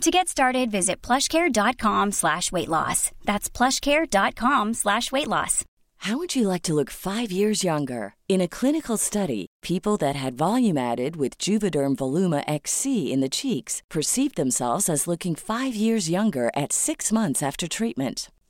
To get started, visit plushcare.com slash weight loss. That's plushcare.com slash weight loss. How would you like to look five years younger? In a clinical study, people that had volume added with Juvederm Voluma XC in the cheeks perceived themselves as looking five years younger at six months after treatment.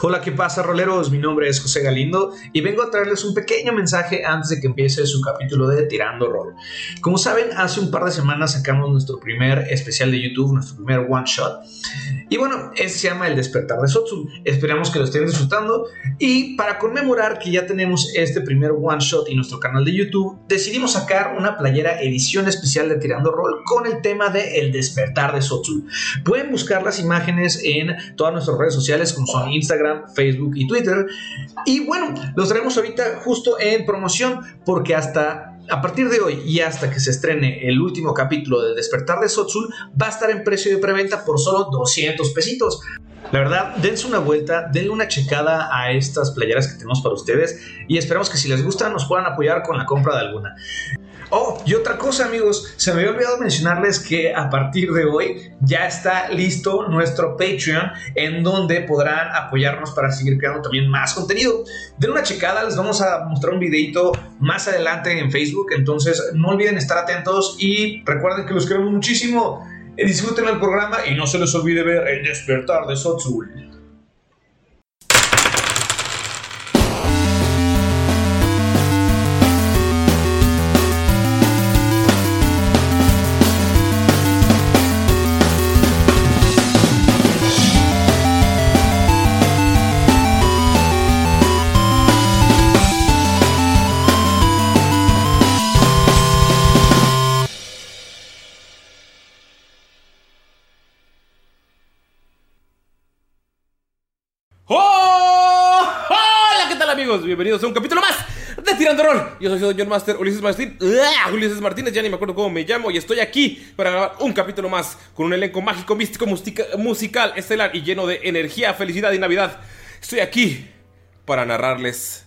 Hola, ¿qué pasa, roleros? Mi nombre es José Galindo y vengo a traerles un pequeño mensaje antes de que empiece su capítulo de Tirando Rol. Como saben, hace un par de semanas sacamos nuestro primer especial de YouTube, nuestro primer one shot. Y bueno, ese se llama El despertar de Sotsu. Esperamos que lo estén disfrutando. Y para conmemorar que ya tenemos este primer one shot y nuestro canal de YouTube, decidimos sacar una playera edición especial de Tirando Rol con el tema de El despertar de Sotsu. Pueden buscar las imágenes en todas nuestras redes sociales, como son Instagram, Facebook y Twitter. Y bueno, los traemos ahorita justo en promoción porque hasta a partir de hoy y hasta que se estrene el último capítulo de Despertar de Sotsul va a estar en precio de preventa por solo 200 pesitos. La verdad, dense una vuelta, denle una checada a estas playeras que tenemos para ustedes y esperamos que si les gusta nos puedan apoyar con la compra de alguna. Oh, y otra cosa amigos, se me había olvidado mencionarles que a partir de hoy ya está listo nuestro Patreon en donde podrán apoyarnos para seguir creando también más contenido. Den una checada, les vamos a mostrar un videito más adelante en Facebook, entonces no olviden estar atentos y recuerden que los queremos muchísimo. Disfruten el programa y no se les olvide ver el despertar de Sotsul. Bienvenidos a un capítulo más de Tirando Rol. Yo soy John Master Ulises Martín, ¡Ah! Ulises Martínez, ya ni me acuerdo cómo me llamo y estoy aquí para grabar un capítulo más con un elenco mágico, místico, música- musical, estelar y lleno de energía, felicidad y Navidad. Estoy aquí para narrarles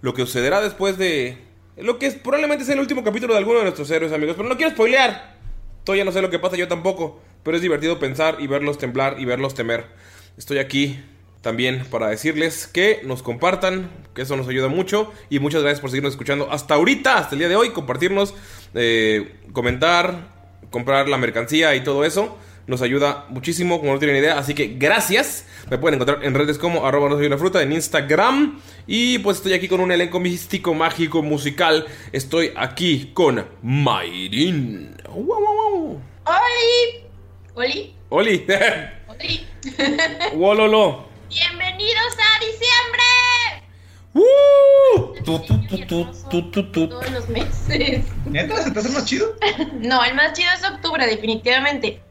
lo que sucederá después de lo que es, probablemente sea el último capítulo de alguno de nuestros héroes, amigos, pero no quiero spoilear. Todavía no sé lo que pasa, yo tampoco, pero es divertido pensar y verlos temblar y verlos temer. Estoy aquí también para decirles que nos compartan, que eso nos ayuda mucho. Y muchas gracias por seguirnos escuchando hasta ahorita, hasta el día de hoy. Compartirnos, eh, comentar, comprar la mercancía y todo eso. Nos ayuda muchísimo, como no tienen idea. Así que gracias. Me pueden encontrar en redes como arroba no soy una fruta en Instagram. Y pues estoy aquí con un elenco místico, mágico, musical. Estoy aquí con Mayrin. Wow, wow, wow. ¡Oli! ¿Oli? Oli. ¡Oli! Wololo. ¡Bienvenidos a diciembre! ¡Uh! Tu, tu, tu, tu, tu, tu, tu. Todos los meses. ¿Neta? ¿Se te hace más chido? No, el más chido es octubre, definitivamente.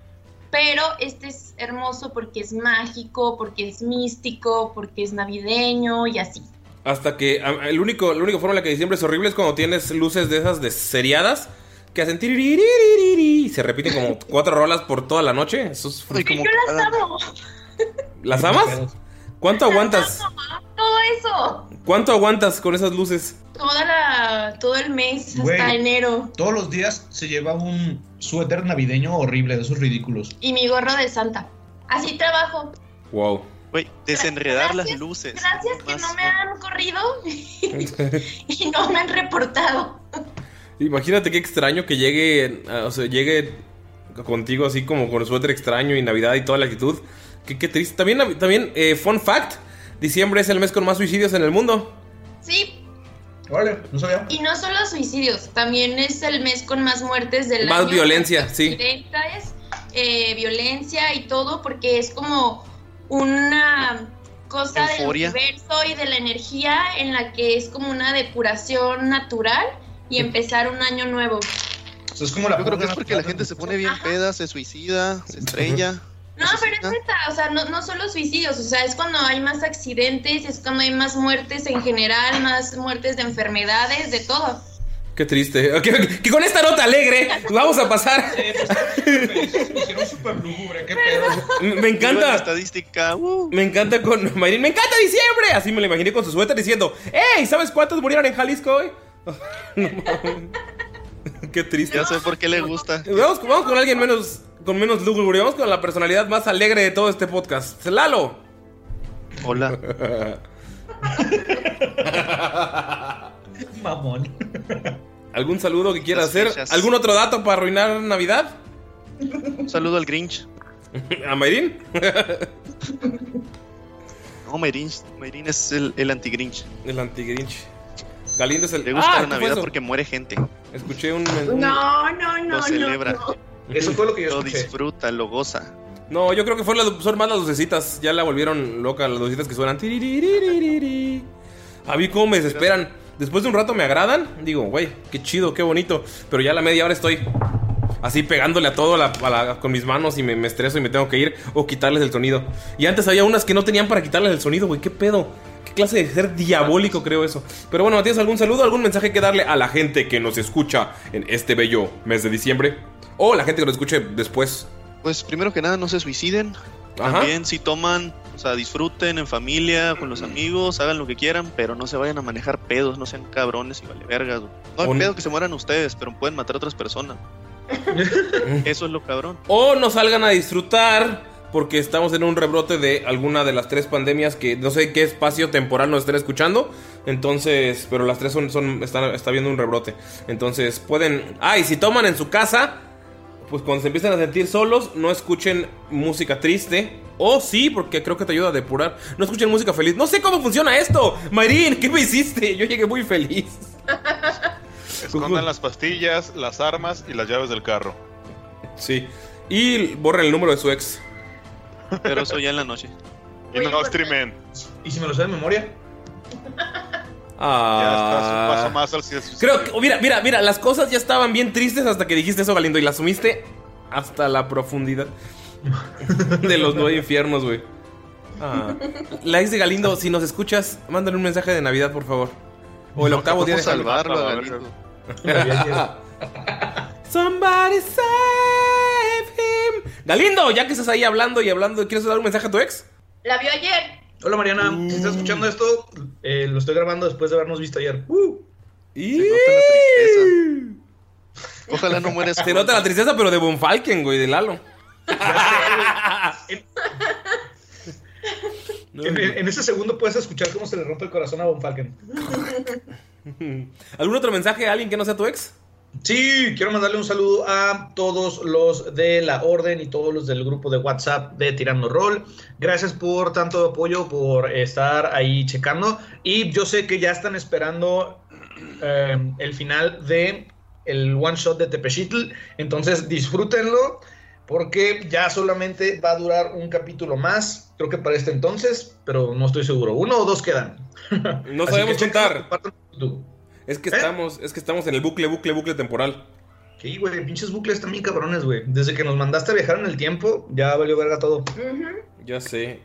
pero este es hermoso porque es mágico, porque es místico, porque es navideño y así. Hasta que el único, la única forma en la que diciembre es horrible es cuando tienes luces de esas de seriadas que hacen tiririririri y se repiten como cuatro rolas por toda la noche. Eso es Ay, como Yo las amo, ¿Las amas? ¿Cuánto aguantas? todo eso, ¿Cuánto aguantas con esas luces? toda la, todo el mes hasta enero. Todos los días se lleva un suéter navideño horrible, de esos ridículos. Y mi gorro de Santa. Así trabajo. Wow. Güey, desenredar las Gracias, luces. Gracias que Más- no me han corrido y no me han reportado. Imagínate qué extraño que llegue, o sea, llegue contigo así como con suéter extraño y Navidad y toda la actitud. Qué, qué triste. También, también eh, fun fact, diciembre es el mes con más suicidios en el mundo. Sí, Vale, no sabía. y no solo suicidios, también es el mes con más muertes del Más año. violencia, sí. Eh, violencia y todo, porque es como una cosa Euforia. del universo y de la energía en la que es como una depuración natural y empezar un año nuevo. Es como la Yo creo que es porque la gente se pone bien Ajá. peda, se suicida, se estrella. No, pero es neta, o sea, no, no solo suicidios, o sea, es cuando hay más accidentes, es cuando hay más muertes en general, más muertes de enfermedades, de todo. Qué triste. Que, que con esta nota alegre vamos a pasar. Pues, me lúgubre, qué pedo. Encanta. estadística. uh. Me encanta con Mayrin. Me encanta diciembre. Así me lo imaginé con su suéter diciendo, ¡Ey! ¿Sabes cuántos murieron en Jalisco hoy? No. Qué triste. Ya sé por qué le gusta. Vamos, vamos con alguien menos con menos lúgubre. Vamos con la personalidad más alegre de todo este podcast. Lalo. Hola. Mamón. ¿Algún saludo que quieras Las hacer? ¿Algún otro dato para arruinar Navidad? Un saludo al Grinch. ¿A Mayrin? No, Mayrin, Mayrin es el, el anti-Grinch. El anti-Grinch. Galindo es el. Le gusta Ah, la ¿qué fue Navidad porque muere gente. Escuché un. un- No, no, no, Lo no. celebra. no. Eso fue lo que yo Lo escuché. disfruta, lo goza. No, yo creo que fue la- son más las lucecitas. Ya la volvieron loca, las lucecitas que suenan. A mí cómo me desesperan. Después de un rato me agradan. Digo, güey, qué chido, qué bonito. Pero ya a la media hora estoy así pegándole a todo a la- a la- con mis manos y me, me estreso y me tengo que ir o quitarles el sonido. Y antes había unas que no tenían para quitarles el sonido, güey. ¿Qué pedo? ¿Qué clase de ser diabólico creo eso? Pero bueno, ¿tienes algún saludo, algún mensaje que darle a la gente que nos escucha en este bello mes de diciembre? O la gente que nos escuche después. Pues primero que nada, no se suiciden. Ajá. También si toman, o sea, disfruten en familia, con los amigos, hagan lo que quieran, pero no se vayan a manejar pedos, no sean cabrones y vale vergas. No hay Un- pedo que se mueran ustedes, pero pueden matar a otras personas. Eso es lo cabrón. O no salgan a disfrutar porque estamos en un rebrote de alguna de las tres pandemias que no sé qué espacio temporal nos estén escuchando. Entonces, pero las tres son, son están, está viendo un rebrote. Entonces pueden... Ah, y si toman en su casa, pues cuando se empiezan a sentir solos, no escuchen música triste. O sí, porque creo que te ayuda a depurar. No escuchen música feliz. No sé cómo funciona esto. Mayrin, ¿qué me hiciste? Yo llegué muy feliz. Escondan las pastillas, las armas y las llaves del carro. Sí. Y borren el número de su ex. Pero eso ya en la noche. Y no streamen. ¿Y si me lo sé de memoria? Ya estás un Ah. paso más al cielo. Creo que, mira, mira, mira, las cosas ya estaban bien tristes hasta que dijiste eso, Galindo, y las sumiste hasta la profundidad de los nueve infiernos, güey. Ah. La ex de Galindo, si nos escuchas, mándale un mensaje de Navidad, por favor. O el octavo día ¿Cómo de salvarlo a Galindo? Somebody save him. Galindo, ya que estás ahí hablando y hablando, ¿quieres dar un mensaje a tu ex? La vio ayer. Hola Mariana, si estás escuchando esto, eh, lo estoy grabando después de habernos visto ayer. Uh, Y... Se nota la tristeza. Ojalá no mueras. Se nota la tristeza, pero de Bonfalken, güey, de Lalo. en, en ese segundo puedes escuchar cómo se le rompe el corazón a Von Falken. ¿Algún otro mensaje a alguien que no sea tu ex? Sí, quiero mandarle un saludo a todos los de la orden y todos los del grupo de WhatsApp de Tirando Roll. Gracias por tanto apoyo, por estar ahí checando. Y yo sé que ya están esperando eh, el final de el one shot de Tepechitl. Entonces disfrútenlo porque ya solamente va a durar un capítulo más. Creo que para este entonces, pero no estoy seguro. Uno o dos quedan. No sabemos que contar. Es que ¿Eh? estamos, es que estamos en el bucle, bucle, bucle temporal. Sí, güey, pinches bucles también cabrones, güey. Desde que nos mandaste a viajar en el tiempo, ya valió verga todo. Ya sé.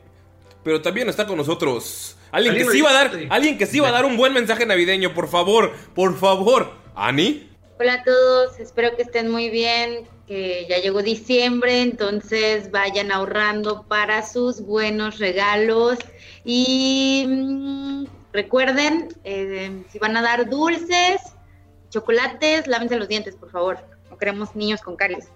Pero también está con nosotros. Alguien que sí va a dar, alguien que sí va a dar un buen mensaje navideño, por favor, por favor. ¿Ani? Hola a todos, espero que estén muy bien, que ya llegó diciembre, entonces vayan ahorrando para sus buenos regalos y mm, recuerden, eh, si van a dar dulces, chocolates, lávense los dientes, por favor, no queremos niños con caries.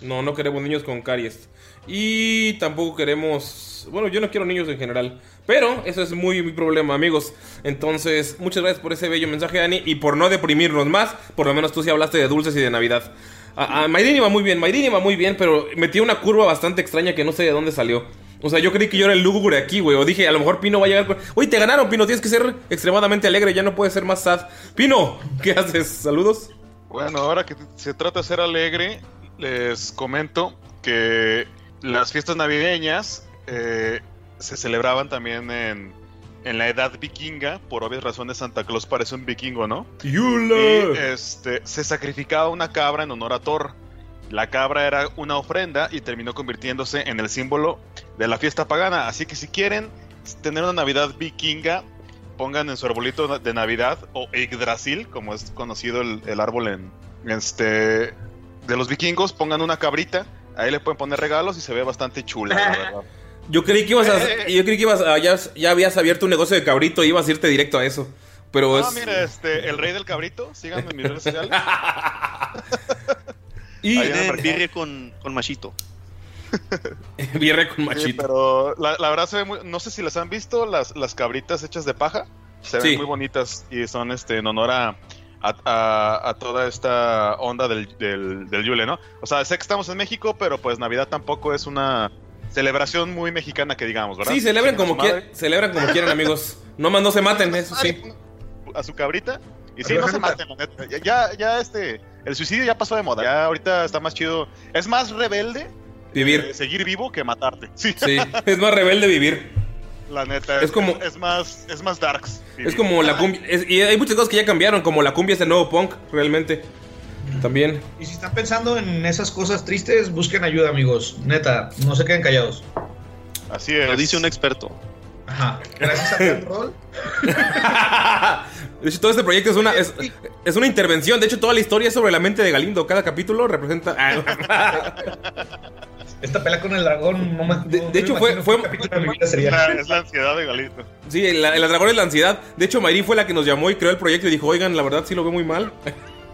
No, no queremos niños con caries. Y tampoco queremos. Bueno, yo no quiero niños en general. Pero eso es muy mi problema, amigos. Entonces, muchas gracias por ese bello mensaje, Ani. Y por no deprimirnos más. Por lo menos tú sí hablaste de dulces y de Navidad. A, a Mayrin iba muy bien, Mayrin iba muy bien, pero metió una curva bastante extraña que no sé de dónde salió. O sea, yo creí que yo era el lúgubre aquí, güey. O dije, a lo mejor Pino va a llegar con... Uy, te ganaron, Pino. Tienes que ser extremadamente alegre. Ya no puedes ser más sad. Pino, ¿qué haces? Saludos. Bueno, ahora que se trata de ser alegre, les comento que las fiestas navideñas eh, se celebraban también en, en la edad vikinga. Por obvias razones, Santa Claus parece un vikingo, ¿no? Y este, se sacrificaba una cabra en honor a Thor. La cabra era una ofrenda y terminó convirtiéndose en el símbolo de la fiesta pagana. Así que si quieren tener una Navidad vikinga, pongan en su arbolito de Navidad o Yggdrasil, como es conocido el, el árbol en este de los vikingos, pongan una cabrita. Ahí le pueden poner regalos y se ve bastante chula, la verdad. Yo creí que ibas a... Yo creí que ibas a... Ya, ya habías abierto un negocio de cabrito y ibas a irte directo a eso. Pero es... mira, este, el rey del cabrito, síganme en mis redes sociales. Y... Birria con, con machito. Birria con Sí, machito. pero la, la verdad se ve muy, no sé si las han visto, las, las cabritas hechas de paja, se ven Sí. muy bonitas y son este en honor a, a, a- a toda esta onda del, del, del Yule, ¿no? O sea, sé que estamos en México, pero pues Navidad tampoco es una celebración muy mexicana que digamos, ¿verdad? Sí, a como quieran, celebran como quieran, amigos. No más no se maten, eso sí. A su cabrita. Y sí, no se maten, la neta. Ya, ya, ya, este, el suicidio ya pasó de moda. Ya ahorita está más chido. Es más rebelde Vivir. eh, seguir vivo que matarte. Sí, Sí, es más rebelde vivir. la neta. Es como- es, más, es más darks. Es como la cumbia. es- y hay muchas cosas que ya cambiaron, como la cumbia es el nuevo punk, realmente. También. Y si están pensando en esas cosas tristes, busquen ayuda, amigos. Neta, no se queden callados. Así es. Lo dice un experto. Ajá. Gracias a Plan Roll. De hecho, todo este proyecto es una, es, es una intervención. De hecho, toda la historia es sobre la mente de Galindo. Cada capítulo representa. Ah. Esta pelea con el dragón, no me. De- no de me hecho, fue- fue- capítulo de mi vida Es sería. la, es la ansiedad de Galito. Sí, la- el dragón es la ansiedad. De hecho, Mayri fue la que nos llamó y creó el proyecto y dijo: Oigan, la verdad sí lo veo muy mal.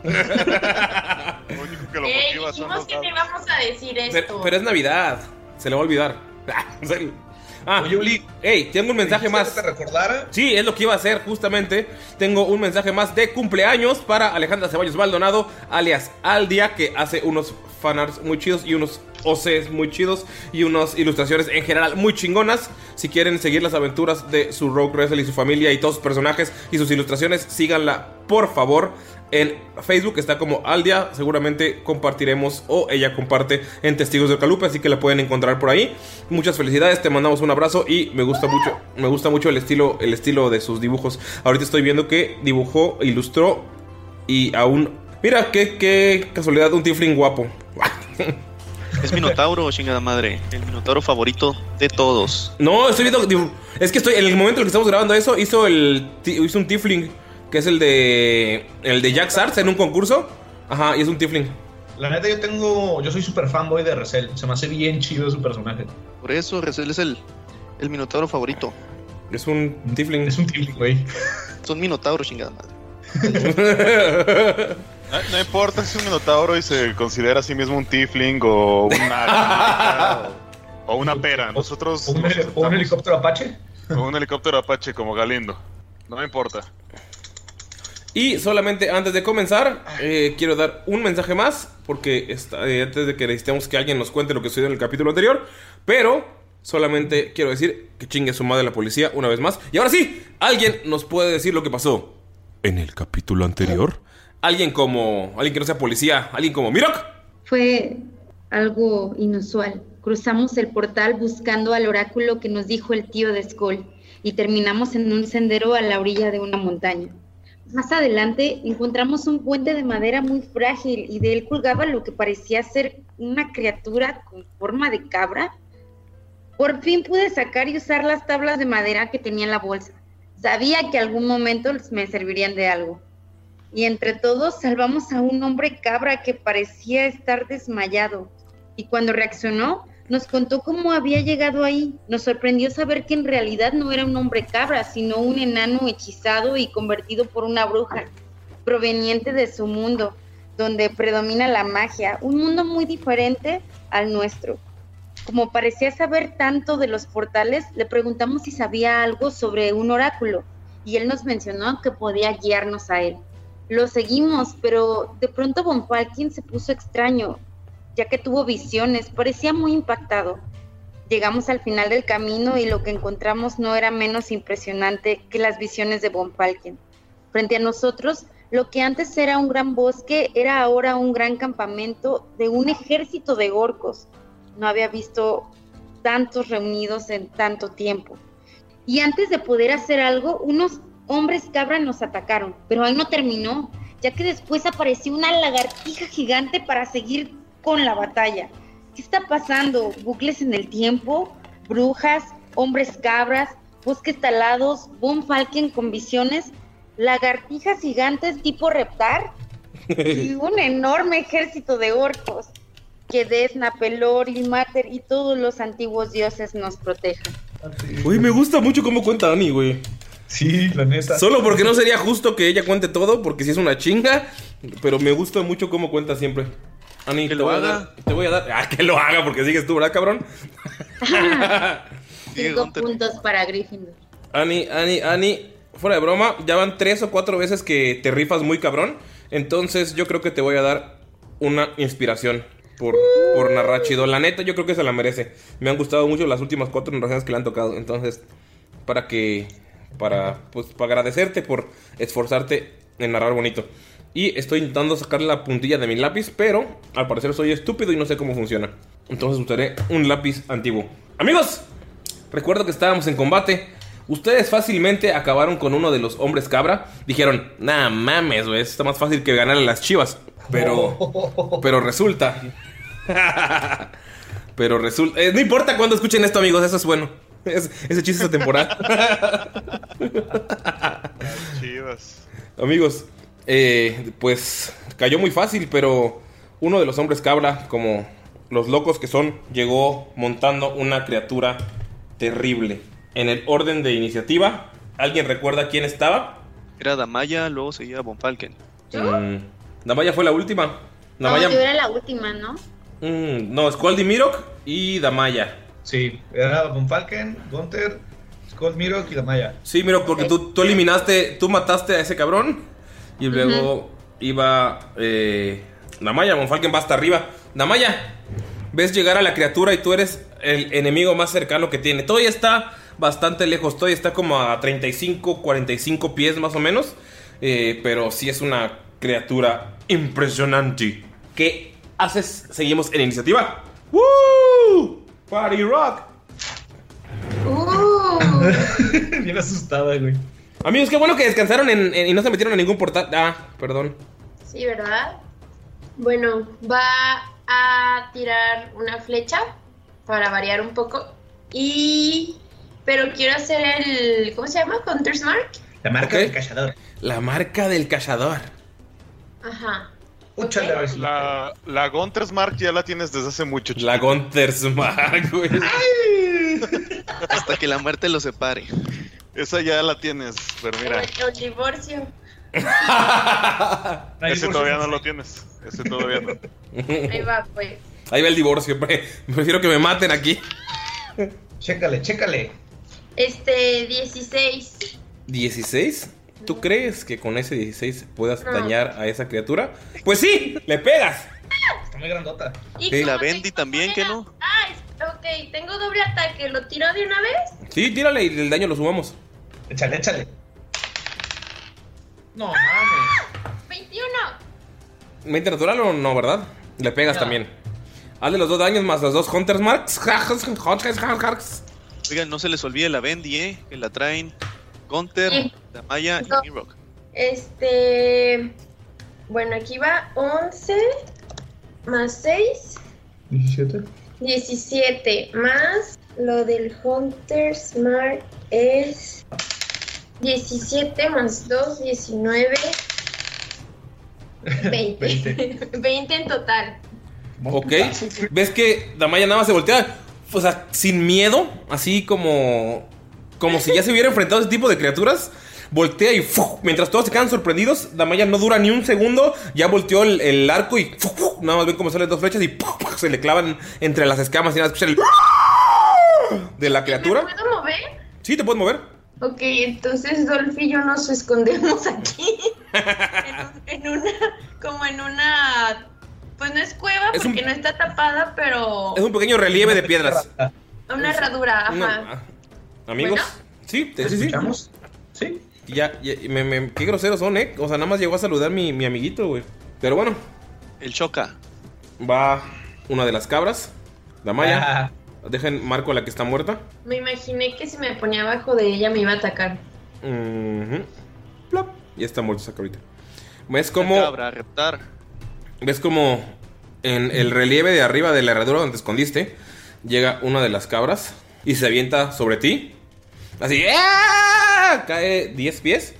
Lo único que lo Eh, motiva son dijimos los que te íbamos a decir esto. Pero, pero es Navidad. Se le va a olvidar. En serio. Ah, Oye, Uli, hey, tengo un mensaje ¿dijiste más. que te recordara? Sí, es lo que iba a hacer justamente. Tengo un mensaje más de cumpleaños para Alejandra Ceballos Maldonado, alias Aldia, que hace unos fanarts muy chidos y unos OCs muy chidos y unas ilustraciones en general muy chingonas. Si quieren seguir las aventuras de su Rogue Wrestle y su familia y todos sus personajes y sus ilustraciones, síganla por favor. En Facebook está como Aldia, seguramente compartiremos o ella comparte en Testigos del Calupe, así que la pueden encontrar por ahí. Muchas felicidades, te mandamos un abrazo y me gusta mucho, me gusta mucho el estilo, el estilo de sus dibujos. Ahorita estoy viendo que dibujó, ilustró y aún, mira qué, qué casualidad, un tifling guapo. Es Minotauro, chingada madre. El Minotauro favorito de todos. No, estoy viendo, es que estoy en el momento en el que estamos grabando eso hizo el, hizo un tifling que es el de, el de Jack Arts en un concurso. Ajá, y es un tifling. La neta, yo tengo. Yo soy super fanboy de Recel. Se me hace bien chido su personaje. Por eso, Recel es el, el Minotauro favorito. Es un tifling. Es un tifling, güey. Son Minotauros, chingada madre. No, no importa si es un minotauro y se considera a sí mismo un tiefling o una o, o una pera. Nosotros ¿O un, o un helicóptero Apache? O un helicóptero Apache como Galindo. No me importa. Y solamente antes de comenzar, eh, quiero dar un mensaje más, porque está- eh, antes de que necesitemos que alguien nos cuente lo que sucedió en el capítulo anterior, pero solamente quiero decir que chingue su madre la policía una vez más. Y ahora sí, alguien nos puede decir lo que pasó en el capítulo anterior. Alguien como, alguien que no sea policía, alguien como Mirok. Fue algo inusual. Cruzamos el portal buscando al oráculo que nos dijo el tío de Skull y terminamos en un sendero a la orilla de una montaña. Más adelante encontramos un puente de madera muy frágil y de él colgaba lo que parecía ser una criatura con forma de cabra. Por fin pude sacar y usar las tablas de madera que tenía en la bolsa. Sabía que algún momento me servirían de algo. Y entre todos salvamos a un hombre cabra que parecía estar desmayado. Y cuando reaccionó, nos contó cómo había llegado ahí. Nos sorprendió saber que en realidad no era un hombre cabra, sino un enano hechizado y convertido por una bruja, proveniente de su mundo, donde predomina la magia, un mundo muy diferente al nuestro. Como parecía saber tanto de los portales, le preguntamos si sabía algo sobre un oráculo, y él nos mencionó que podía guiarnos a él. Lo seguimos, pero de pronto Von Falken se puso extraño, ya que tuvo visiones, parecía muy impactado. Llegamos al final del camino y lo que encontramos no era menos impresionante que las visiones de Von Falken. Frente a nosotros, lo que antes era un gran bosque era ahora un gran campamento de un ejército de orcos. No había visto tantos reunidos en tanto tiempo. Y antes de poder hacer algo, unos hombres cabra nos atacaron, pero ahí no terminó, ya que después apareció una lagartija gigante para seguir con la batalla. ¿Qué está pasando? ¿Bucles en el tiempo? ¿Brujas? ¿Hombres cabras? ¿Bosques talados? ¿Von Falken con visiones? ¿Lagartijas gigantes tipo reptar? y un enorme ejército de orcos. Que Desna, Pelor, Mater y todos los antiguos dioses nos protejan. Güey, me gusta mucho cómo cuenta Ani, güey. Sí, la neta. Solo porque no sería justo que ella cuente todo, porque si es una chinga. Pero me gusta mucho cómo cuenta siempre. Ani, Que te lo voy a haga. dar- te voy a dar. Ah, que lo haga, porque sigues tú, ¿verdad, cabrón? Cinco puntos para Gryffindor. Ani, Ani, Ani, fuera de broma, ya van tres o cuatro veces que te rifas muy cabrón. Entonces yo creo que te voy a dar una inspiración por, por narrar chido. La neta, yo creo que se la merece. Me han gustado mucho las últimas cuatro narraciones que le han tocado. Entonces, para que. Para, pues, para agradecerte por esforzarte en narrar bonito. Y estoy intentando sacar la puntilla de mi lápiz, pero al parecer soy estúpido y no sé cómo funciona. Entonces usaré un lápiz antiguo. Amigos, recuerdo que estábamos en combate. Ustedes fácilmente acabaron con uno de los hombres cabra. Dijeron, nah mames, güey, está más fácil que ganarle a las chivas. Pero, pero resulta. pero resulta. eh, no importa cuando escuchen esto, amigos, eso es bueno. Es- ese chiste es atemporal. Chivas. Amigos, eh, pues cayó muy fácil, pero uno de los hombres cabra, como los locos que son, llegó montando una criatura terrible. En el orden de iniciativa, ¿alguien recuerda quién estaba? Era Damaya, luego seguía Von Falken. Mm, Damaya fue la última. No, Damaya. yo era la última, ¿no? Mm, no, Mirok y Damaya. Sí, era Von Falken, Gunther, Mirok y la Maya. Sí, Mirok, porque tú, tú eliminaste, tú mataste a ese cabrón. Y luego iba eh, Damaya, Monfalken va hasta arriba. Damaya, ves llegar a la criatura y tú eres el enemigo más cercano que tiene. Todavía está bastante lejos, todavía está como a 35, 45 pies más o menos. Eh, pero sí es una criatura impresionante. ¿Qué haces? Seguimos en iniciativa. ¡Woo! ¡Party Rock! Uh, Bien asustada, güey. Amigos, qué bueno que descansaron en- en- y no se metieron a ningún portal. Ah, perdón. sí, ¿verdad? Bueno, va a tirar una flecha para variar un poco. Y. Pero quiero hacer el. ¿Cómo se llama? Hunter's Mark. La marca del cazador. La marca del cazador. Ajá. Si La, la Gunter's Mark ya la tienes desde hace mucho. La Gunter's Mark, güey. Hasta que la muerte los separe. Esa ya la tienes, pero mira, El, el divorcio. Ese todavía no lo tienes. Ese todavía no. Ahí va, pues. Ahí va el divorcio. pre- Prefiero que me maten aquí. Chécale, chécale. Este, 16. ¿16? ¿Tú crees que con ese 16 puedas No. dañar a esa criatura? Pues sí, le pegas. Está muy grandota. Y Sí. La Bendy también, ¿que no? Ah, ok, tengo doble ataque. ¿Lo tiro de una vez? Sí, tírale y el daño lo sumamos. Échale, échale. No mames. 21. ¿20 natural o no, verdad? Le pegas No. también. Hazle los dos daños más los dos Hunter's Marks. Oigan, no se les olvide la Bendy, ¿eh? Que la traen Gunter, Sí. Damaya y No. Mirok. Este. Bueno, aquí va 11 más 6, 17. 17. Más lo del Hunter Smart es 17 más 2, 19. 20. 20 en total. Ok. ¿Ves que Damaya nada más se voltea? O sea, sin miedo, así como. Como si ya se hubiera enfrentado a ese tipo de criaturas. Voltea y ¡fu! mientras todos se quedan sorprendidos, Damaya no dura ni un segundo. Ya volteó el, el arco y nada más ven cómo salen dos flechas y se le clavan entre las escamas y nada más escuchan el de la criatura. ¿Me puedo mover? Sí, te puedes mover. Ok, entonces Dolph y yo nos escondemos aquí. en, un- en una. Como en una. Pues no es cueva Es un- porque no está tapada, pero. Es un pequeño relieve de piedras. Una herradura, ajá. Una- Amigos, sí, te, sí, sí. escuchamos? Sí. Ya, ya, me, me- qué groseros son, eh. O sea, nada más llegó a saludar mi, mi amiguito, güey. Pero bueno. El choca. Va una de las cabras. Damaya. Ah, Dejen marco a la que está muerta. Me imaginé que si me ponía abajo de ella me iba a atacar. Ujú. Plop. Ya está muerta esa cabrita. ¿Ves cómo, Cabra, a reptar. ves como en el relieve de arriba de la herradura donde te escondiste llega una de las cabras y se avienta sobre ti? Así, ¡ah! cae 10 pies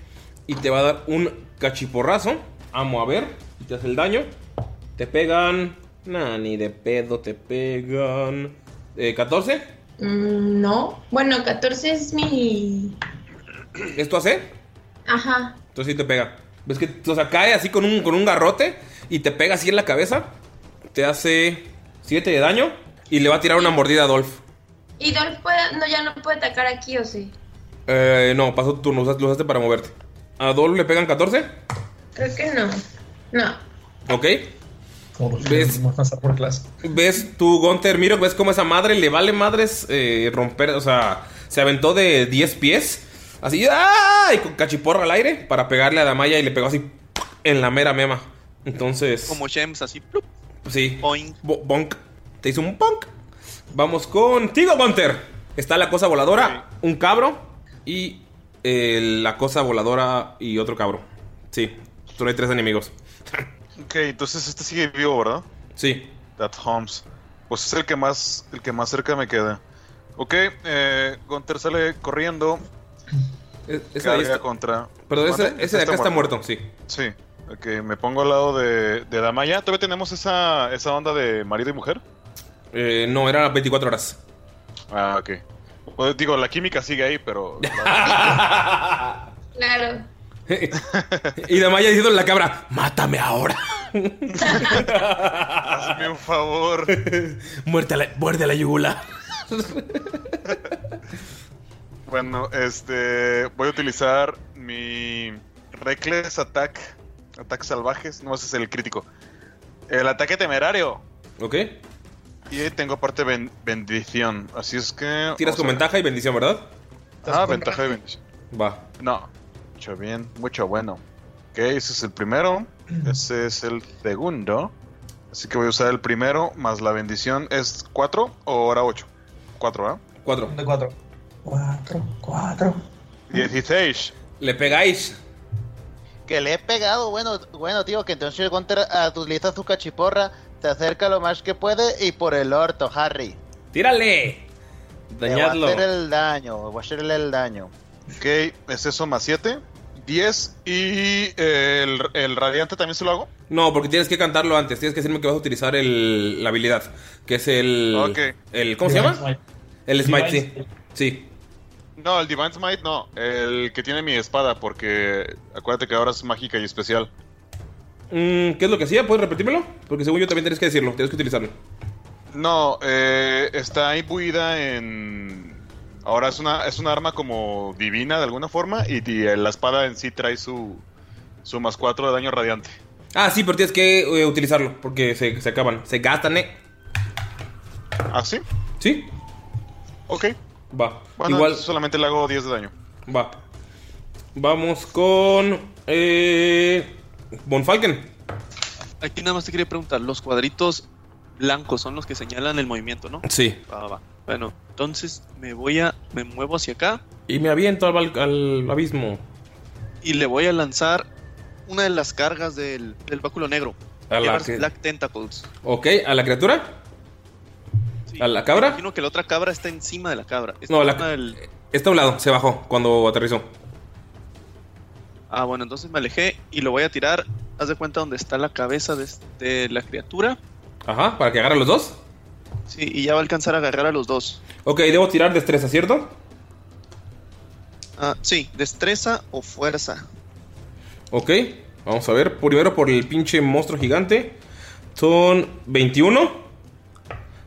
y te va a dar un cachiporrazo. Amo a ver y te hace el daño. Te pegan. Nah, ni de pedo te pegan. Eh, 14. Mm, no. Bueno, 14 es mi. ¿Esto hace? Ajá. Entonces sí te pega. ¿Ves que, o sea, cae así con un, con un garrote y te pega así en la cabeza? Te hace 7 de daño y le va a tirar una mordida a Dolph. ¿Y Dolph puede- no, ya no puede atacar aquí o sí? Eh, no, pasó tu turno, lo usaste para moverte. ¿A Dolph le pegan 14? Creo que no. No. Ok. Como los ¿Ves? que pasar por clase. ¿Ves tú, Gunter? Miro, ¿ves cómo esa madre le vale madres eh, romper? O sea, se aventó de 10 pies. Así, ¡ah! Y con cachiporra al aire para pegarle a Damaya y le pegó así en la mera mema. Entonces. Como Shems, así. plup, Sí. boing. Bo- bonk. Te hizo un bonk. Vamos contigo, Gunter. Está la cosa voladora, un cabro y eh, la cosa voladora y otro cabro. Sí, solo hay tres enemigos. Ok, entonces este sigue vivo, ¿verdad? Sí. That Holmes. Pues es el que más, el que más cerca me queda. Ok, eh, Gunter sale corriendo. E- carga está- contra. Perdón, ese, ese de acá está muerto, sí. Sí. Ok, me pongo al lado de, de Damaya. ¿Todavía tenemos esa, esa onda de marido y mujer? Eh, no, era 24 horas. Ah, ok. Pues, digo, la química sigue ahí, pero. Claro. Y Damaya diciendo a la cabra, mátame ahora. Hazme un favor. muerte a la, muerde a la yugula. Bueno, este. Voy a utilizar mi Reckless Attack. Ataques salvajes. No, ese es el crítico. El ataque temerario. ¿Ok? Y tengo aparte ben- bendición. Así es que. Tiras con a- ventaja y bendición, ¿verdad? Ah, ventaja y bendición. Va. No. Mucho bien, mucho bueno. Ok, ese es el primero. Ese es el segundo. Así que voy a usar el primero más la bendición. ¿Es 4 o ahora 8? 4, ¿ah? 4. De cuatro. Cuatro, cuatro. 16. Le pegáis. Que le he pegado, bueno, bueno, tío, que entonces el Gunter utiliza su cachiporra, se acerca lo más que puede y por el orto, Harry. ¡Tírale! Le va a Dañadlo. hacer el daño, va a hacerle el daño. Ok, es eso más 7. 10. ¿Y eh, el, el radiante también se lo hago? No, porque tienes que cantarlo antes. Tienes que decirme que vas a utilizar el, la habilidad. Que es el. Ok. el ¿Cómo se llama? Smite. El Smite, Divine sí. Sí. No, el Divine Smite no. El que tiene mi espada, porque acuérdate que ahora es mágica y especial. Mm, ¿Qué es lo que hacía? ¿Puedes repetírmelo? Porque según yo también tienes que decirlo. Tienes que utilizarlo. No, eh, está imbuida en. Ahora es una, es una arma como divina de alguna forma y, y la espada en sí trae su, su más 4 de daño radiante. Ah, sí, pero tienes que eh, utilizarlo. Porque se, se acaban. Se gastan, ¿eh? ¿Ah, sí? ¿Sí? Ok. Va. Bueno, Igual. solamente le hago 10 de daño. Va. Vamos con. Eh. Bonfalken. Aquí nada más te quería preguntar, los cuadritos blancos son los que señalan el movimiento, ¿no? Sí. Va, va, va. Bueno, entonces me voy a, me muevo hacia acá. Y me aviento al, al abismo. y le voy a lanzar una de las cargas del, del báculo negro. A la que- Black Tentacles. Ok, ¿a la criatura? ¿A la cabra? Imagino que la otra cabra está encima de la cabra. Está No, la- del- Está a un lado, se bajó cuando aterrizó. Ah, bueno, entonces me alejé y lo voy a tirar. Haz de cuenta donde está la cabeza de, de la criatura. Ajá, para que agarre los dos. Sí, y ya va a alcanzar a agarrar a los dos. Ok, debo tirar destreza, ¿cierto? Ah, sí, destreza o fuerza. Ok, vamos a ver. Primero por el pinche monstruo gigante. Son 21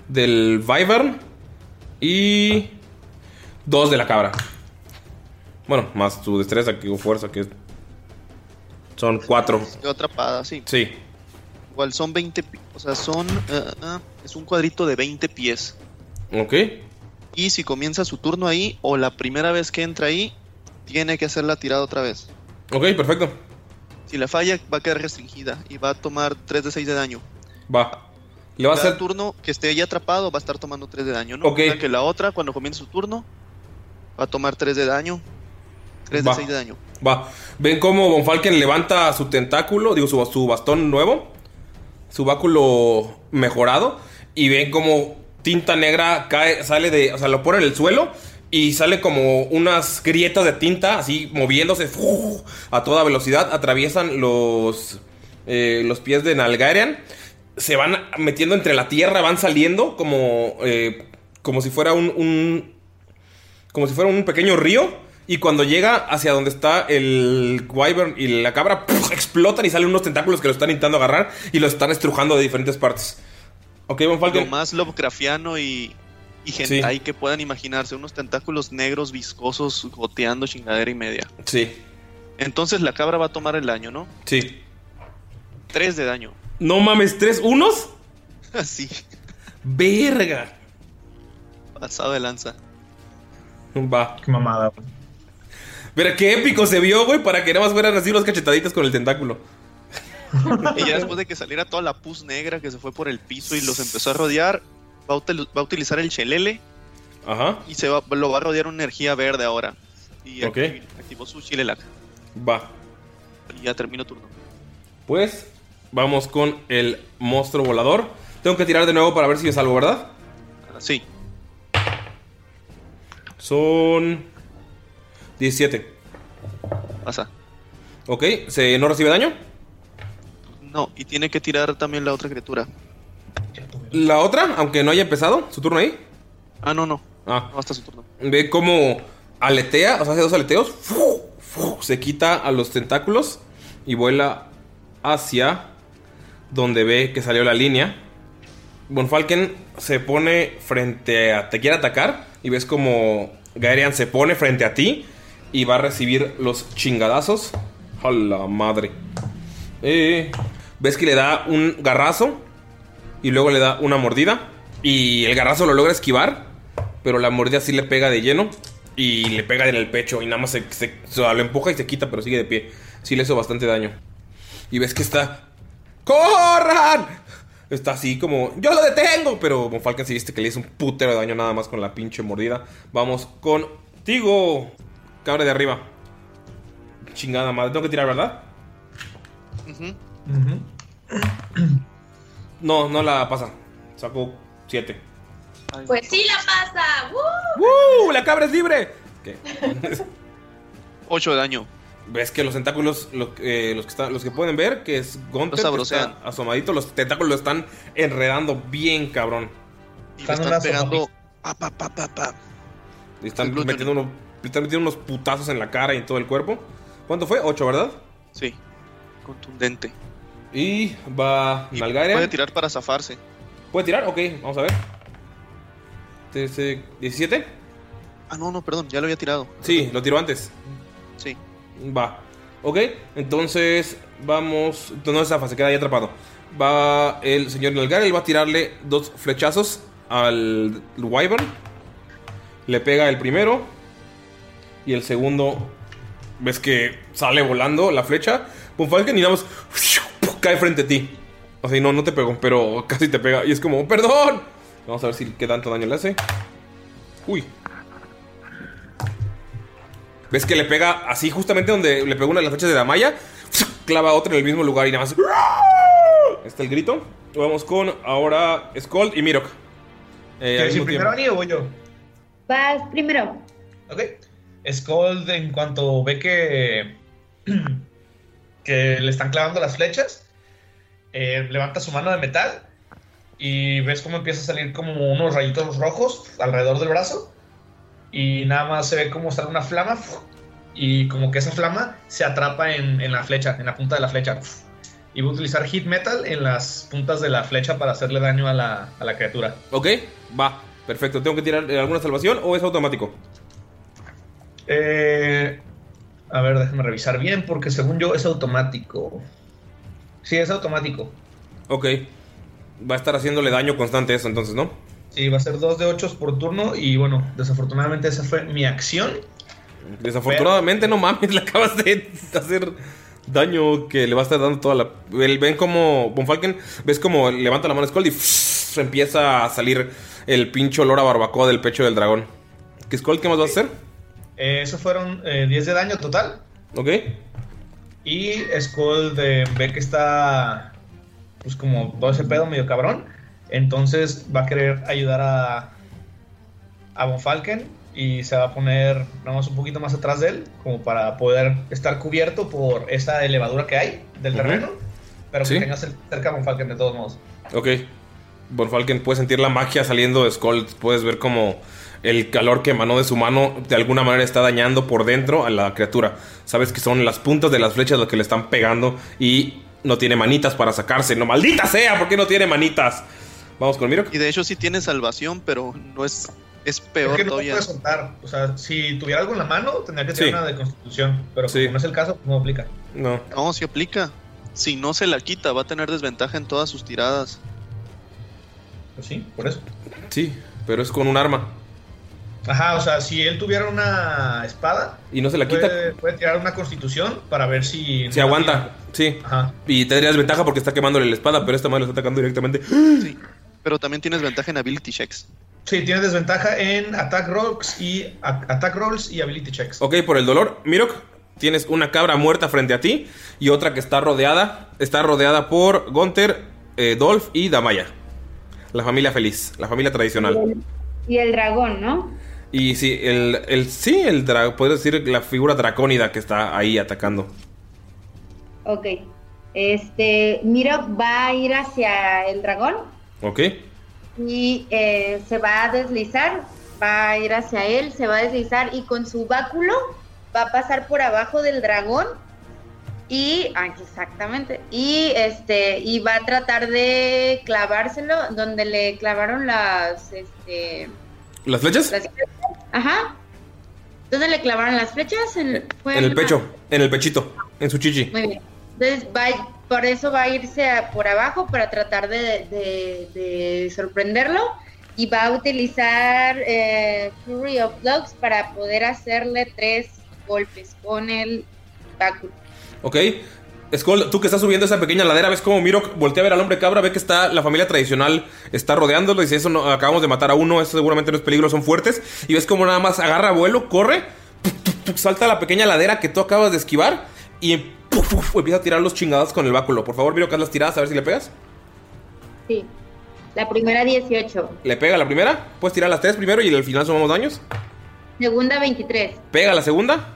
del Wyvern y 2 de la cabra. Bueno, más tu destreza que fuerza, que son 4. Quedó atrapada, sí. Sí, Igual son 20. pi- O sea, son. ah, es un cuadrito de 20 pies. ok. Y si comienza su turno ahí, o la primera vez que entra ahí, tiene que hacer la tirada otra vez. Ok, perfecto. Si la falla, va a quedar restringida y va a tomar 3 de 6 de daño. Va. Le va a hacer. turno que esté ahí atrapado va a estar tomando 3 de daño, ¿no? Ok. O sea, que la otra, cuando comience su turno, va a tomar 3 de daño. 3 de Va. 6 de daño. Va. Ven cómo Von Falken levanta su tentáculo, digo, su, su bastón nuevo, su báculo mejorado, y ven como tinta negra cae, sale de, o sea, lo pone en el suelo y sale como unas grietas de tinta, así moviéndose a toda velocidad, atraviesan los, eh, los pies de Nalgarian, se van metiendo entre la tierra, van saliendo como, eh, como si fuera un, como si fuera un pequeño río. Y cuando llega hacia donde está el Wyvern y la cabra, explotan y salen unos tentáculos que lo están intentando agarrar y lo están estrujando de diferentes partes. Ok, Von Lo más Lovecraftiano y, y hentai que puedan imaginarse. Unos tentáculos negros viscosos goteando chingadera y media. Sí, Entonces la cabra va a tomar el daño, ¿no? sí. 3 de daño. No mames, tres unos. Así, Verga. pasado de lanza. Va. Qué mamada, Pero qué épico se vio, güey, para que nada más fueran así los cachetaditas con el tentáculo. Y ya después de que saliera toda la pus negra que se fue por el piso y los empezó a rodear, va a, util- va a utilizar el chelele Ajá. y se va, lo va a rodear una energía verde ahora. Y activó su chilelac. Va. Y ya termino turno. Pues vamos con el monstruo volador. Tengo que tirar de nuevo para ver si me salvo, ¿verdad? Sí, Son 17. pasa. Ok, ¿se no recibe daño? No, y tiene que tirar también la otra criatura. La otra, aunque no haya empezado, su turno ahí. Ah, no, no. Ah, No, hasta su turno. ve cómo aletea, o sea, hace dos aleteos. ¡fu! ¡fu! Se quita a los tentáculos y vuela hacia donde ve que salió la línea. Von Falken se pone frente a. Te quiere atacar y ves como Gaerian se pone frente a ti y va a recibir los chingadazos. A la madre. Eh, ves que le da un garrazo y luego le da una mordida. Y el garrazo lo logra esquivar, pero la mordida sí le pega de lleno y le pega en el pecho y nada más se, se- o sea, lo empuja y se quita, pero sigue de pie. Sí le hizo bastante daño. Y ves que está. ¡Corran! Está así como, yo lo detengo, pero Von sí viste que le hizo un putero de daño nada más con la pinche mordida. Vamos contigo, cabra de arriba. Chingada madre, tengo que tirar, ¿verdad? No, no la pasa. Saco 7. Pues sí la pasa. ¡Woo! ¡La cabra es libre! ¿Qué? 8 de daño. Ves que los tentáculos, lo- eh, los, que están, los que pueden ver, que es Los que está asomadito, los tentáculos lo están enredando bien cabrón. Y le Están están pegando. Pa, pa, pa, pa, pa. Le están, metiendo unos, están metiendo unos putazos en la cara y en todo el cuerpo. ¿Cuánto fue? 8, ¿verdad? Sí. Contundente. Y va Y puede tirar para zafarse. ¿Puede tirar? Ok, vamos a ver. Trece- ¿17? Ah, no, no, perdón, ya lo había tirado. Sí, lo tiró antes. Sí. Va. Ok, entonces vamos. No esa fase, queda ahí atrapado. Va el señor Nalgar, él va a tirarle dos flechazos al Wyvern. Le pega el primero. Y el segundo. Ves que sale volando la flecha. Von Falken y nada más cae frente a ti. O sea, y no, no te pegó, pero casi te pega. Y es como, ¡perdón! Vamos a ver si qué tanto daño le hace. Uy. ves que le pega así justamente donde le pegó una de las flechas de Damaya, clava otra en el mismo lugar y nada más. Está el grito. Vamos con ahora Skold y Mirok. Eh, ¿Quieres ir primero. Ani, o voy yo? Vas primero. Ok. Skull, en cuanto ve que, que le están clavando las flechas, eh, levanta su mano de metal y ves cómo empieza a salir como unos rayitos rojos alrededor del brazo. Y nada más se ve como sale una flama y como que esa flama se atrapa en, en la flecha, en la punta de la flecha. Y va a utilizar Hit Metal en las puntas de la flecha para hacerle daño a la, a la criatura. Ok, va. Perfecto. ¿Tengo que tirar alguna salvación o es automático? Eh, a ver, déjame revisar bien porque según yo es automático. Sí, es automático. Ok. Va a estar haciéndole daño constante eso entonces, ¿no? Sí, va a ser 2 de 8 por turno y bueno, desafortunadamente esa fue mi acción. Desafortunadamente, no mames, le acabas de hacer daño que le va a estar dando toda la. el- Ven como. Bonfalken, ves como levanta la mano Skull y empieza a salir el pincho olor a barbacoa del pecho del dragón. ¿Qué Skull, qué más vas a hacer? Eh, eso fueron eh, 10 de daño total. Ok. Y Skull de, ve que está pues como todo ese pedo medio cabrón. Entonces va a querer ayudar a, a Von Falken y se va a poner nada más un poquito más atrás de él, como para poder estar cubierto por esa elevadura que hay del terreno, pero Sí. que tenga cer- cerca a Von Falken de todos modos. Ok. Bonfalken puede sentir la magia saliendo de Skull. Puedes ver como el calor que emanó de su mano de alguna manera está dañando por dentro a la criatura. Sabes que son las puntas de las flechas las que le están pegando y no tiene manitas para sacarse. No, maldita sea, ¿por qué no tiene manitas? Vamos con Mirok. Y de hecho sí tiene salvación, pero no es. Es peor es que no lo todavía. puede soltar. O sea, si tuviera algo en la mano, tendría que Sí. tener una de constitución. Pero como no es el caso, no aplica. No. No, si aplica. Si no se la quita, va a tener desventaja en todas sus tiradas. Pues sí, por eso. Sí, pero es con un arma. Ajá, o sea, si él tuviera una espada, Y no se la quita. puede, puede tirar una constitución para ver si. Se aguanta, sí. Y tendría desventaja porque está quemándole la espada, pero esta madre lo está atacando directamente. Pero también tienes ventaja en ability checks. Sí, tiene desventaja en attack rolls y attack rolls y ability checks. Ok, por el dolor, Mirok, tienes una cabra muerta frente a ti y otra que está rodeada. Está rodeada por Gunther, eh, Dolph y Damaya. La familia feliz, la familia tradicional. Y el dragón, ¿no? Y sí, el, el sí, el dragón, puedes decir la figura dracónida que está ahí atacando. Ok. Este, Miro va a ir hacia el dragón ¿Ok? y eh, se va a deslizar, va a ir hacia él, se va a deslizar y con su báculo va a pasar por abajo del dragón y, ah, exactamente, y este, y va a tratar de clavárselo donde le clavaron las, este, ¿Las flechas? las ajá, ¿dónde le clavaron las flechas? En, fue En el pecho, en el pechito, en su chichi. Muy bien. Entonces, va, por eso va a irse a- por abajo para tratar de, de- de sorprenderlo y va a utilizar eh, Fury of Blows para poder hacerle tres golpes con el báculo. Ok. Skull, tú que estás subiendo esa pequeña ladera, ves como Mirok voltea a ver al hombre cabra, ve que está la familia tradicional, está rodeándolo, dice, eso no, acabamos de matar a uno, eso seguramente no es peligro, son fuertes. Y ves como nada más agarra vuelo, corre, puf, puf, puf, salta a la pequeña ladera que tú acabas de esquivar y empieza a tirar los chingados con el báculo. Por favor, Mirok, haz las tiradas a ver si le pegas. Sí. La primera 18, ¿Le pega la primera? Puedes tirar las tres primero y al final sumamos daños. segunda 23 Pega la segunda,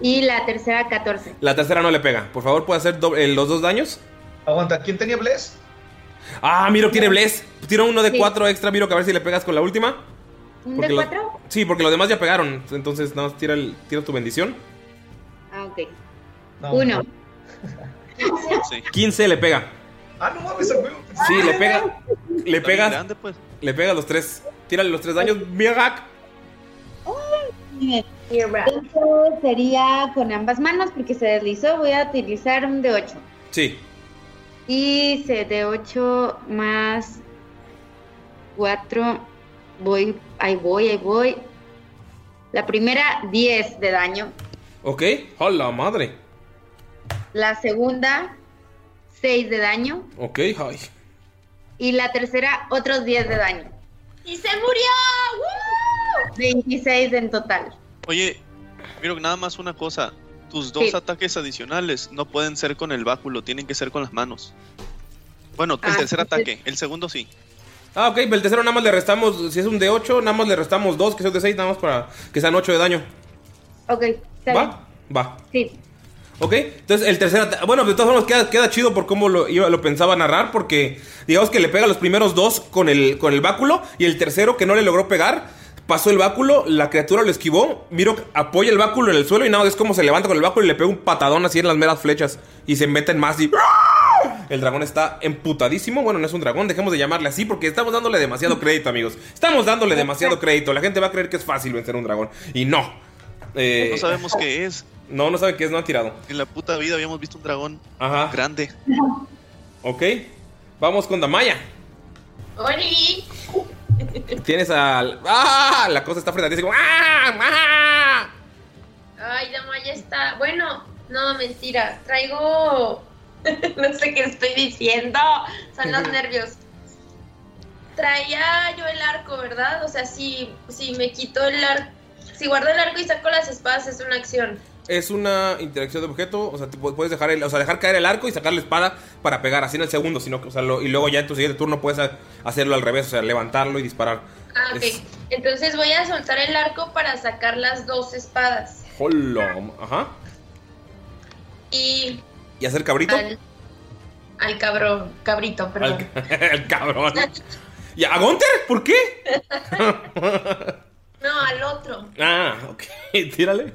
y la tercera 14. la tercera no le pega. Por favor, ¿puede hacer doble- eh, los dos daños? Aguanta, ¿quién tenía Bless? Ah, Miro tiene Bless. Tira uno de Sí. cuatro extra, Miro, que a ver si le pegas con la última. ¿Un Porque de cuatro? Sí, porque los demás ya pegaron. Entonces, nada más tira, el, tira tu bendición. Ah, ok. Uno. 15 le pega. Ah, no mames, el juego. Sí, le pega. Le pegas. grande, pues. Le pegas los tres. Tírale los tres daños. Sería con ambas manos porque se deslizó. Voy a utilizar un de 8. Sí. Y se de 8 más 4. Voy, ahí voy, ahí voy. La primera, 10 de daño. Ok. ¡Hola madre! La segunda, 6 de daño. Ok, ay. Y la tercera, otros 10 de daño. ¡Y se murió! ¡Woo! 26 en total. Oye, miro nada más una cosa. Tus dos Sí. ataques adicionales no pueden ser con el báculo, tienen que ser con las manos. Bueno, el Ah, tercer sí. ataque, el segundo sí. Ah, ok, el tercero nada más le restamos, si es un de 8, nada más le restamos 2, que son de 6, nada más para que sean 8 de daño. Ok, está bien. ¿Va? Va. Sí. Ok, entonces el tercer ataque. Bueno, de todas formas queda, queda chido por cómo lo, iba- lo pensaba narrar. Porque digamos que le pega los primeros dos con el, con el báculo. Y el tercero que no le logró pegar. Pasó el báculo, la criatura lo esquivó. Miro, apoya el báculo en el suelo. Y nada, es como se levanta con el báculo y le pega un patadón así en las meras flechas. Y se meten más y. El dragón está emputadísimo. Bueno, no es un dragón, dejemos de llamarle así porque estamos dándole demasiado crédito, amigos. Estamos dándole demasiado crédito. La gente va a creer que es fácil vencer un dragón. Y no. Eh, No sabemos qué es. No, no sabe qué es, no han tirado. En la puta vida habíamos visto un dragón Ajá. grande. Ok. Vamos con Damaya. ¡Oli! Tienes al. ¡Ah! La cosa está frente a ti. así como, ¡Ah! ¡Ah! Ay, Damaya está. Bueno, no, mentira. Traigo. no sé qué estoy diciendo. Son los nervios. Traía yo el arco, ¿verdad? O sea, si, si me quito el arco. Si guardo el arco y saco las espadas, es una acción. Es una interacción de objeto. O sea, te pu- puedes dejar, el, o sea, dejar caer el arco y sacar la espada para pegar así en el segundo. Sino que, o sea, lo- y luego ya en tu siguiente turno puedes ha- hacerlo al revés. O sea, levantarlo y disparar. Ah, ok. Es- Entonces voy a soltar el arco para sacar las dos espadas. Hola. Ajá. Y ¿Y hacer cabrito? al, al cabrón, cabrito, perdón. Al, al cabrón. ¿Y a Gunter? ¿Por qué? No, al otro. Ah, ok. Tírale.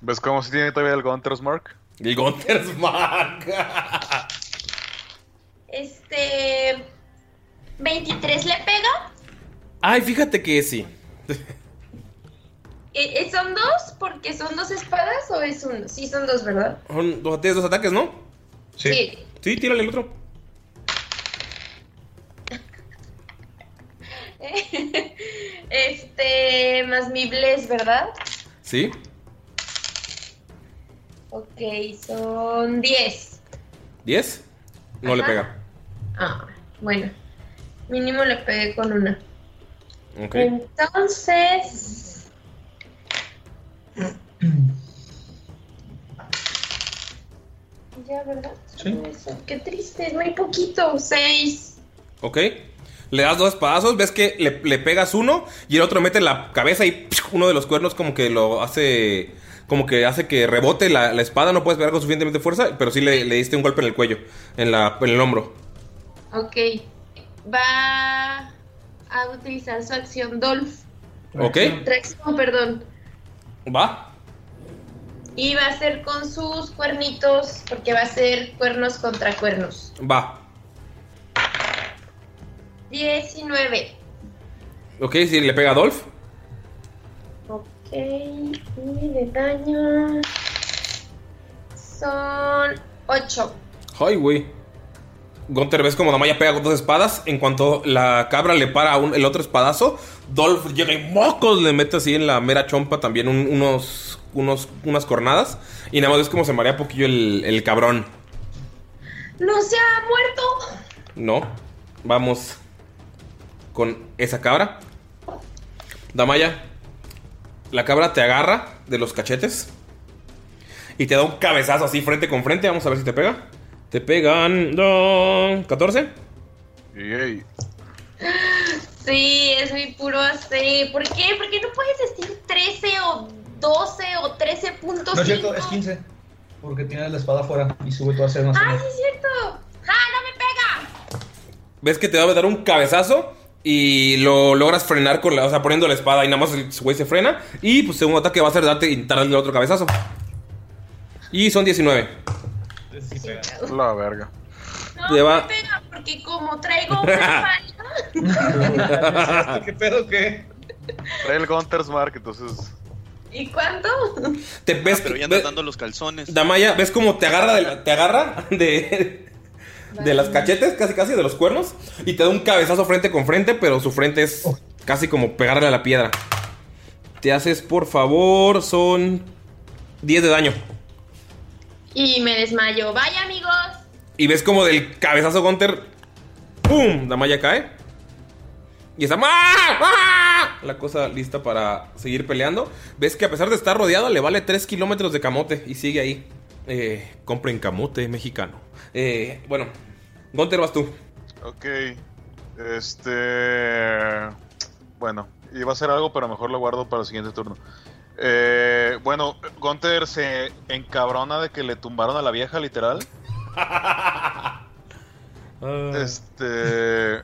¿Ves cómo si tiene todavía el Gunter's Mark? El Gunter's Mark. Este. 23 le pega. Ay, fíjate que sí. Eh, ¿Son dos? ¿Porque son dos espadas o es uno? Sí, son dos, ¿verdad? Son dos, tienes dos ataques, ¿no? Sí. Sí, tírale el otro. Este. Más mi bless, ¿verdad? Sí. Ok, son 10. ¿10? No le pega. Ah, bueno. Mínimo le pegué con una. Ok. Entonces. Ya, ¿verdad? Eso. Qué triste, es muy poquito. Seis. Ok. Le das dos espadazos, ves que le, le pegas uno y el otro mete la cabeza y ¡piu! uno de los cuernos como que lo hace... Como que hace que rebote la, la espada, no puedes pegar con suficientemente fuerza, pero sí le, le diste un golpe en el cuello, en, la, en el hombro. Ok. Va a utilizar su acción Dolph. ¿Ok? Tracción, perdón. Va. Y va a ser con sus cuernitos, porque va a ser cuernos contra cuernos. Va. 19. Ok, si le pega a Dolph. Y de daño. Son 8. Ay, güey. Gunter, ves como Damaya pega con dos espadas. En cuanto la cabra le para un- el otro espadazo, Dolph llega y mocos le mete así en la mera chompa también un- unos, unos, unas cornadas. Y nada más ves como se marea poquillo el, el cabrón. ¡No se ha muerto! No. Vamos con esa cabra. Damaya, la cabra te agarra de los cachetes y te da un cabezazo así frente con frente. Vamos a ver si te pega. Te pegan. no, 14. Sí, es mi puro AC. ¿Por qué? ¿Por qué no puedes decir 13 o 12 o 13.5? No es cierto, es 15. Porque tiene la espada afuera y sube todo a ser más. ¡Ay, sí es cierto! ¡Ah, no me pega! Ves que te va a dar un cabezazo y lo logras frenar con la, o sea, poniendo la espada y nada más el güey se frena. Y pues segundo ataque va a ser darte y darle otro cabezazo. Y son 19. La verga. No Te va- me pega porque como traigo una. ¿Qué pedo qué? Trae el Gunter's Mark, entonces. ¿Y cuánto? Te ves, Pero ya andas dando los calzones. Damaya, ¿ves cómo te agarra de, la- te agarra de, de las cachetes, casi casi de los cuernos? Y te da un cabezazo frente con frente, pero su frente es casi como pegarle a la piedra. Te haces, por favor, son 10 de daño. Y me desmayo. Vaya, amigos. Y ves como del cabezazo Gunter, ¡pum! Damaya cae. Y está ¡Ah! ¡Ah! la cosa lista para seguir peleando. Ves que a pesar de estar rodeado, le vale 3 kilómetros de camote y sigue ahí. Eh, compren camote mexicano. Eh, bueno, Gunter, vas tú. Ok. Este. Bueno, iba a hacer algo, pero mejor lo guardo para el siguiente turno. Eh, bueno, Gunter se encabrona de que le tumbaron a la vieja, literal. Este.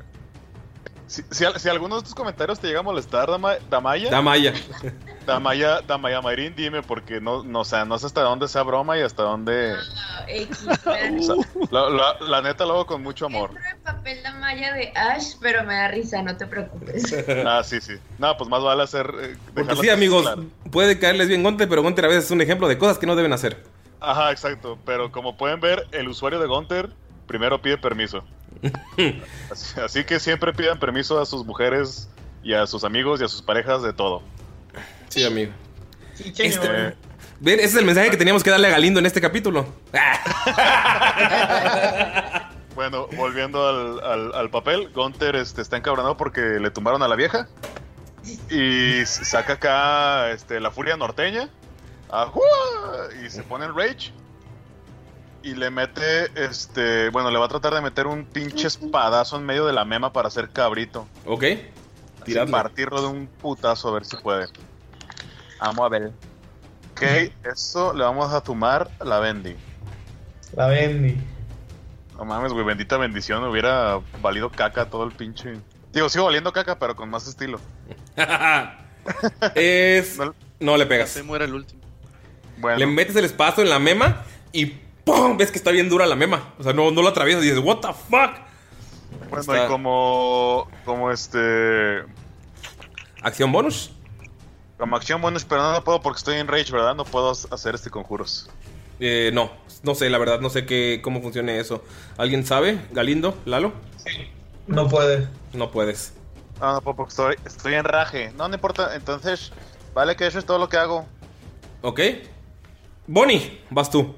Si, si, si alguno de estos comentarios te llega a molestar, Dama- Damaya. Damaya. Damaya, Damaya Mayrin, dime, porque no, no, o sea, no sé hasta dónde sea broma y hasta dónde. X, o sea, la, la- la neta lo hago con mucho amor. el papel de malla de Ash, pero me da risa, no te preocupes. Ah, sí, sí. No, pues más vale hacer. eh, Porque sí, así, amigos, claro. puede caerles bien Gunter, pero Gunter a veces es un ejemplo de cosas que no deben hacer. Ajá, exacto. Pero como pueden ver, el usuario de Gunter primero pide permiso. así, así que siempre pidan permiso a sus mujeres y a sus amigos y a sus parejas de todo. Sí, amigo. Sí, Eh, Ven, ese es el mensaje que teníamos que darle a Galindo en este capítulo. Bueno, volviendo al, al- al papel, Gunter este, está encabronado porque le tumbaron a la vieja. Y saca acá este, la furia norteña. ¡Ajúa! Y se pone en rage. Y le mete, este, bueno, le va a tratar de meter un pinche espadazo en medio de la mema para hacer cabrito. Ok. Así, Tiradlo. partirlo de un putazo a ver si puede. Vamos a ver. Ok, eso le vamos a tumar la Bendy. La Bendy. No mames, güey, bendita bendición, hubiera valido caca todo el pinche. Digo, sigo valiendo caca, pero con más estilo. es. No le pegas. Se muera el último. Le metes el espacio en la mema y ¡pum! ves que está bien dura la mema. O sea, no, no lo atraviesas y dices, ¿What the fuck? Bueno, Está- y como. Como este. ¿Acción bonus? Como acción bonus, pero no, no puedo porque estoy en rage, ¿verdad? No puedo hacer este conjuros. Eh, no, no sé, la verdad, no sé qué, cómo funcione eso. ¿Alguien sabe? ¿Galindo? ¿Lalo? No puede. No puedes. No, no puedo porque estoy, estoy en raje. No, no importa. Entonces, vale que eso es todo lo que hago. ¿Ok? Bonnie, vas tú.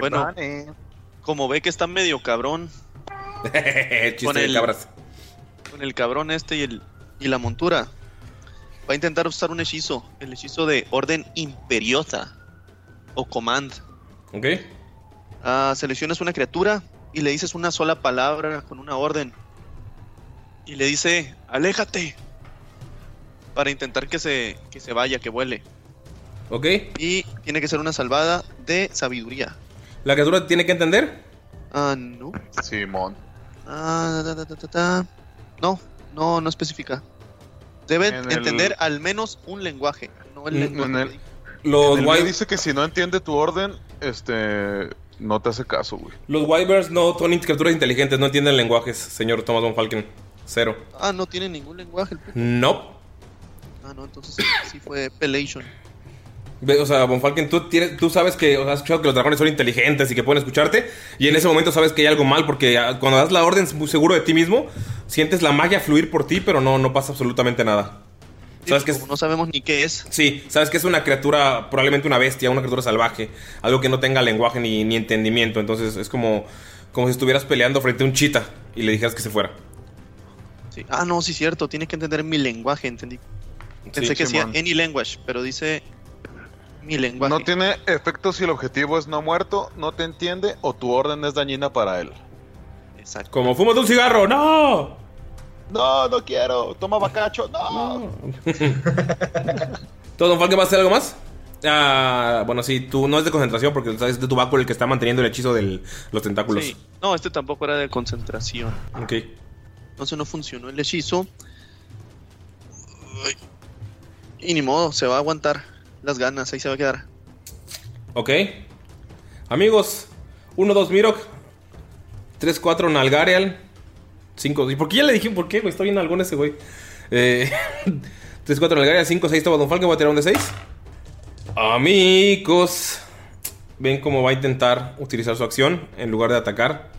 Bueno, como ve que está medio cabrón Con el- cabras. con el cabrón este y, el, y la montura, va a intentar usar un hechizo, el hechizo de orden imperiosa o command. ¿Ok? Ah, seleccionas una criatura y le dices una sola palabra con una orden. Y le dice, aléjate. Para intentar que se, que se vaya, que vuele. ¿Ok? Y tiene que ser una salvada de sabiduría. ¿La criatura tiene que entender? Ah, no. Simón. Ah, ta, ta, ta. No, no, no especifica. Deben En el- entender al menos un lenguaje, no el En lenguaje. el, Los en el dice que si no entiende tu orden, este. No te hace caso, güey. Los Wyverns no son criaturas inteligentes, no entienden lenguajes, señor Thomas von Falken. Cero. Ah, no tiene ningún lenguaje el puto. No. Ah, no, entonces sí, sí fue Pelation. O sea, Von Falken, tú, tienes, tú sabes que, o sea, has escuchado que los dragones son inteligentes y que pueden escucharte. Y en ese momento sabes que hay algo mal porque ah, cuando das la orden muy seguro de ti mismo, sientes la magia fluir por ti, pero no, no pasa absolutamente nada. ¿Sabes que no sabemos ni qué es. Sí, sabes que es una criatura, probablemente una bestia, una criatura salvaje. Algo que no tenga lenguaje ni, ni entendimiento. Entonces es como, como si estuvieras peleando frente a un chita y le dijeras que se fuera. Sí. Ah, no, sí, cierto, tiene que entender mi lenguaje, entendí. Pensé Sí, que decía any language, pero dice mi lenguaje. No tiene efecto si el objetivo es no muerto, no te entiende o tu orden es dañina para él. Exacto. Como fúmate un cigarro, ¡no! No, no quiero. Toma bacacho. No. ¿Todo Don Falken va a hacer algo más? Ah, bueno, sí, tú no es de concentración porque sabes de tu báculo el que está manteniendo el hechizo de los tentáculos. Sí. No, este tampoco era de concentración. Ok. Entonces no funcionó el hechizo. Y ni modo, se va a aguantar las ganas, ahí se va a quedar. Ok. Amigos, 1, 2 Mirok. 3, 4 Nalgarial. 5. ¿Y por qué ya le dije por qué, güey? Está bien algún ese, güey. Eh, 3, 4 Nalgarial. 5, 6 Toma Don Falken. Voy a tirar un de 6. Amigos. Ven cómo va a intentar utilizar su acción en lugar de atacar.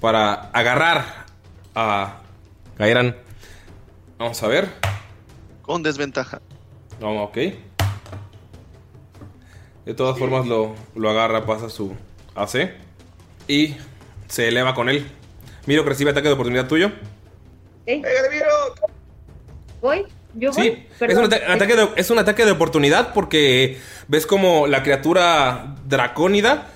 Para agarrar a Gairan. Vamos a ver. Con desventaja. Vamos, ok. De todas formas lo, lo agarra, pasa su AC. Y se eleva con él. Miro que recibe ataque de oportunidad tuyo. ¿Ok? Voy. Yo Sí, voy, es perdón. un, ata- ataque de, es un ataque de oportunidad porque ves como la criatura dracónida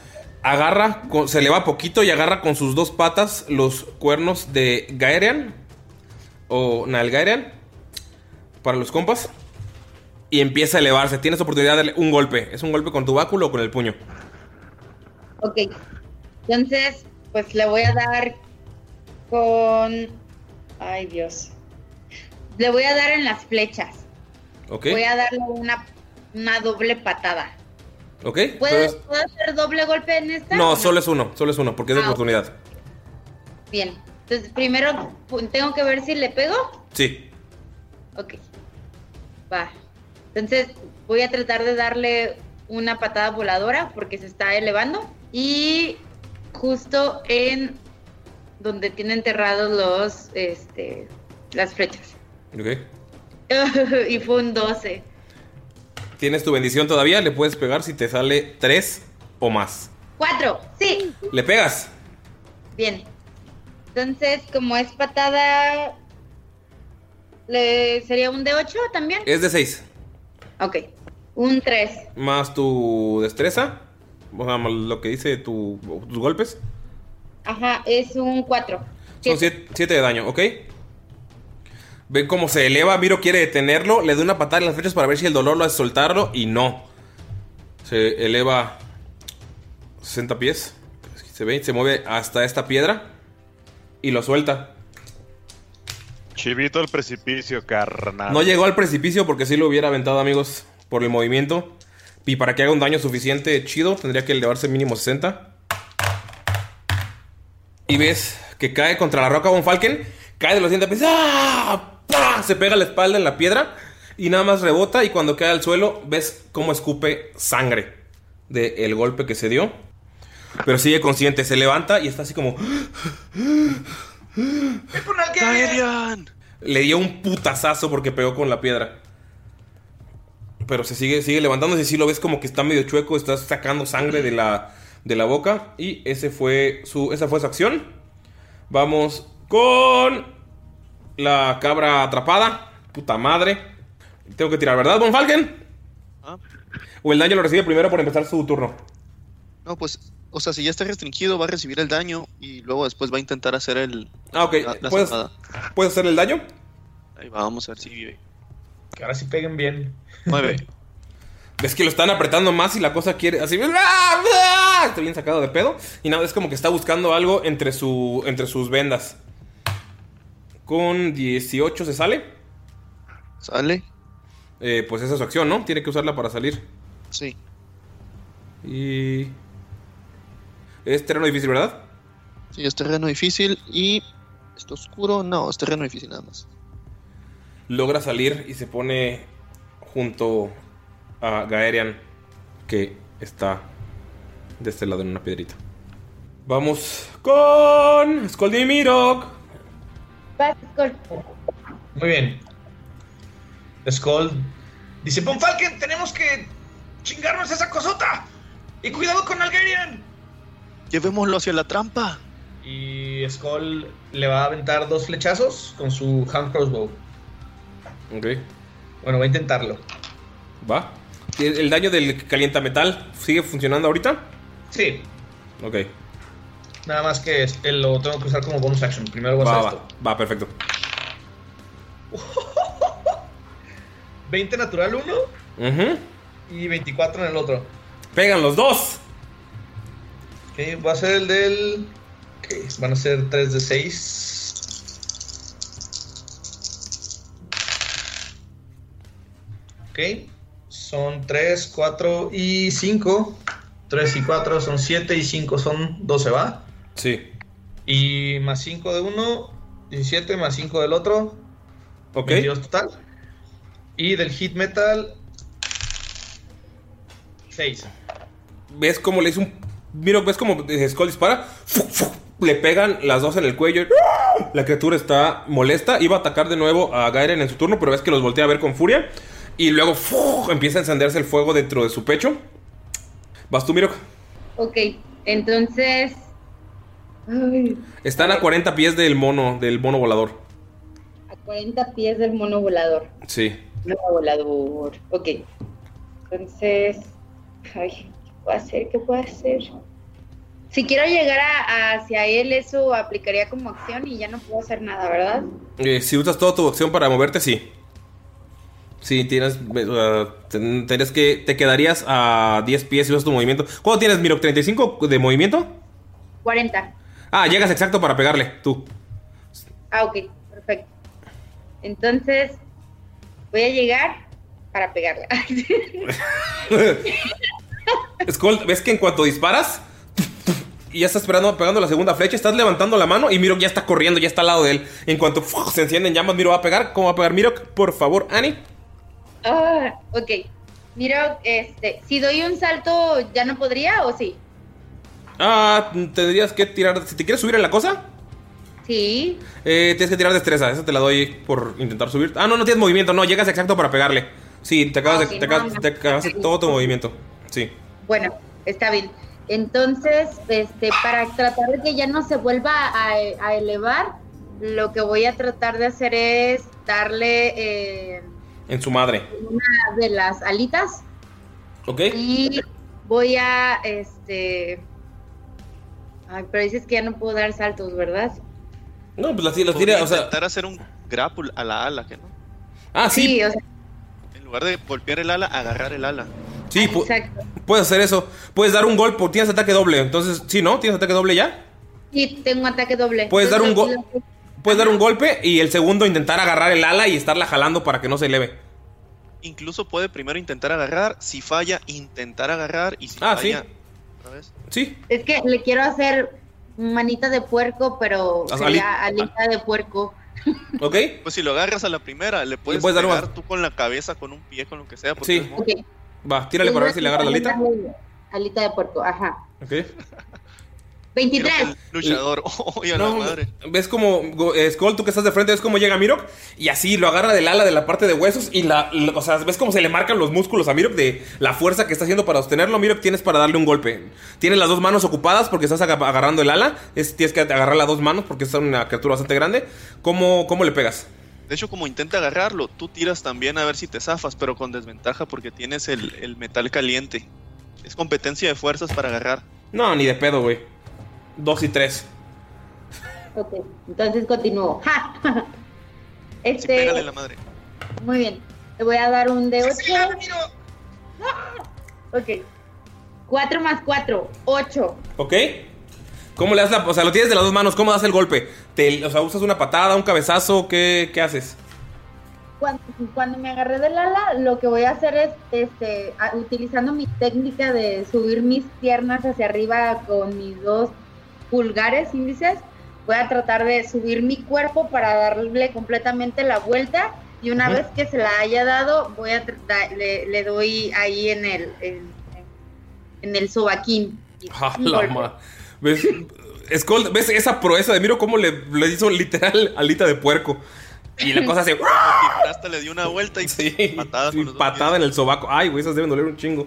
agarra, con- se eleva poquito y agarra con sus dos patas los cuernos de Gaerian o Nalgaerian para los compas y empieza a elevarse. Tienes oportunidad de darle un golpe. Es un golpe con tu báculo o con el puño. Ok. Entonces, pues le voy a dar con. Ay, Dios. Le voy a dar en las flechas. ¿Ok? Voy a darle una, una doble patada. ¿Ok? ¿Puedo, Pero es- ¿puedo hacer doble golpe en esta? no, solo es uno. Solo es uno porque es de Ah, oportunidad. Bien. Entonces, primero tengo que ver si le pego. Sí. Ok. Va. Entonces, voy a tratar de darle una patada voladora porque se está elevando. Y justo en donde tiene enterrados los, este, las flechas. ¿Ok? y fue un 12. Tienes tu bendición todavía. Le puedes pegar si te sale tres o más. ¡Cuatro! ¡Sí! ¿Le pegas? Bien. Entonces, como es patada, ¿le sería un de 8 también? Es de 6. Ok. Un 3. Más tu destreza. O sea, lo que dice tu- tus golpes. Ajá, es un 4. Son 7 de daño, ¿ok? Ven cómo se eleva. Miro quiere detenerlo. Le doy una patada en las flechas para ver si el dolor lo hace soltarlo. Y no. Se eleva 60 pies. Se ve, se mueve hasta esta piedra. Y lo suelta. Chivito al precipicio, carnal. No llegó al precipicio porque si lo hubiera aventado, amigos, por el movimiento. Y para que haga un daño suficiente chido, tendría que elevarse mínimo 60. Y ves que cae contra la roca Von Falken. Cae de los dientes. ¡ah! ¡Pah! Se pega la espalda en la piedra. Y nada más rebota. Y cuando cae al suelo, ves cómo escupe sangre del golpe que se dio. Pero sigue consciente. Se levanta y está así como. Le dio un putazazo porque pegó con la piedra. Pero se sigue, sigue levantándose. Sí lo ves como que está medio chueco. Está sacando sangre de la, de la boca. Y ese fue su, esa fue su acción. Vamos con la cabra atrapada. Puta madre. Tengo que tirar, ¿verdad, Von Falken? Ah. O el daño lo recibe primero por empezar su turno. No, pues, o sea, si ya está restringido, va a recibir el daño y luego después va a intentar hacer el. Ah, ok. la- la ¿Puedes, zapada. ¿Puedes hacerle el daño? Ahí va, vamos a ver si vive. Que ahora sí peguen bien. Nueve. Ves que lo están apretando más y la cosa quiere así. ¡ah! ¡ah! Está bien sacado de pedo. Y nada, es como que está buscando algo entre, su, entre sus vendas. Con 18 se sale. Sale. Eh, pues esa es su acción, ¿no? Tiene que usarla para salir. Sí. Y. Es terreno difícil, ¿verdad? Sí, es terreno difícil y. ¿Está oscuro? No, es terreno difícil nada más. Logra salir y se pone junto a Gaerian, que está de este lado en una piedrita. Vamos con Skoldy Mirok. Muy bien. Skull dice: Von Falken, tenemos que chingarnos esa cosota. Y cuidado con Algerian. Llevémoslo hacia la trampa. Y Skull le va a aventar dos flechazos con su hand crossbow. Ok. Bueno, va a intentarlo. Va. ¿El daño del calientametal sigue funcionando ahorita? Sí. Ok. Nada más que este lo tengo que usar como bonus action. Primero voy a Va, hacer va, esto. va, perfecto. 20 natural uno y 24 en el otro. Pegan los dos. Ok, va a ser el del. Ok, van a ser 3 de 6. Ok, son 3, 4 y 5. 3 y 4 son 7 y 5 son 12, ¿va? Sí. Y más 5 de uno, 17 más 5 del otro. Ok. 22 total. Y del hit metal, 6. ¿Ves cómo le hizo un. Mira, ¿ves cómo Skull dispara? Le pegan las dos en el cuello. La criatura está molesta. Iba a atacar de nuevo a Gairen en su turno, pero ves que los voltea a ver con furia. Y luego empieza a encenderse el fuego dentro de su pecho. Vas tú, Miro. Ok, entonces. Ay, Están a 40 pies del mono, del mono volador. a 40 pies del mono volador. Sí. Mono volador. Ok. Entonces. Ay, ¿qué puedo hacer? ¿Qué puedo hacer? Si quiero llegar a- hacia él, eso aplicaría como acción y ya no puedo hacer nada, ¿verdad? Eh, si usas toda tu acción para moverte, sí. Sí, tienes. tendrías que. Te quedarías a 10 pies si usas tu movimiento. ¿Cuánto tienes, Miro? ¿35 de movimiento? 40. Ah, llegas exacto para pegarle, tú. Ah, ok, perfecto. Entonces, voy a llegar para pegarle. Skull, ves que en cuanto disparas. Y ya estás esperando, pegando la segunda flecha, estás levantando la mano y Miro ya está corriendo, ya está al lado de él. En cuanto ¡fuf! se encienden llamas, Miro va a pegar. ¿Cómo va a pegar Miro? Por favor, Annie. Ah, ok. Mira, este, si doy un salto, ¿ya no podría o sí? Ah, tendrías que tirar. Si te quieres subir en la cosa, Sí. eh, tienes que tirar destreza. Esa te la doy por intentar subir. Ah, no, no tienes movimiento, no, llegas exacto para pegarle. Sí, te acabas Ah, de. Te no, acabas, no. te acabaste todo tu movimiento. Sí. Bueno, está bien. Entonces, este, para tratar de que ya no se vuelva a, a elevar, lo que voy a tratar de hacer es darle eh, En su madre. una de las alitas ¿Ok? y voy a, este, ay, pero dices que ya no puedo dar saltos, ¿verdad? No, pues las, las tira, o sea. intentar hacer un grapple a la ala, que no. Ah, sí. o sea, lugar de golpear el ala, agarrar el ala. Sí, pu- exacto. puedes hacer eso. Puedes dar un golpe, tienes ataque doble. Entonces, sí, ¿no? ¿Tienes ataque doble ya? Sí, tengo ataque doble. Puedes dar un Entonces, go- Puedes dar un golpe y el segundo intentar agarrar el ala y estarla jalando para que no se eleve. Incluso puede primero intentar agarrar, si falla, intentar agarrar y si Ah, sí. falla. otra vez. Sí. Es que le quiero hacer manita de puerco, pero sería alita de puerco. ¿Ok? Pues si lo agarras a la primera, le puedes, puedes dar pegar tú con la cabeza, con un pie, con lo que sea. porque Sí. es mono. Ok. Va, tírale para ver si le agarra la alita. Alita de puerco, ajá. Ok. 23. Luchador. Oye, a No, la madre. ves como eh, Skull, tú que estás de frente, ves cómo llega Mirok y así lo agarra del ala de la parte de huesos y la, la- o sea, ves cómo se le marcan los músculos a Mirok de la fuerza que está haciendo para sostenerlo. Mirok tienes para darle un golpe. Tienes las dos manos ocupadas porque estás aga- agarrando el ala. Es, tienes que agarrar las dos manos porque es una criatura bastante grande. ¿Cómo, cómo le pegas? De hecho, como intenta agarrarlo, tú tiras también a ver si te zafas, pero con desventaja porque tienes el, el metal caliente. Es competencia de fuerzas para agarrar. No, ni de pedo, güey. Dos y tres. Ok, entonces continúo. ¡Ja! Este, Pégale la madre. muy bien. Le voy a dar un de 8. Ok. 4 más 4, 8. ¿Ok? ¿Cómo le das la.? O sea, lo tienes de las dos manos. ¿Cómo das el golpe? Te- o sea, ¿usas una patada, un cabezazo? ¿Qué, qué haces? Cuando, cuando me agarré del ala, lo que voy a hacer es, este, utilizando mi técnica de subir mis piernas hacia arriba con mis dos pulgares índices, voy a tratar de subir mi cuerpo para darle completamente la vuelta y una vez que se la haya dado, voy a le, le doy ahí en el en, en el sobaquín. Un la ¿Ves? Skull, ¿ves esa proeza de Miro cómo le, le hizo literal alita de puerco? Y la cosa se. Hasta le dio una vuelta y patada Sí, patada en el sobaco. Ay, güey, esas deben doler un chingo.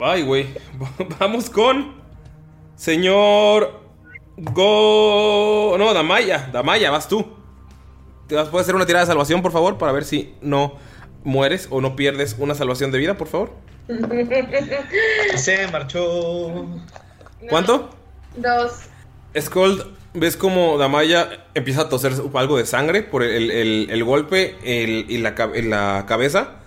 Ay, güey. Vamos con. Señor. Go. No, Damaya. Damaya, vas tú. ¿Te vas, ¿Puedes hacer una tirada de salvación, por favor? Para ver si no mueres o no pierdes una salvación de vida, por favor. Se marchó. ¿Cuánto? Dos. Skull, ves como Damaya empieza a toser algo de sangre por el, el- el golpe el- y la, ca- en la cabeza.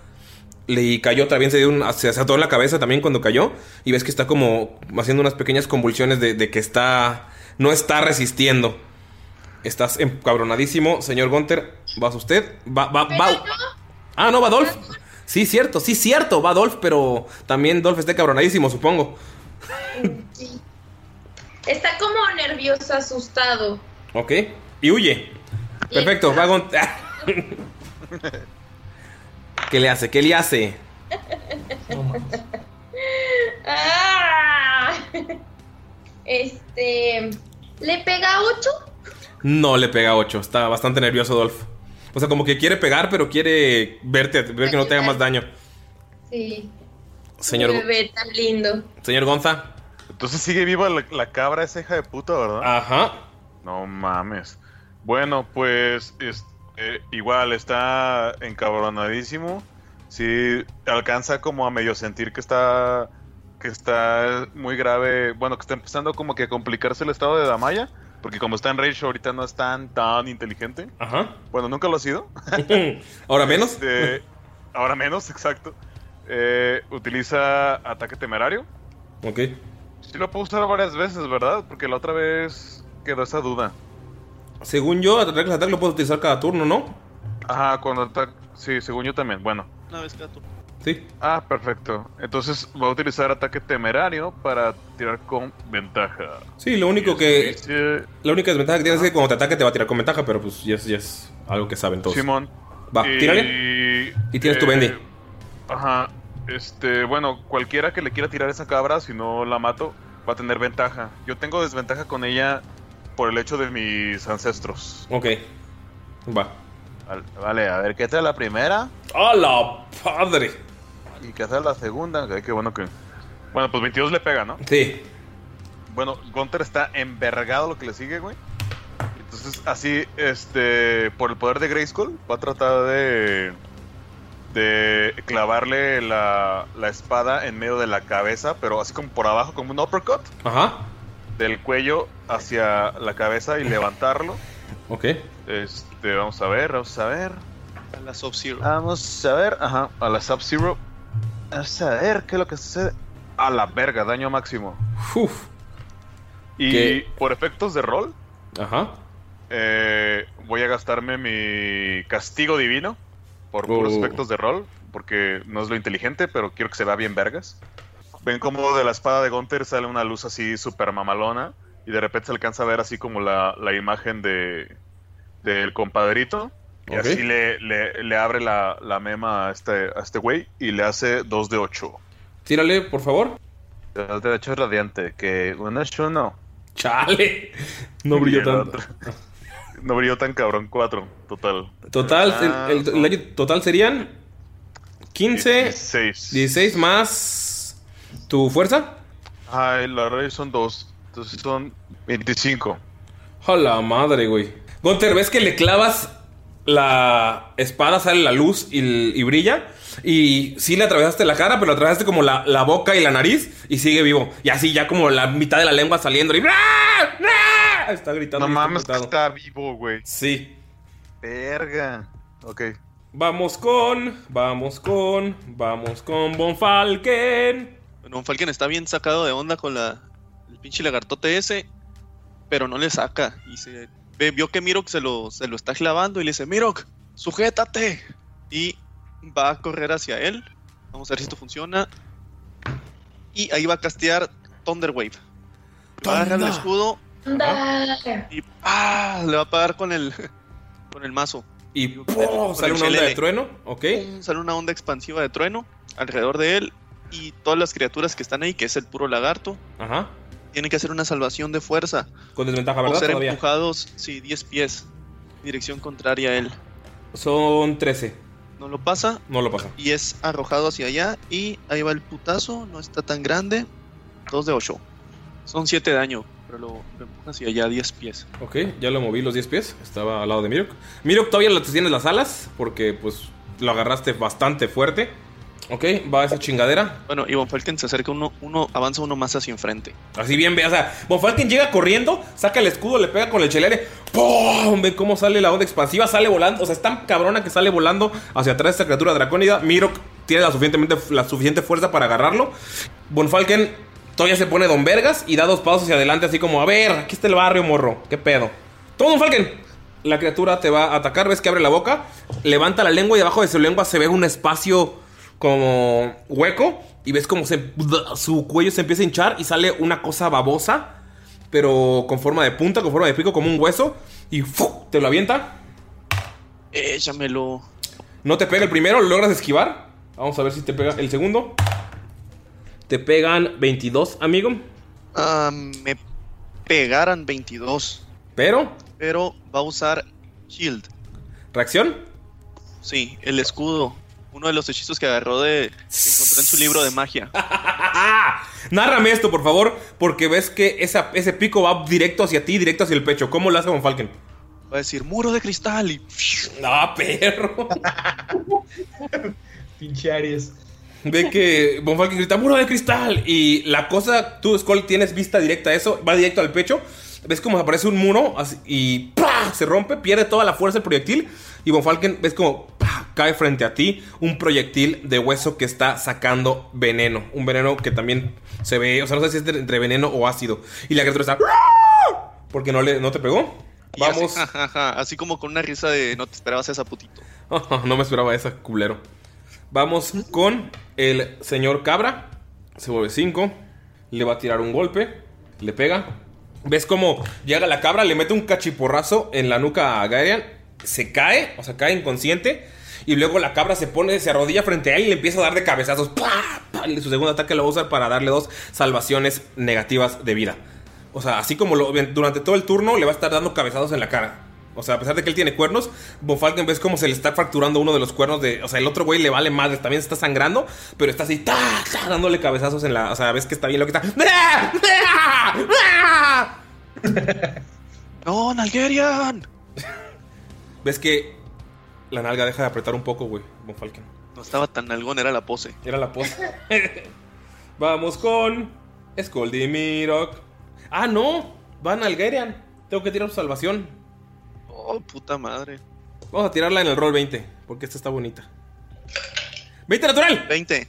Le cayó, también se dio un, se ató en la cabeza también cuando cayó. Y ves que está como haciendo unas pequeñas convulsiones de, de que está. No está resistiendo. Estás encabronadísimo, señor Gunter. ¿Vas usted? Va, va, va. Ah, no, va Dolph. Sí, cierto, sí, cierto, va Dolph, pero también Dolph está encabronadísimo, supongo. Está como nervioso, asustado. Ok. Y huye. Perfecto, va Gon- ¿Qué le hace? ¿Qué le hace? Ah. Este. ¿Le pega ocho? No le pega 8. Está bastante nervioso Dolph. O sea, como que quiere pegar, pero quiere verte, ver que no te haga más daño. Sí. Señor, bebé tan lindo. señor Gonza. Entonces sigue viva la, la cabra esa hija de puta, ¿verdad? Ajá. No mames. Bueno, pues es- Eh, igual está encabronadísimo. Sí, alcanza como a medio sentir que está que está muy grave, bueno, que está empezando como que a complicarse el estado de Damaya, porque como está en Rage ahorita no es tan tan inteligente. Ajá. Bueno, nunca lo ha sido. ¿Ahora menos? Este, ahora menos, exacto. Eh, utiliza ataque temerario. Ok. Sí lo puedo usar varias veces, ¿verdad? Porque la otra vez quedó esa duda. Según yo, de ataque lo puedes utilizar cada turno, ¿no? Ajá, cuando ataca... Sí, según yo también. Bueno. Una vez cada turno. Sí. Ah, perfecto. Entonces va a utilizar ataque temerario para tirar con ventaja. Sí, lo único que. Dice- La única desventaja que tienes es que cuando te ataque te va a tirar con ventaja, pero pues ya es, ya es algo que saben todos. Simón. Va, Y- tírale. Y tienes tu eh, bendy. Ajá. Este, bueno, cualquiera que le quiera tirar esa cabra, si no la mato, va a tener ventaja. Yo tengo desventaja con ella por el hecho de mis ancestros. Ok. Va. Vale, Vale, a ver, ¿qué tal la primera? ¡A la padre! ¿Y qué tal la segunda? Qué bueno que. Bueno, pues 22 le pega, ¿no? Sí. Bueno, Gunter está envergado lo que le sigue, güey. Entonces, así, este, por el poder de Grayskull, va a tratar de. de clavarle la, la espada en medio de la cabeza, pero así como por abajo, como un uppercut. Ajá. Del cuello hacia la cabeza y levantarlo. Ok. Este, vamos a ver, vamos a ver. A la Sub-Zero. Vamos a ver, ajá, a la Sub-Zero. A ver qué es lo que sucede. A la verga, daño máximo. Uf. Y ¿Qué? por efectos de rol, Ajá. eh, voy a gastarme mi castigo divino por puros Oh. efectos de rol, porque no es lo inteligente, pero quiero que se vea bien vergas. Ven como de la espada de Gunther sale una luz así súper mamalona y de repente se alcanza a ver así como la, la imagen de del compadrito. Y Ok. así le, le- le abre la, la mema a este a este güey y le hace 2 de 8. Tírale, por favor. 2 de 8 radiante, que uno es uno. Chale. No brilló tanto. No brilló tan cabrón, 4, total. Total, Ah, el, el- el total serían 15, 16. 16 más tu fuerza. Ay, la verdad son 2. Entonces son 25. A la madre, güey. Gunter, ¿ves que le clavas la espada, sale la luz y, y brilla? Y sí le atravesaste la cara, pero le atravesaste como la, la boca y la nariz y sigue vivo. Y así ya como la mitad de la lengua saliendo y... Está gritando. No mames, que está vivo, güey. Sí. Verga. Ok. Vamos con, vamos con, vamos con Von Falken. Bueno, Falken está bien sacado de onda con la, el pinche lagartote ese, pero no le saca. Y se ve, vio que Mirok se lo, se lo está clavando y le dice, Mirok, sujétate. Y va a correr hacia él. Vamos a ver si esto funciona. Y ahí va a castear Thunder Wave. Va a agarrar el escudo y ¡ah! le va a pagar con el, con el mazo. Y sale una onda de trueno. Ok. Sale una onda expansiva de trueno alrededor de él y todas las criaturas que están ahí, que es el puro lagarto, Ajá. Tienen que hacer una salvación de fuerza Con desventaja, o ¿verdad? ser Todavía. empujados, sí, 10 pies, dirección contraria a él. Son 13. No lo pasa No lo pasa. y es arrojado hacia allá y ahí va el putazo, no está tan grande, 2 de 8. Son 7 de daño, pero lo, lo empuja hacia allá 10 pies. Ok, ya lo moví los 10 pies. Estaba al lado de Mirok. Mirok todavía le tienes las alas porque pues lo agarraste bastante fuerte. Ok, va esa chingadera. Bueno, y Von Falken se acerca uno, uno, avanza uno más hacia enfrente. Así bien, ve, o sea, Von Falken llega corriendo, saca el escudo, le pega con el chelere. ¡Pum! Ve cómo sale la onda expansiva, sale volando. O sea, es tan cabrona que sale volando hacia atrás esta criatura dracónida. Mirok tiene la, suficientemente, la suficiente fuerza para agarrarlo. Von Falken todavía se pone don vergas y da dos pasos hacia adelante, así como, a ver, aquí está el barrio, morro. ¿Qué pedo? ¡Toma, Von Falken! La criatura te va a atacar, ves que abre la boca, levanta la lengua y debajo de su lengua se ve un espacio como hueco y ves como se, su cuello se empieza a hinchar y sale una cosa babosa, pero con forma de punta, con forma de pico, como un hueso y ¡fu! te lo avienta. Échamelo. No te pega el primero, lo logras esquivar. Vamos a ver si te pega el segundo. Te pegan 22, amigo. Ah, me pegaran 22. Pero, Pero va a usar Shield. reacción. Sí, el escudo. Uno de los hechizos que agarró de. que encontró en su libro de magia. Nárrame esto, por favor, porque ves que esa- ese pico va directo hacia ti, directo hacia el pecho. ¿Cómo lo hace con Falken? Va a decir muro de cristal y. ¡Ah, perro! Pinche Aries. Ve que Von Falken grita muro de cristal. Y la cosa, tú, Skull, tienes vista directa a eso, va directo al pecho. Ves como aparece un muro así, y ¡pah! se rompe, pierde toda la fuerza del proyectil. Y Von Falken, ves como ¡pah! cae frente a ti un proyectil de hueso que está sacando veneno. Un veneno que también se ve, o sea, no sé si es entre veneno o ácido. Y la criatura está. Porque no, le, no te pegó. así, Vamos. jajaja, así como con una risa de no te esperabas esa putito. no me esperaba esa, culero. Vamos con el señor Cabra. Se vuelve 5. Le va a tirar un golpe. Le pega. ¿Ves cómo llega la cabra? Le mete un cachiporrazo en la nuca a Gaerian. Se cae, o sea, cae inconsciente. Y luego la cabra se pone, se arrodilla frente a él y le empieza a dar de cabezazos. ¡Pah! ¡Pah! Y su segundo ataque lo va a usar para darle dos salvaciones negativas de vida. O sea, así como lo- durante todo el turno le va a estar dando cabezazos en la cara. O sea, a pesar de que él tiene cuernos, Von Falken ves como se le está fracturando uno de los cuernos de. O sea, el otro güey le vale madre, también se está sangrando, pero está así, ¡ta! ¡ta! dándole cabezazos en la. O sea, ves que está bien lo que está. ¡No, Nalgerian! Ves que la nalga deja de apretar un poco, güey, Von Falken. No estaba tan nalgón, era la pose. Era la pose. Vamos con. Scoldy Mirok. Ah, no. Van al Gerian. Tengo que tirar su salvación. Oh, puta madre. Vamos a tirarla en el roll 20, porque esta está bonita. ¡20 natural! 20.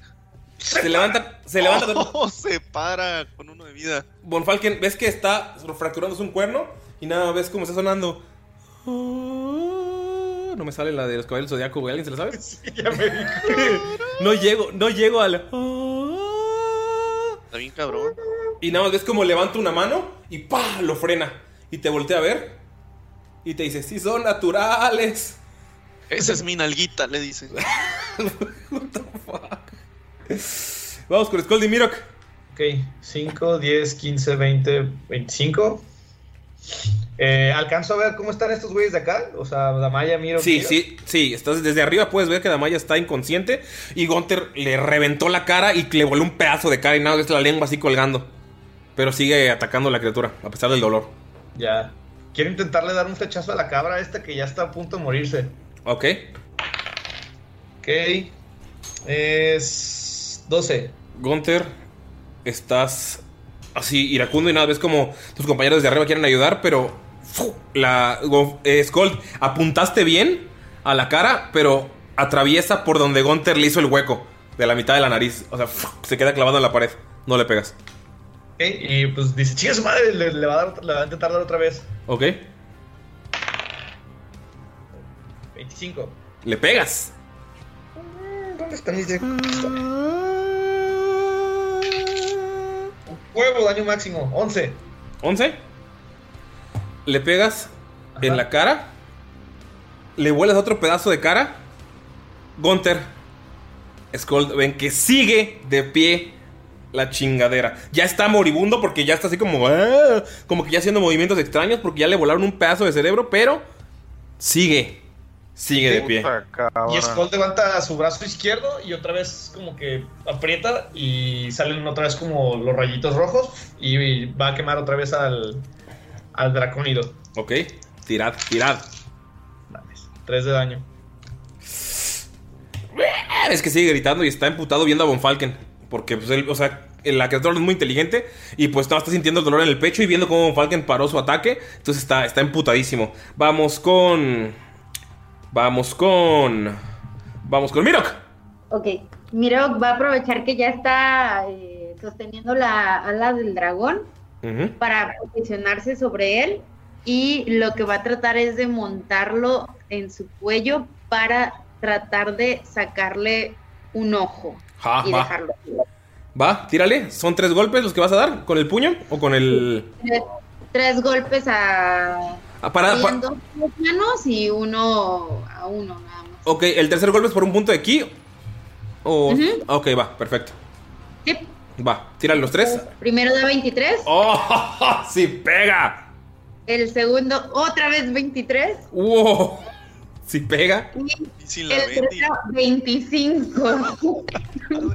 Se levanta, se levanta. Oh, se para con uno de vida. Von Falken, ves que está fracturándose un cuerno y nada, ves cómo está sonando. No me sale la de los caballos del zodiaco, güey. ¿Alguien se la sabe? ya me dijo. No llego, no llego al. Está bien cabrón. Y nada más ves como levanta una mano y ¡pa! lo frena. Y te voltea a ver. Y te dice, sí son naturales. Esa es mi nalguita, le dice. Vamos con Scoldy Mirok. Ok, 5, 10, 15, 20, 25. Eh, ¿Alcanzo a ver cómo están estos güeyes de acá? O sea, Damaya, Miro. Sí, Miro. sí, sí. Estás desde arriba puedes ver que Damaya está inconsciente. Y Gunter le reventó la cara y le voló un pedazo de cara y nada, ves la lengua así colgando. Pero sigue atacando a la criatura, a pesar del dolor. Ya. Quiero intentarle dar un flechazo a la cabra esta que ya está a punto de morirse. Ok. Ok. Es 12. Gunter, estás así iracundo y nada, ves como tus compañeros desde arriba quieren ayudar, pero ¡fu! la eh, Skold, apuntaste bien a la cara, pero atraviesa por donde Gunter le hizo el hueco de la mitad de la nariz. O sea, ¡fu! se queda clavado en la pared. No le pegas. Y pues dice, chinga su madre, le, le va a dar, le va a intentar dar otra vez. Ok. 25. Le pegas. ¿Dónde está mi de- Huevo, daño máximo, 11. 11. Le pegas en la cara. Le vuelas otro pedazo de cara. Gunter. Skold, ven que sigue de pie la chingadera. Ya está moribundo porque ya está así como. "Ah", como que ya haciendo movimientos extraños porque ya le volaron un pedazo de cerebro, pero sigue. Sigue de pie. Y Skull levanta su brazo izquierdo y otra vez como que aprieta y salen otra vez como los rayitos rojos y va a quemar otra vez al, al dracónido. Ok, tirad, tirad. 3 de daño. Es que sigue gritando y está emputado viendo a Von Falken. Porque, pues, él, o sea, la criatura es muy inteligente. Y pues no, está sintiendo el dolor en el pecho y viendo cómo Falken paró su ataque. Entonces está, está emputadísimo. Vamos con. Vamos con. Vamos con Mirok. Ok, Miro va a aprovechar que ya está eh, sosteniendo la ala del dragón Ujú. para posicionarse sobre él y lo que va a tratar es de montarlo en su cuello para tratar de sacarle un ojo Ja, y va. dejarlo. Va, tírale. ¿Son tres golpes los que vas a dar? ¿Con el puño o con el.? Tres, tres golpes a, Ah, para- dos manos y uno a uno nada más. Ok, el tercer golpe es por un punto de ki. O. Ujú. Ok, va, perfecto. Sí. Va, tírale los tres. Primero da 23, ¡Oh! ¡Sí, pega! el segundo otra vez 23 ¡Wow! Si pega. Si El tercero, 25.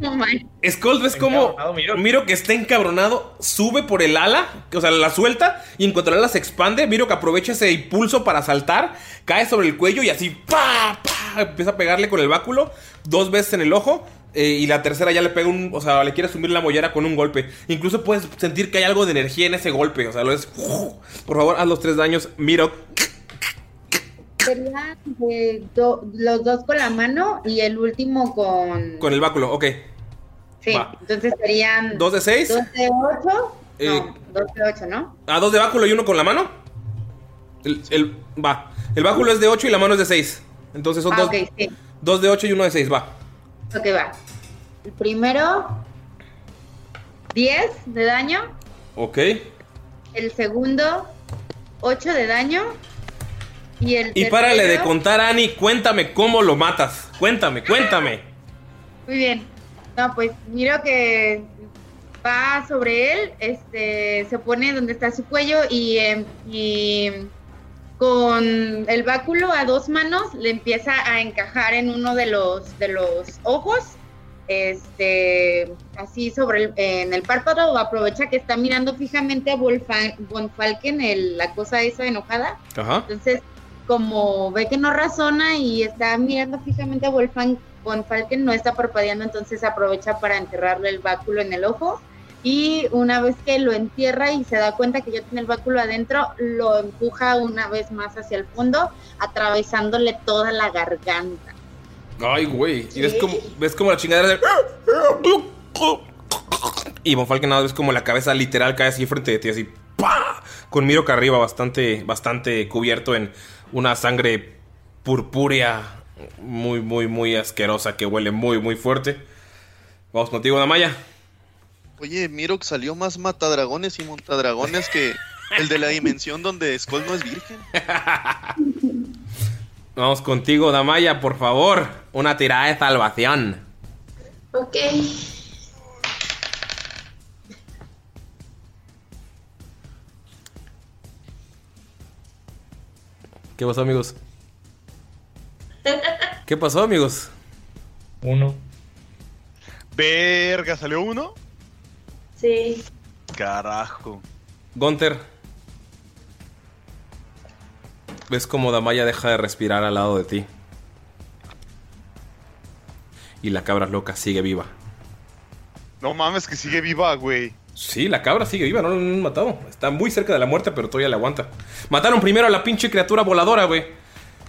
No manches. Skull, ves como Miro. que está encabronado, sube por el ala, o sea, la suelta, y en cuanto el ala se expande, Miro que aprovecha ese impulso para saltar, cae sobre el cuello y así, ¡pa! ¡pa! Empieza a pegarle con el báculo, dos veces en el ojo, eh, y la tercera ya le pega un, o sea, le quiere sumir la mollera con un golpe. Incluso puedes sentir que hay algo de energía en ese golpe, o sea, lo es... Por favor, haz los tres daños, Miro. Serían eh, do- los dos con la mano y el último con. Con el báculo, ok. Sí, Va. entonces serían. ¿Dos de seis? Dos de ocho. Eh, No, dos de ocho, ¿no? ¿A dos de báculo y uno con la mano? El, el- va. El báculo es de 8 y la mano es de 6. Entonces son Ah, dos, sí. dos de 8 y uno de 6, va. Ok, va. El primero, 10 de daño. Ok. El segundo, 8 de daño. Y el Y párale de contar, Ani. Cuéntame cómo lo matas. Cuéntame, cuéntame. Muy bien. No, pues miro que va sobre él, este, se pone donde está su cuello y, em, y con el báculo a dos manos le empieza a encajar en uno de los de los ojos, este, así sobre el, en el párpado. Aprovecha que está mirando fijamente a Von Falken, el- la cosa esa enojada. Ajá. Entonces, como ve que no razona y está mirando fijamente a Wolfgang von Falken, no está parpadeando, entonces aprovecha para enterrarle el báculo en el ojo. Y una vez que lo entierra y se da cuenta que ya tiene el báculo adentro, lo empuja una vez más hacia el fondo, atravesándole toda la garganta. Ay, güey. Y ves como, ves como la chingadera de... Y Von Falken nada ves como la cabeza literal cae así frente de ti, así... ¡pa! Con Miro que arriba, bastante, bastante cubierto en una sangre purpúrea muy, muy, muy asquerosa que huele muy, muy fuerte. Vamos contigo, Damaya. Oye, miro que salió más matadragones y montadragones que el de la dimensión donde Skull no es virgen. Vamos contigo, Damaya, por favor. Una tirada de salvación. Ok. ¿Qué pasó, amigos? ¿Qué pasó, amigos? Uno. Verga, ¿salió uno? Sí. Carajo. Gunter. Ves como Damaya deja de respirar al lado de ti. Y la cabra loca sigue viva. No mames, que sigue viva, güey. Sí, la cabra sigue viva, no la han matado. Está muy cerca de la muerte, pero todavía la aguanta. Mataron primero a la pinche criatura voladora, güey.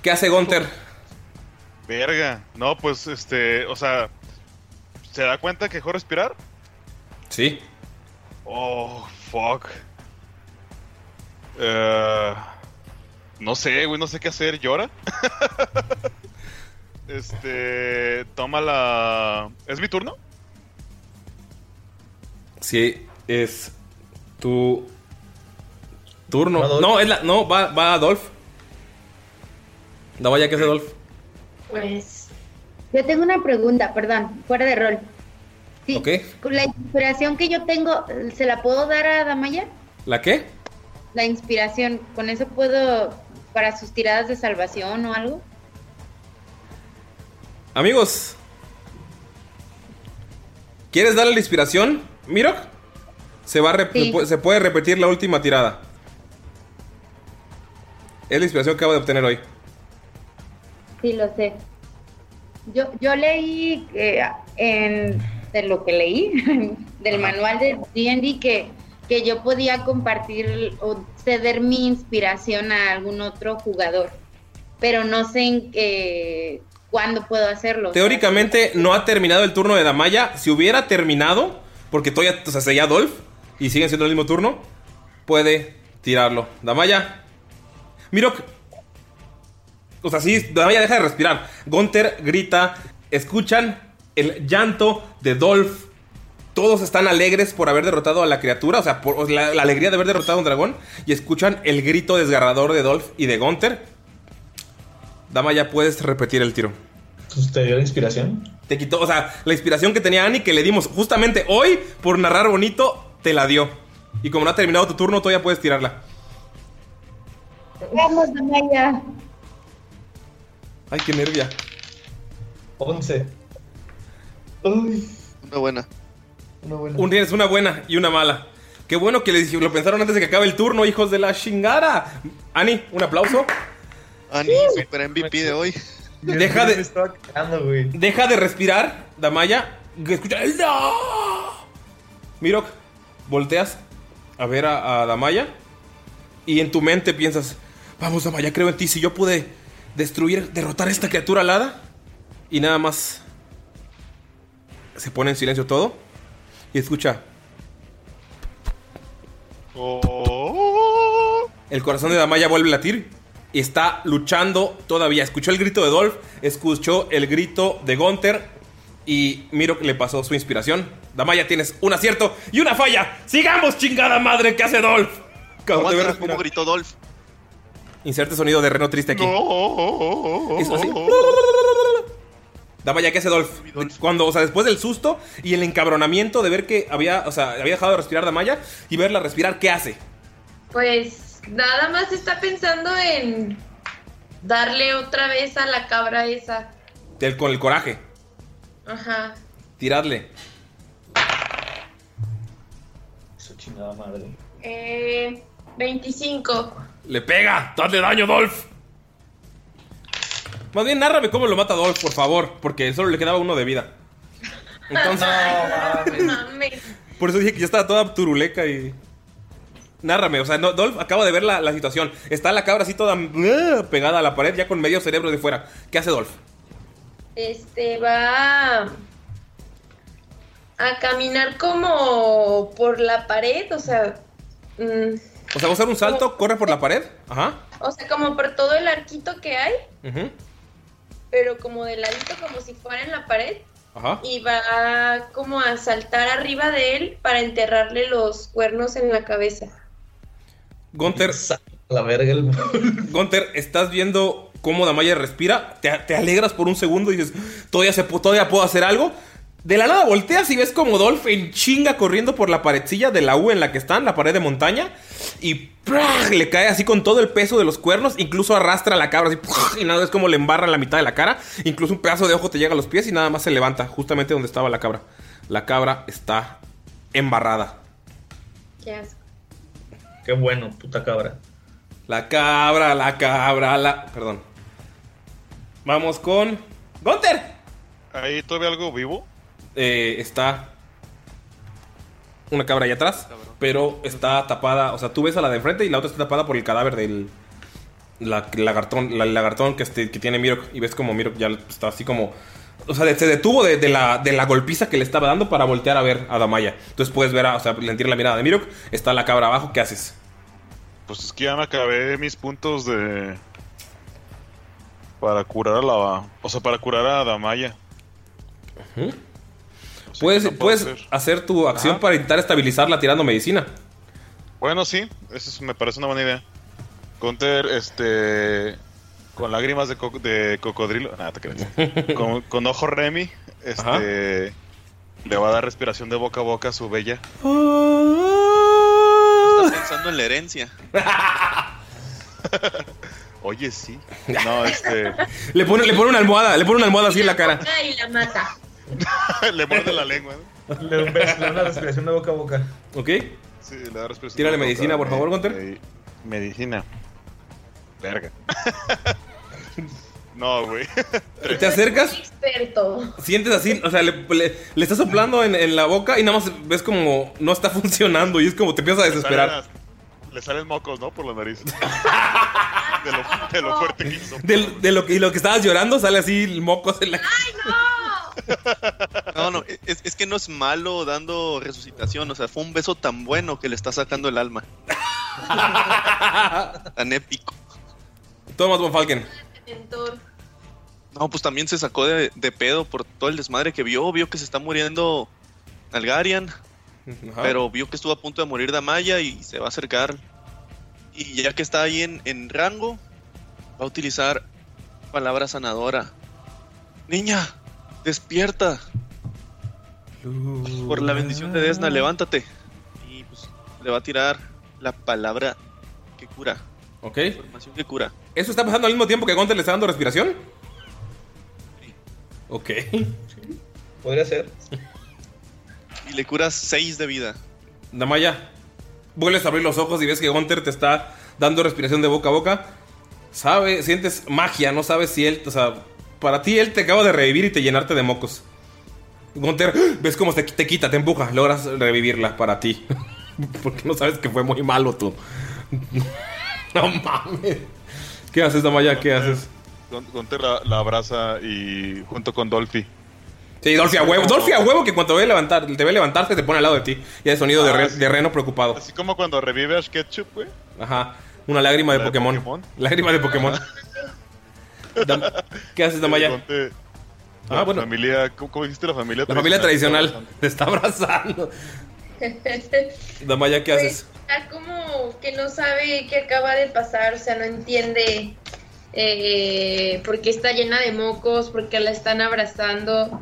¿Qué hace Gunter? Verga. No, pues este, o sea, ¿se da cuenta que dejó respirar? Sí. Oh, fuck. Eh, no sé, güey, no sé qué hacer. ¿Llora? este, toma la... ¿Es mi turno? Sí, es tu turno. No, es la. No, va, va Adolf. Damaya, ¿qué hace Adolf? Pues. Yo tengo una pregunta, perdón, fuera de rol. Sí, Ok. con la inspiración que yo tengo, ¿se la puedo dar a Damaya? ¿La qué? La inspiración, ¿con eso puedo para sus tiradas de salvación o algo? Amigos. ¿Quieres darle la inspiración, Mirok? Se, va a Sí. se pu- se puede repetir la última tirada. Es la inspiración que acabo de obtener hoy. Sí, lo sé. Yo, yo leí en, de lo que leí del manual de D&D que, que yo podía compartir o ceder mi inspiración a algún otro jugador, pero no sé en qué, cuándo puedo hacerlo. Teóricamente no ha terminado el turno de Damaya. Si hubiera terminado, porque todavía o sea, Adolf y siguen siendo el mismo turno, puede tirarlo. Damaya. Mirok. O sea, sí, Damaya deja de respirar. Gunter grita. Escuchan el llanto de Dolph. Todos están alegres por haber derrotado a la criatura, o sea, por la, la alegría de haber derrotado a un dragón. Y escuchan el grito desgarrador de Dolph y de Gunter. Damaya, puedes repetir el tiro. ¿Te dio la inspiración? Te quitó, o sea, la inspiración que tenía Annie que le dimos justamente hoy por narrar bonito, te la dio. Y como no ha terminado tu turno, todavía puedes tirarla. Vamos, Damaya. Ay, qué nervia. 11. Una buena. Una buena. Un es una buena y una mala. Qué bueno que les- lo pensaron antes de que acabe el turno, hijos de la chingada. Ani, un aplauso. Ani, super MVP de hoy. Deja de, deja de respirar, Damaya. Escucha no. Mirok, volteas a ver a, a Damaya. Y en tu mente piensas: Vamos, Damaya, creo en ti. Si yo pude destruir, derrotar a esta criatura alada. Y nada más. Se pone en silencio todo. Y escucha. El corazón de Damaya vuelve a latir. Y está luchando todavía. Escuchó el grito de Dolph. Escuchó el grito de Gunther. Y miro que le pasó su inspiración. Damaya, tienes un acierto y una falla. ¡Sigamos, chingada madre! ¿Qué hace Dolph? ¿Cómo gritó Dolph? Inserte sonido de reno triste aquí. Eso así. Damaya, ¿qué hace Dolph? Cuando, o sea, después del susto y el encabronamiento de ver que había, o sea, había dejado de respirar Damaya y verla respirar, ¿qué hace? Pues nada más está pensando en darle otra vez a la cabra esa. El- con el coraje. Ajá. Tiradle. Chingada madre. Eh, 25. Le pega. Dale daño, Dolph. Más bien, nárrame cómo lo mata Dolph, por favor. Porque solo le quedaba uno de vida. Entonces, Mames. por eso dije que ya estaba toda turuleca y. Nárrame, o sea, no, Dolph acaba de ver la, la situación. Está la cabra así toda uh, pegada a la pared, ya con medio cerebro de fuera. ¿Qué hace Dolph? Este va a, caminar como por la pared, o sea, mm, O sea, va a usar un salto, corre por la pared. Ajá. o sea, como por todo el arquito que hay, ujú, pero como de ladito, como si fuera en la pared. Ajá. Y va como a saltar arriba de él para enterrarle los cuernos en la cabeza. Gunter. La verga el Gunter, estás viendo cómo Damaya respira. Te, te alegras por un segundo y dices, todavía, se, todavía puedo hacer algo. De la nada volteas y ves como Dolph en chinga corriendo por la paredcilla de la U en la que están, la pared de montaña. Y ¡prah! le cae así con todo el peso de los cuernos. Incluso arrastra a la cabra así. ¡prah! Y nada, es como le embarra la mitad de la cara. Incluso un pedazo de ojo te llega a los pies y nada más se levanta justamente donde estaba la cabra. La cabra está embarrada. Qué asco. Qué bueno, puta cabra. La cabra, la cabra, la. Perdón. Vamos con. ¡Gunter! ¿Ahí todavía algo vivo? Eh, está. Una cabra allá atrás. Pero está tapada. O sea, tú ves a la de enfrente y la otra está tapada por el cadáver del. La, lagartón, la- el lagartón que, este- que tiene Mirok. Y ves como Mirok ya está así como. O sea, se detuvo de, de la, de la golpiza que le estaba dando para voltear a ver a Damaya. Entonces puedes ver, a, o sea, le tira la mirada de Mirok. Está la cabra abajo. ¿Qué haces? Pues es que ya me acabé mis puntos de. Para curar a la. O sea, para curar a Damaya. Puedes, ¿qué no puedo puedes hacer? hacer tu acción Ajá. para intentar estabilizarla tirando medicina. Bueno, sí, eso es- me parece una buena idea. Gunter, este. Con lágrimas de, co- de cocodrilo. Nada, te crees. con, con ojo Remy, este. Le va a dar respiración de boca a boca a su bella. Está pensando en la herencia. Oye, sí. No, este. Le pone, le pone una almohada, le pone una almohada así en la cara. Y la mata. le muerde la lengua. ¿no? Le da un beso, le da una respiración de boca a boca. ¿Ok? Sí, le da respiración. Tírale boca medicina, por favor, Gunter. Eh, Medicina. Verga. no, güey. ¿Te acercas? Experto. Sientes así, o sea, le, le, le estás soplando en, en la boca y nada más ves como no está funcionando y es como te empiezas a Le desesperar. salen, las- le salen mocos, ¿no? Por la nariz. de, lo, de lo fuerte que hizo. De, lo, que, y lo que estabas llorando sale así mocos en la No, no, es, es que no es malo dando resucitación. O sea, fue un beso tan bueno que le está sacando el alma. tan épico. Thomas von Falken. No, pues también se sacó de, de pedo por todo el desmadre que vio. Vio que se está muriendo Algarian. Ajá. Pero vio que estuvo a punto de morir Damaya y se va a acercar. Y ya que está ahí en, en rango, va a utilizar palabra sanadora. Niña, despierta. Por la bendición de Desna, levántate. Y pues le va a tirar la palabra que cura. Ok. Información que cura. ¿Eso está pasando al mismo tiempo que Gunter le está dando respiración? Ok. Podría ser. Y le curas 6 de vida. Damaya, vuelves a abrir los ojos y ves que Gunter te está dando respiración de boca a boca. Sabe, sientes magia, no sabes si él, o sea, para ti él te acaba de revivir y te llenarte de mocos. Gunter, ves cómo te, te quita, te empuja, logras revivirla para ti. Porque no sabes que fue muy malo tú. no mames. ¿Qué haces, Damaya? ¿Qué haces? Gunter la, la abraza y junto con Dolphy. Sí, Dolphy a huevo. Dolphy a huevo que cuando ve levantar, te ve levantarte te pone al lado de ti. Y hay sonido de, Ah, re- de reno preocupado. Así como cuando revive Ash Ketchup, güey. Ajá. Una lágrima de ¿La de Pokémon. Pokémon? Lágrima de Pokémon. Dam- ¿Qué haces, Damaya? Gunter- Ah, la bueno. Familia, ¿cómo, cómo dijiste la familia La familia tradicional? tradicional te está abrazando. Damaya, ¿qué haces? Está como que no sabe qué acaba de pasar, o sea, no entiende eh, por qué está llena de mocos, por qué la están abrazando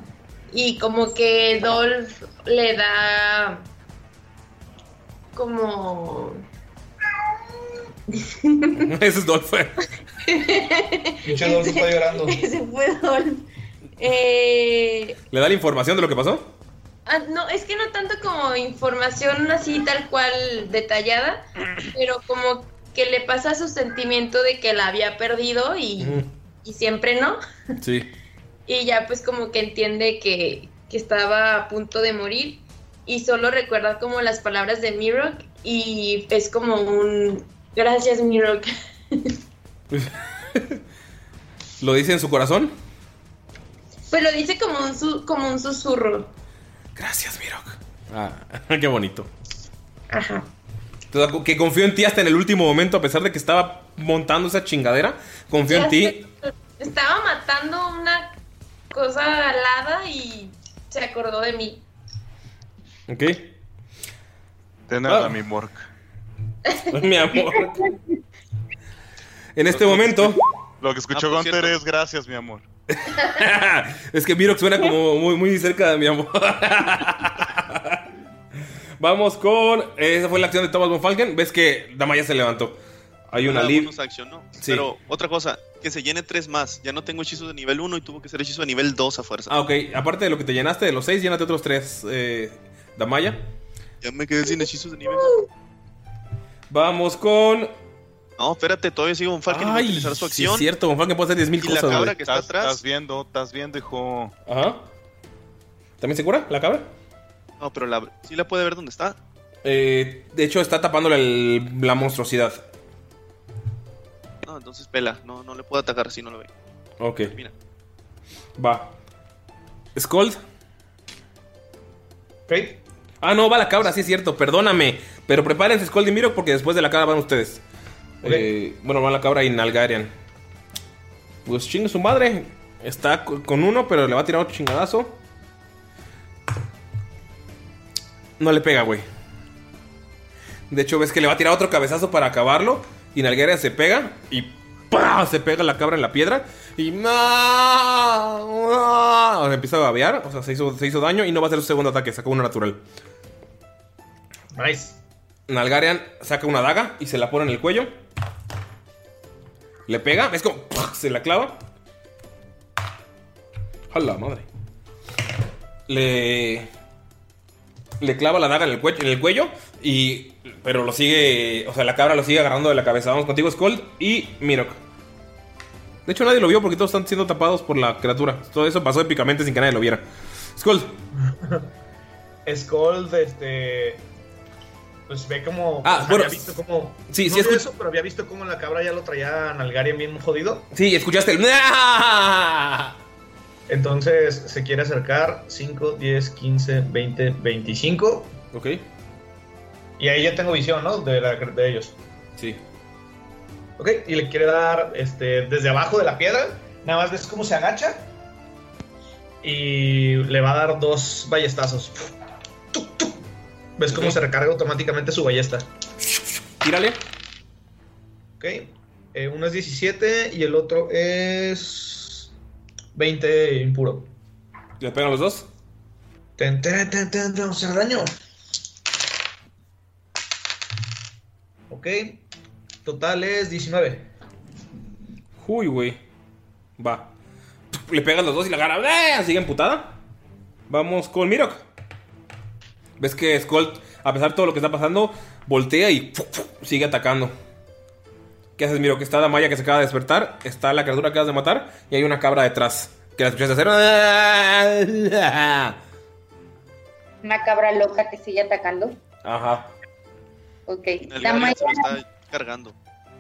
y como que Dolph le da como... Ese es Dolph. Pinche Dolph está llorando. Ese fue Dolph. Eh, ¿Le da la información de lo que pasó? Ah, no, es que no tanto como información así tal cual detallada, pero como que le pasa su sentimiento de que la había perdido y, y siempre no. Sí. Y ya pues como que entiende que, que estaba a punto de morir y solo recuerda como las palabras de Mirok y es como un gracias Mirok. ¿Lo dice en su corazón? Pues lo dice como un, su- como un susurro. Gracias, Mirok. Ah, qué bonito. Ajá. Que confió en ti hasta en el último momento, a pesar de que estaba montando esa chingadera. Confió en ti. Estaba matando una cosa alada y se acordó de mí. Ok. De nada, Ah. mi Mork. Mi amor. En este momento. Lo que escuchó Ah, Gunter es gracias, mi amor. es que Mirok suena como muy, muy cerca de mi amor. Vamos con. Esa fue la acción de Thomas von Falken. Ves que Damaya se levantó. Hay una Una lib. bonus action, ¿no? Sí. Pero otra cosa, que se llene tres más. Ya no tengo hechizos de nivel 1 y tuvo que ser hechizo de nivel 2 a fuerza. Ah, ok. Aparte de lo que te llenaste de los seis, llénate otros tres. Eh, Damaya. Ya me quedé sin hechizos de nivel. Vamos con. No, espérate, todavía sigo un Falcon y voy a Ay, utilizar su sí acción. es cierto, von Falken puede hacer 10.000 Y la cosas, cabra que está Estás, atrás. estás viendo, estás viendo, hijo. Ajá. ¿También se cura la cabra? No, pero la, sí la puede ver dónde está. Eh, de hecho, está tapándole el- la monstruosidad. No, entonces pela. No, no le puedo atacar si no lo ve. Ok. Mira. Va. Scold. Ok. Ah, no, va la cabra, sí es cierto, perdóname. Pero prepárense, Scold y Miro, porque después de la cabra van ustedes. Ok. Eh, bueno, va la cabra y Nalgarian. Pues chingue su madre. Está co- con uno, pero le va a tirar otro chingadazo. No le pega, güey. De hecho, ves que le va a tirar otro cabezazo para acabarlo. Y Nalgarian se pega y se pega la cabra en la piedra. Y ¡ah! ¡ah! O sea, empieza a babear. O sea, se hizo, se hizo daño y no va a ser su segundo ataque. Sacó uno natural. Nice. Nalgarian saca una daga y se la pone en el cuello. Le pega, es como se la clava. A madre. Le le clava la daga en el cuello, y pero lo sigue, o sea, la cabra lo sigue agarrando de la cabeza. Vamos contigo Skull y Mirok. De hecho nadie lo vio porque todos están siendo tapados por la criatura. Todo eso pasó épicamente sin que nadie lo viera. Skull, Skull, este. Pues ve como. Ah, bueno, había visto como. sí, no sí eso, pero había visto cómo la cabra ya lo traía a Nalgarian bien jodido. sí, escuchaste el. Entonces se quiere acercar 5, 10, 15, 20, 25. Ok, Y ahí ya tengo visión, ¿no? De, la- de ellos. sí. Ok, y le quiere dar este, desde abajo de la piedra. Nada más ves cómo se agacha. Y le va a dar dos ballestazos. Tuc, tuc. Ves cómo se recarga automáticamente su ballesta. Tírale. Ok. eh, uno es 17 y el otro es 20 impuro. ¿Le pegan los dos? Ten, ten, ten, ten, ten, hacer daño. Ok. Total es 19. Uy, güey. Va. le pegas los dos y la agarra. ¡eh! Sigue emputada. Vamos con Mirok. Ves que Skull, a pesar de todo lo que está pasando, voltea y ¡fu, fu! sigue atacando. ¿Qué haces, Mirok? Está Damaya que se acaba de despertar. Está la criatura que acabas de matar. Y hay una cabra detrás. Que la escuchaste hacer. Una cabra loca que sigue atacando. Ajá. Ok. Damaya, está cargando.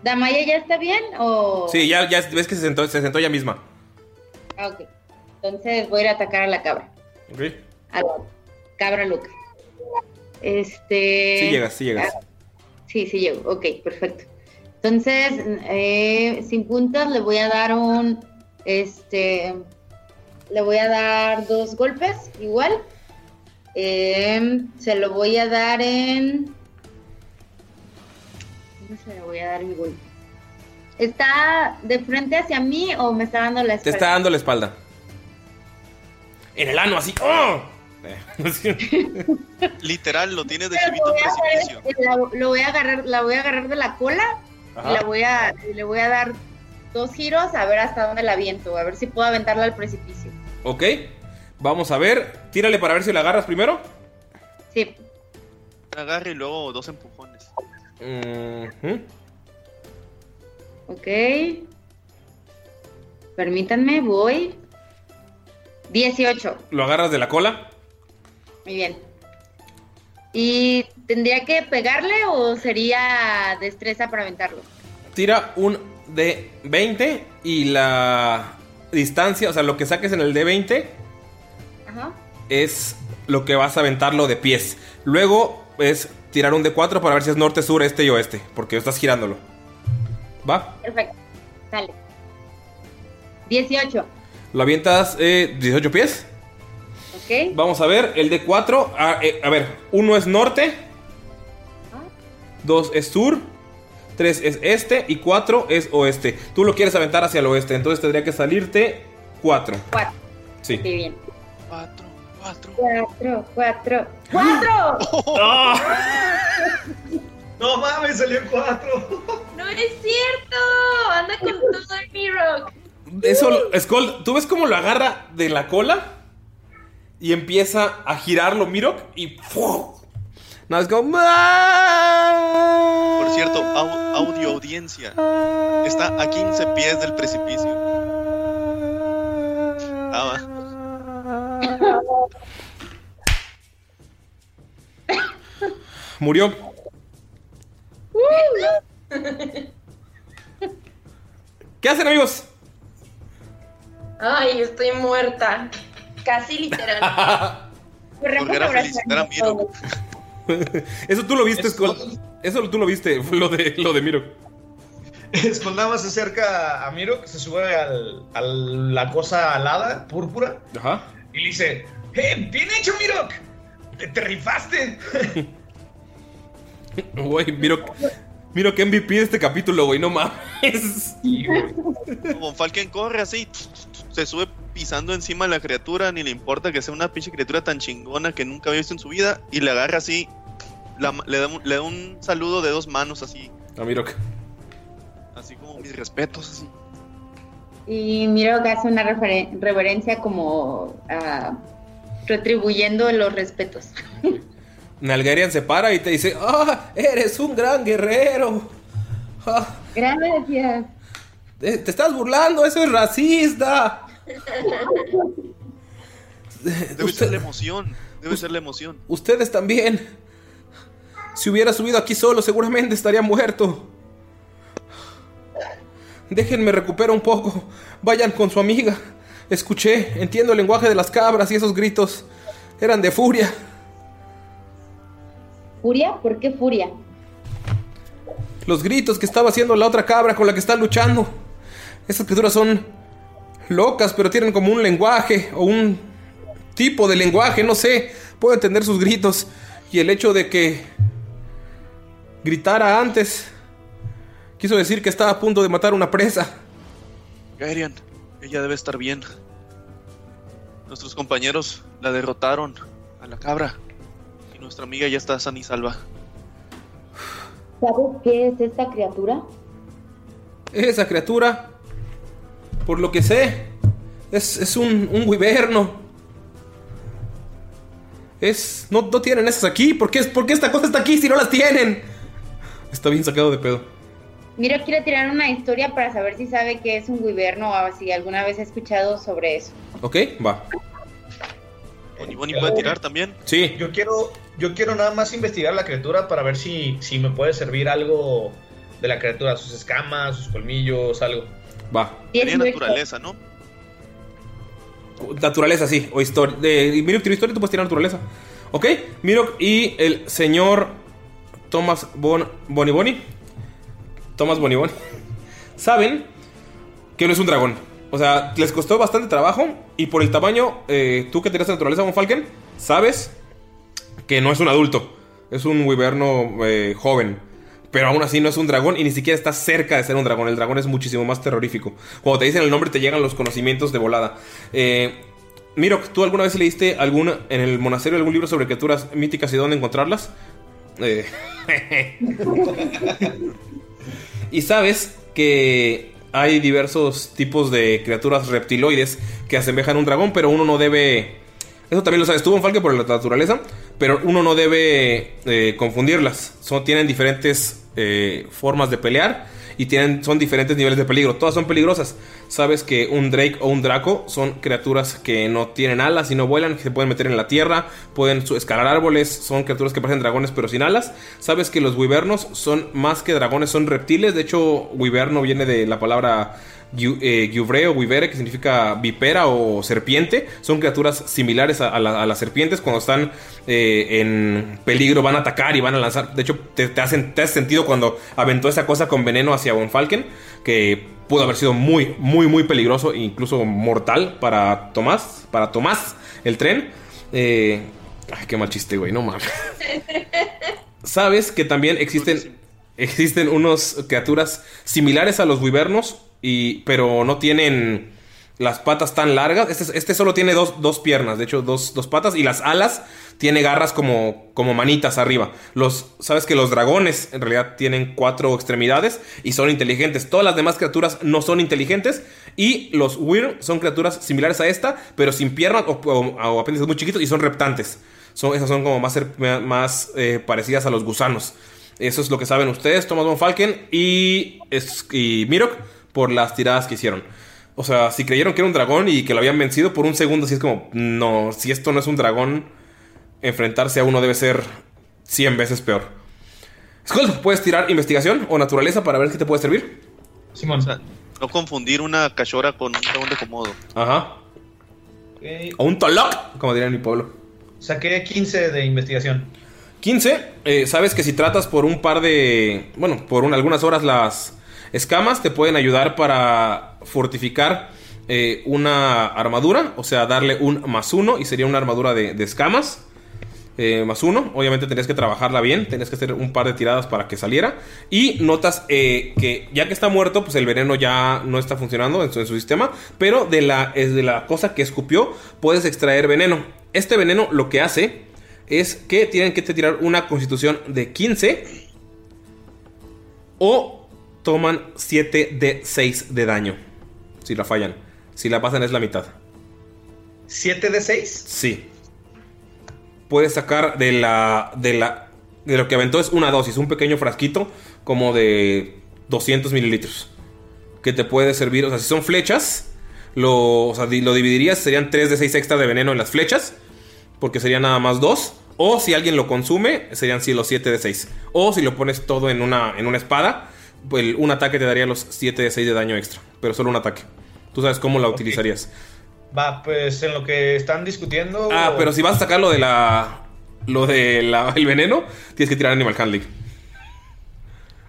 ¿Damaya ya está bien o...? Sí, ya, ya ves que se sentó, se sentó ella misma. Ah, ok. Entonces voy a ir a atacar a la cabra. Ok. A la cabra loca. Este... Sí llegas, sí llegas. ah, Sí, sí llego. Ok, perfecto. Entonces, eh, sin puntos le voy a dar un... Este... Le voy a dar dos golpes, igual. Eh, se lo voy a dar en... ¿Dónde se lo voy a dar el golpe? ¿Está de frente hacia mí o me está dando la Te espalda? está dando la espalda. En el ano, así. ¡Oh! Eh, Literal, lo tienes de chivito precipicio. hacer- la, lo voy a agarrar, la voy a agarrar de la cola Ajá. y la voy a, le voy a dar dos giros a ver hasta dónde la aviento, a ver si puedo aventarla al precipicio. Ok. Vamos a ver. Tírale para ver si la agarras primero. Sí. Agarre y luego dos empujones. Ok. Permítanme, voy. 18. Lo agarras de la cola. Muy bien. ¿Y tendría que pegarle o sería destreza para aventarlo? Tira un de 20 y la distancia, o sea, lo que saques en el de 20 Ajá. es lo que vas a aventarlo de pies. Luego es tirar un de 4 para ver si es norte, sur, este y oeste, porque estás girándolo. ¿Va? Perfecto. Sale. 18. Lo avientas eh, 18 pies. Ok. Vamos a ver, el de 4. A, eh, a ver, uno es norte. Dos es sur. Tres es este. Y cuatro es oeste. Tú lo quieres aventar hacia el oeste. Entonces tendría que salirte 4. 4. Sí. Muy bien. Cuatro, cuatro. 4, 4. ¡Cuatro! No mames, salió en cuatro. No es cierto. Anda con todo el Mirok. Eso, Skull, ¿tú ves cómo lo agarra de la cola? Y empieza a girarlo, Mirok. Y. ¡fu! Nada, es como. Por cierto, au- audio audiencia. Está a 15 pies del precipicio. Ah, va. Murió. ¿Qué hacen, amigos? Ay, estoy muerta. Casi literal. Porque era felicitar a Miro. Eso tú lo viste, Skull. Eso tú lo viste, lo de, lo de Miro. Skull nada más se acerca a Miro, que se sube al, a la cosa alada, púrpura, Ajá. y le dice: ¡Eh, bien hecho, Mirok! ¡Te, te rifaste! Güey, Miro. Miro que MVP de este capítulo, güey, no mames. Von Falken corre así, se sube pisando encima de la criatura, ni le importa que sea una pinche criatura tan chingona que nunca había visto en su vida, y le agarra así, la- le, da un, le da un saludo de dos manos así, A Miro. así como mis respetos, así. Y miro que hace una referen- reverencia como ah, retribuyendo los respetos. Nalgarian se para y te dice: ¡Ah! ¡Eres un gran guerrero! Ah, Gracias. eh, ¡Te estás burlando! ¡Eso es racista! Debe ser la emoción, debe ser la emoción. Ustedes también. Si hubiera subido aquí solo, seguramente estaría muerto. Déjenme recuperar un poco. Vayan con su amiga. Escuché, entiendo el lenguaje de las cabras y esos gritos eran de furia. ¿Furia? ¿Por qué furia? Los gritos que estaba haciendo la otra cabra con la que están luchando. Esas criaturas son locas, pero tienen como un lenguaje o un tipo de lenguaje, no sé. Puedo entender sus gritos. Y el hecho de que gritara antes quiso decir que estaba a punto de matar una presa. Gairian, ella debe estar bien. Nuestros compañeros la derrotaron a la cabra, y nuestra amiga ya está sana y salva. ¿Sabes qué es esta criatura? Esa criatura, por lo que sé, Es, es un, un wiberno. Es. No, no tienen esas aquí. ¿Por qué, ¿Por qué esta cosa está aquí si no las tienen? Está bien sacado de pedo. Miro quiere tirar una historia para saber si sabe que es un wiberno o si alguna vez ha escuchado sobre eso. ¿Ok? Va. Bonnie Bonnie puede tirar también. Sí. Yo quiero, yo quiero nada más investigar la criatura para ver si, si me puede servir algo de la criatura, sus escamas, sus colmillos, algo. Va. Sería naturaleza, ¿no? Naturaleza, sí. O historia. De, Mirok tiene historia, tú puedes tirar naturaleza. ¿Ok? Mirok y el señor Thomas Bon, Boni Boni. Thomas Boni Boni. Saben que no es un dragón. O sea, les costó bastante trabajo. Y por el tamaño, eh, tú que tienes naturaleza, Von Falken, sabes que no es un adulto. Es un wiberno eh, joven. Pero aún así no es un dragón y ni siquiera está cerca de ser un dragón. El dragón es muchísimo más terrorífico. Cuando te dicen el nombre te llegan los conocimientos de volada. Eh, Mirok, ¿tú alguna vez leíste alguna, en el monasterio algún libro sobre criaturas míticas y dónde encontrarlas? Eh, y sabes que hay diversos tipos de criaturas reptiloides que asemejan a un dragón, pero uno no debe... Eso también lo sabes tú, Falke, por la naturaleza, pero uno no debe eh, confundirlas. Son, tienen diferentes eh, formas de pelear y tienen, son diferentes niveles de peligro. Todas son peligrosas. Sabes que un Drake o un Draco son criaturas que no tienen alas y no vuelan, se pueden meter en la tierra, pueden escalar árboles, son criaturas que parecen dragones pero sin alas. Sabes que los Wyvernos son más que dragones, son reptiles. De hecho, Wyverno viene de la palabra Gu- eh, o Wyvere, que significa vipera o serpiente. Son criaturas similares a, a la- a las serpientes. Cuando están eh, en peligro van a atacar y van a lanzar. De hecho, te, te hacen, te hace sentido cuando aventó esa cosa con veneno hacia Von Falken, que pudo haber sido muy, muy, muy peligroso e incluso mortal para Tomás, para Tomás, el tren. Eh, ay, qué mal chiste, güey, no mames. Sabes que también existen existen unos criaturas similares a los wibernos y pero no tienen las patas tan largas. Este, este solo tiene dos, dos piernas, de hecho dos, dos patas y las alas tiene garras como, como manitas arriba. Los, sabes que los dragones en realidad tienen cuatro extremidades y son inteligentes. Todas las demás criaturas no son inteligentes y los Wyrm son criaturas similares a esta, pero sin piernas o, o- apéndices muy chiquitos y son reptantes. Son, esas son como más, más eh, parecidas a los gusanos. Eso es lo que saben ustedes, Thomas von Falken y, es- y Mirok, por las tiradas que hicieron. O sea, si creyeron que era un dragón y que lo habían vencido por un segundo, así es como, no, si esto no es un dragón, enfrentarse a uno debe ser 100 veces peor. Skull, ¿puedes tirar investigación o naturaleza para ver qué te puede servir? Simón. O sea, no confundir una cachora con un dragón de comodo. Ajá. O un toloc, como dirían en mi pueblo. Saqué 15 de investigación. 15, eh, sabes que si tratas por un par de, bueno, por un- algunas horas las escamas te pueden ayudar para fortificar eh, una armadura, o sea, darle un más uno y sería una armadura de, escamas. eh, más uno, obviamente tendrías que trabajarla bien, tendrías que hacer un par de tiradas para que saliera. Y notas eh, que ya que está muerto, pues el veneno ya no está funcionando en su, en su sistema, pero de la, es de la cosa que escupió puedes extraer veneno. Este veneno lo que hace es que tienen que tirar una constitución de 15 o toman 7 de 6 de daño. Si la fallan. Si la pasan es la mitad. ¿7 de 6? Sí. Puedes sacar de la. de la. de lo que aventó es una dosis, un pequeño frasquito como de 200 mililitros. Que te puede servir. O sea, si son flechas, lo, o sea, lo dividirías, serían 3 de 6 extra de veneno en las flechas. Porque serían nada más 2. O si alguien lo consume, serían sí, los 7 de 6. O si lo pones todo en una, en una espada, pues un ataque te daría los 7 de 6 de daño extra. Pero solo un ataque. Tú sabes cómo la utilizarías. Va, pues en lo que están discutiendo. Ah, pero si vas a sacar lo de la. Lo de la, el veneno, tienes que tirar Animal Handling.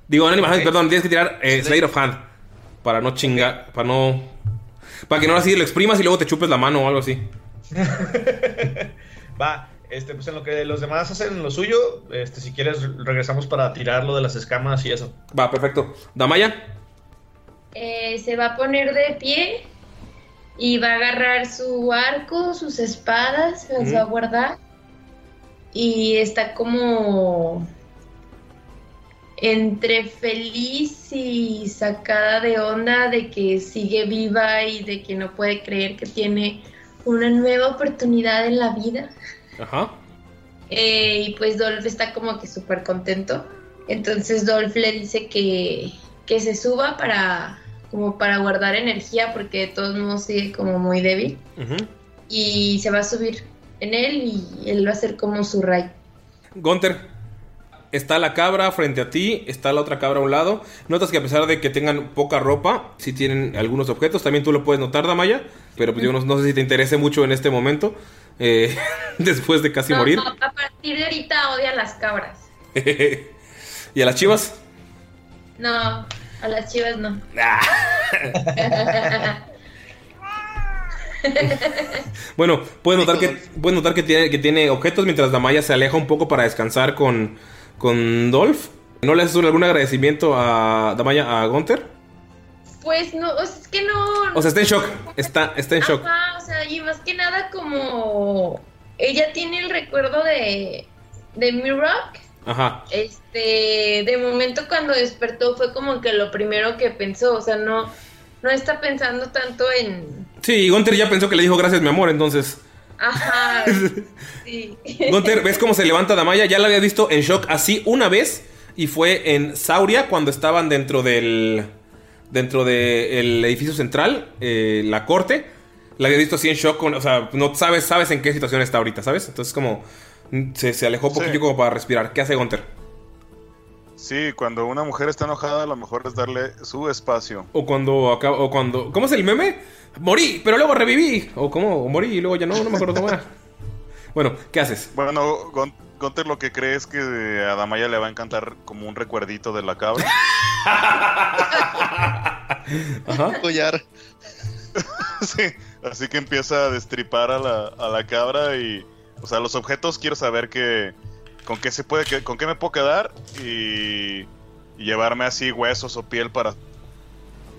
Digo, Animal Handling, perdón, tienes que tirar eh, Slade of Hand. Para no chingar. Para no. Para que no así lo exprimas y luego te chupes la mano o algo así. Va, este, pues en lo que los demás hacen lo suyo, este, si quieres regresamos para tirar lo de las escamas y eso. Va, perfecto. Damaya. Eh, se va a poner de pie y va a agarrar su arco, sus espadas, las va a guardar. Y está como entre feliz y sacada de onda de que sigue viva y de que no puede creer que tiene una nueva oportunidad en la vida. Ajá. Eh, y pues Dolph está como que súper contento. Entonces Dolph le dice que, que se suba para como para guardar energía porque de todos modos sigue como muy débil. Ujú. Y se va a subir en él y él va a ser como su ray. Gunter, está la cabra frente a ti, está la otra cabra a un lado. Notas que a pesar de que tengan poca ropa, sí tienen algunos objetos. También tú lo puedes notar, Damaya. Pero pues yo no, no sé si te interese mucho en este momento. Eh, después de casi No, morir. no, a partir de ahorita odia a las cabras. ¿Y a las chivas? No, a las chivas no. Bueno, puedes notar que, puedes notar que, tiene, que tiene objetos mientras Damaya se aleja un poco para descansar con, con Dolph. ¿No le haces algún agradecimiento a Damaya, a Gunter? Pues no, o sea, es que no. O sea, está en shock. Está, está en shock. Ajá, o sea, y más que nada como ella tiene el recuerdo de de mi rock. Ajá. Este, de momento cuando despertó fue como que lo primero que pensó, o sea, no no está pensando tanto en Sí, Gunter ya pensó que le dijo gracias, mi amor, entonces. ajá. sí. Gunter, ¿ves cómo se levanta Damaya? Ya la había visto en shock así una vez. Y fue en Sauria cuando estaban dentro del. Dentro del edificio central, eh, la corte. La había visto así en shock. o sea, no sabes, sabes en qué situación está ahorita, ¿sabes? Entonces, como. mm, Se, se alejó un poquillo como para respirar. ¿Qué hace Gunter? Sí, cuando una mujer está enojada, lo mejor es darle su espacio. O cuando acaba. O cuando. ¿Cómo es el meme? Morí, pero luego reviví. O cómo, morí y luego ya no, no me acuerdo cómo era. Bueno, ¿qué haces? Bueno, Gon- Gunter lo que cree es que a Damaya le va a encantar como un recuerdito de la cabra. Ajá. Collar. sí, así que empieza a destripar a la, a la cabra y, o sea, los objetos quiero saber que con qué se puede, que- con qué me puedo quedar y, y llevarme así huesos o piel para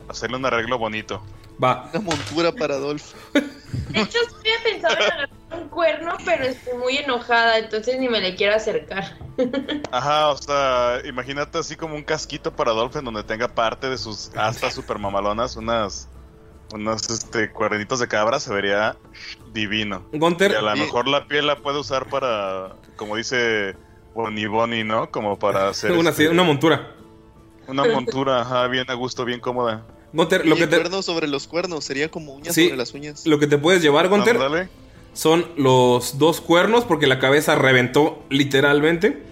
hacerle un arreglo bonito. Va. Una montura para Dolph. De hecho, sí había pensado en agarrar un cuerno, pero estoy muy enojada, entonces ni me le quiero acercar. Ajá, o sea, imagínate así como un casquito para Dolphin donde tenga parte de sus astas super mamalonas, unas unos este cuernitos de cabra, se vería divino. Gunter- Y a lo mejor la piel la puede usar para, como dice Bonnie Bonnie, ¿no? Como para hacer Una, este, una montura. una montura, ajá, bien a gusto, bien cómoda. Gunter, lo que te. cuernos sobre los cuernos, sería como uñas Sí, sobre las uñas. Lo que te puedes llevar, Gunter, son los dos cuernos porque la cabeza reventó literalmente.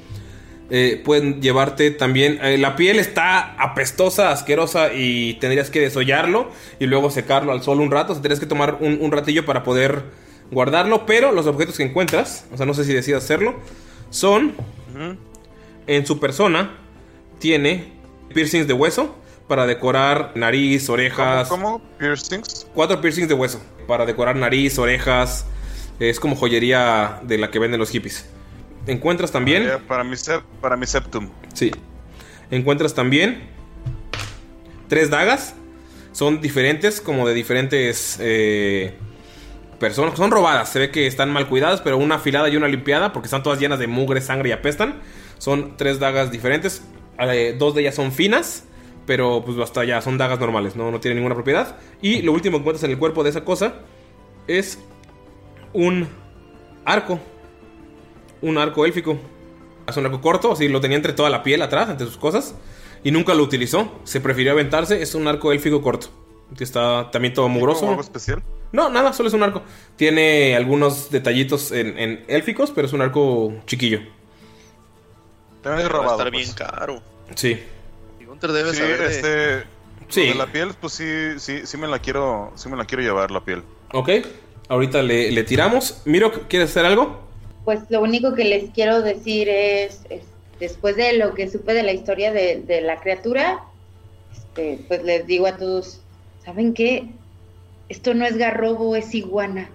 Eh, pueden llevarte también. eh, la piel está apestosa, asquerosa y tendrías que desollarlo y luego secarlo al sol un rato. O sea, tendrías que tomar un, un ratillo para poder guardarlo. Pero los objetos que encuentras, o sea, no sé si decidas hacerlo, son en su persona. Tiene piercings de hueso para decorar nariz, orejas. ¿Cómo? ¿Cómo? ¿Piercings? Cuatro piercings de hueso para decorar nariz, orejas. Es como joyería de la que venden los hippies. Encuentras también. Para, mi sep- para mi septum. Sí. Encuentras también. Tres dagas. Son diferentes, como de diferentes eh, personas. Son robadas. Se ve que están mal cuidadas, pero una afilada y una limpiada, porque están todas llenas de mugre, sangre y apestan. Son tres dagas diferentes. Eh, dos de ellas son finas, pero pues hasta ya son dagas normales, no, no tienen ninguna propiedad. Y lo último que encuentras en el cuerpo de esa cosa es un arco. Un arco élfico. Es un arco corto, así lo tenía entre toda la piel atrás, entre sus cosas. Y nunca lo utilizó. Se prefirió aventarse. Es un arco élfico corto. Que está también todo mugroso. ¿Como algo especial? No, nada, solo es un arco. Tiene algunos detallitos en, en élficos, pero es un arco chiquillo. También es Va a robado. estar pues. bien caro. Sí. Y Gunter debe Sí, saber de- este. Sí. de la piel, pues sí, sí, sí me la quiero, sí me la quiero llevar la piel. Ok. Ahorita le, le tiramos. Miro, ¿quieres hacer algo? Pues lo único que les quiero decir es, es, después de lo que supe de la historia de, de la criatura, este, pues les digo a todos, ¿saben qué? Esto no es garrobo, es iguana.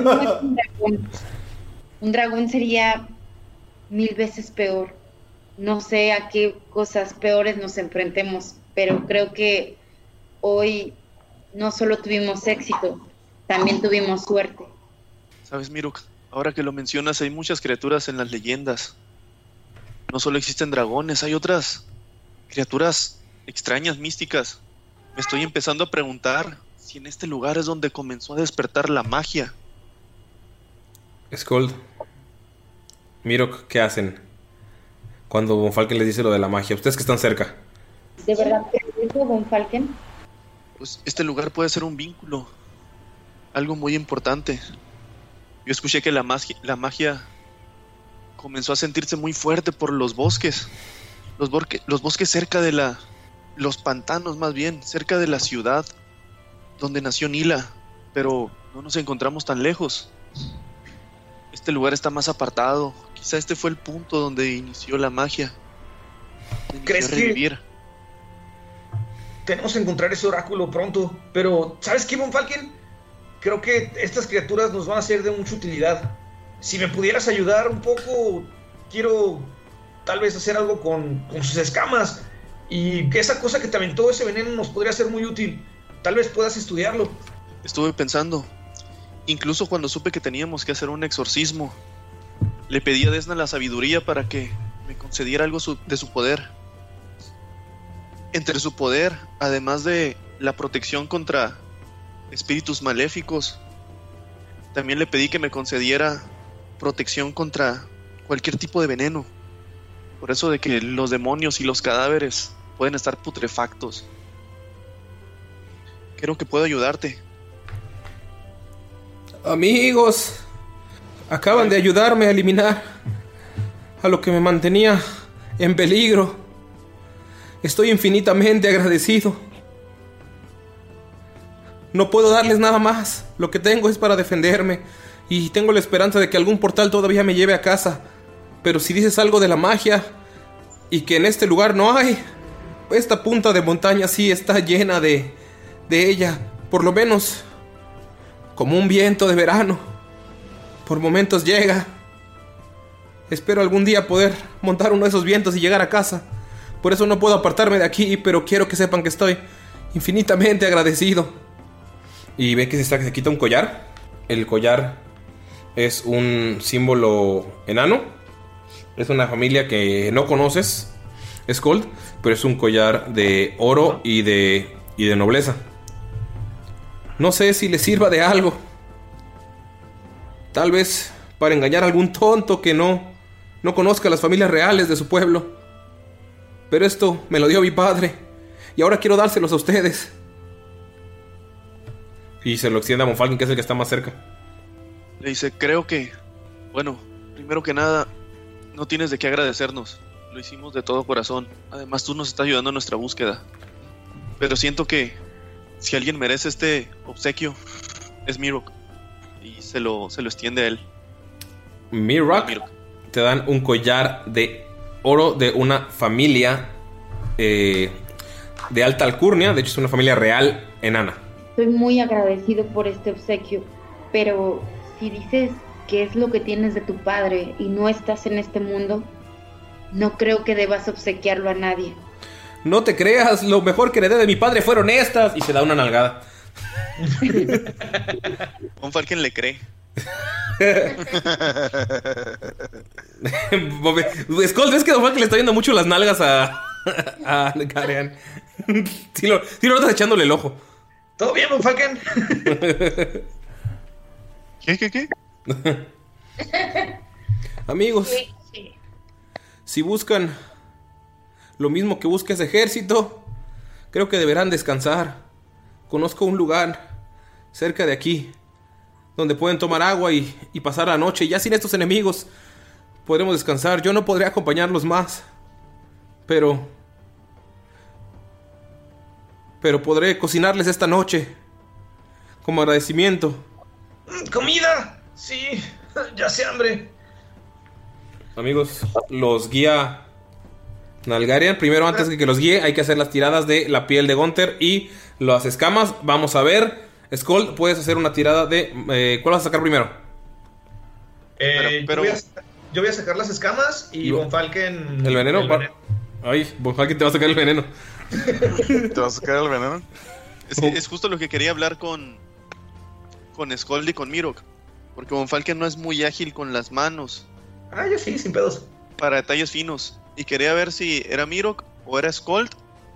No es un dragón. Un dragón sería mil veces peor. No sé a qué cosas peores nos enfrentemos, pero creo que hoy no solo tuvimos éxito, también tuvimos suerte. ¿Sabes, Mirok? Ahora que lo mencionas, hay muchas criaturas en las leyendas. no solo existen dragones, hay otras criaturas extrañas, místicas. Me estoy empezando a preguntar si en este lugar es donde comenzó a despertar la magia. Skold. Mirok, ¿qué hacen? Cuando Von Falken les dice lo de la magia. Ustedes que están cerca. ¿De verdad que dijo Von Falken? Pues este lugar puede ser un vínculo. Algo muy importante. Yo escuché que la magia, la magia comenzó a sentirse muy fuerte por los bosques. Los, borque- los bosques cerca de la... Los pantanos más bien, cerca de la ciudad donde nació Nila. Pero no nos encontramos tan lejos. Este lugar está más apartado. Quizá este fue el punto donde inició la magia. Inició ¿Crees que-. Tenemos que encontrar ese oráculo pronto. Pero, ¿sabes qué, Von Falken? Creo que estas criaturas nos van a ser de mucha utilidad. Si me pudieras ayudar un poco, quiero tal vez hacer algo con, con sus escamas. Y que esa cosa que te aventó ese veneno nos podría ser muy útil. Tal vez puedas estudiarlo. Estuve pensando, incluso cuando supe que teníamos que hacer un exorcismo, le pedí a Desna la sabiduría para que me concediera algo de su poder. Entre su poder, además de la protección contra espíritus maléficos, también le pedí que me concediera protección contra cualquier tipo de veneno. Por eso de que los demonios y los cadáveres pueden estar putrefactos. Creo que puedo ayudarte. Amigos, acaban de ayudarme a eliminar a lo que me mantenía en peligro. Estoy infinitamente agradecido. No puedo darles nada más. Lo que tengo es para defenderme. Y tengo la esperanza de que algún portal todavía me lleve a casa. Pero si dices algo de la magia y que en este lugar no hay, esta punta de montaña sí está llena de, de ella. Por lo menos como un viento de verano. Por momentos llega. Espero algún día poder montar uno de esos vientos y llegar a casa. Por eso no puedo apartarme de aquí, pero quiero que sepan que estoy infinitamente agradecido. Y ve que se, está- se quita un collar. El collar es un símbolo enano. Es una familia que no conoces, Skold, pero es un collar de oro y de, y de nobleza. No sé si le sirva de algo. Tal vez para engañar a algún tonto que no, no conozca las familias reales de su pueblo. Pero esto me lo dio mi padre. Y ahora quiero dárselos a ustedes. Y se lo extiende a Monfalken, que es el que está más cerca. Le dice, creo que, bueno, primero que nada, no tienes de qué agradecernos. Lo hicimos de todo corazón. Además, tú nos estás ayudando en nuestra búsqueda. Pero siento que si alguien merece este obsequio, es Mirok. Y se lo, se lo extiende a él. Mirok te dan un collar de oro de una familia eh, de alta alcurnia. De hecho, es una familia real enana. Estoy muy agradecido por este obsequio, pero si dices que es lo que tienes de tu padre y no estás en este mundo, no creo que debas obsequiarlo a nadie. No te creas, lo mejor que heredé de mi padre fueron estas. Y se da una nalgada. Un Falken le cree. Skull, ¿ves que Don Falken le está viendo mucho las nalgas a, a Garean? Sí lo, sí lo notas echándole el ojo. ¿Todo bien, Von Falken? ¿Qué, qué, qué? Amigos, si buscan lo mismo que busca ese ejército, creo que deberán descansar. Conozco un lugar cerca de aquí donde pueden tomar agua y, y pasar la noche. Ya sin estos enemigos podremos descansar. Yo no podré acompañarlos más, pero... Pero podré cocinarles esta noche como agradecimiento. ¡Comida! Sí, ya sé hambre. Amigos, los guía Nalgarian. Primero, antes de que los guíe, hay que hacer las tiradas de la piel de Gunter y las escamas. Vamos a ver. Skull, puedes hacer una tirada de. eh, ¿Cuál vas a sacar primero? Eh, pero- Yo, voy a, yo voy a sacar las escamas y Lo- Von Falken. ¿El veneno? el Va- veneno. Ay, Von Falken te va a sacar el veneno. ¿Te vas a sacar el veneno? Es, que es justo lo que quería hablar con. Con Skold y con Mirok. Porque Von Falken no es muy ágil con las manos. Ah, yo sí, sin pedos. Para detalles finos. Y quería ver si era Mirok o era Skold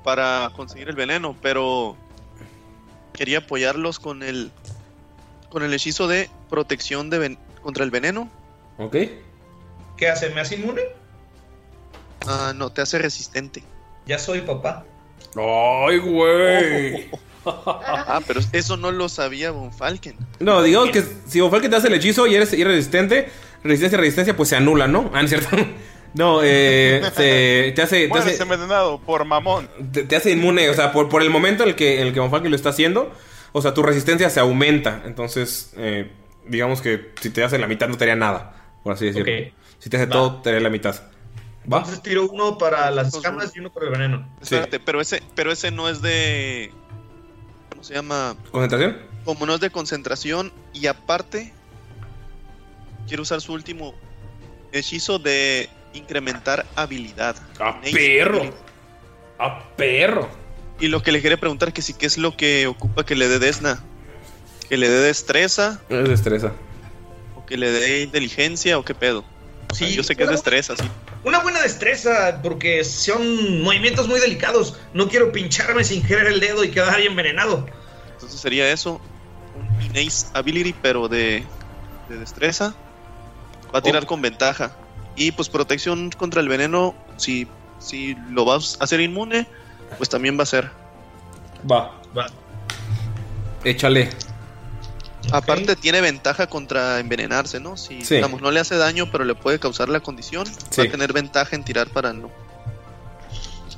para conseguir el veneno, pero quería apoyarlos con el con el hechizo de protección de ven- contra el veneno. Ok. ¿Qué hace? ¿Me hace inmune? Ah, no, te hace resistente. Ya soy papá. ¡Ay, güey! Ah, pero eso no lo sabía Von Falken. No, digamos que si Falken te hace el hechizo y eres irresistente, resistencia, resistencia, pues se anula, ¿no? Ah, ¿no es cierto? No, eh, se, te hace, te hace, envenenado por mamón. te, te hace inmune, o sea, por, por el momento en el que, en el que lo está haciendo, o sea, tu resistencia se aumenta. Entonces, eh, digamos que si te hace la mitad no te haría nada, por así decirlo. Si te hace Va. todo, te haría la mitad. ¿Va? Entonces tiro uno para las escamas y uno para el veneno. Espérate, pero ese, pero ese no es de. ¿Cómo se llama? ¿Concentración? Como no es de concentración, y aparte, quiero usar su último hechizo de incrementar habilidad. ¡A perro! ¡A perro! Y lo que le quería preguntar que sí, ¿qué es lo que ocupa que le dé Desna? ¿Que le dé destreza? Es destreza. ¿O que le dé inteligencia? ¿O qué pedo? O sea, Sí, yo sé que es destreza, sí. Una buena destreza, porque son movimientos muy delicados. No quiero pincharme sin querer el dedo y quedar ahí envenenado. Entonces sería eso. Un innate ability, pero de, de destreza. Va a tirar Oh. con ventaja. Y pues protección contra el veneno, si, si lo vas a hacer inmune, pues también va a ser. Va. Va. Échale. Aparte tiene ventaja contra envenenarse, ¿no? Si Sí. digamos no le hace daño, pero le puede causar la condición, Sí. va a tener ventaja en tirar para no.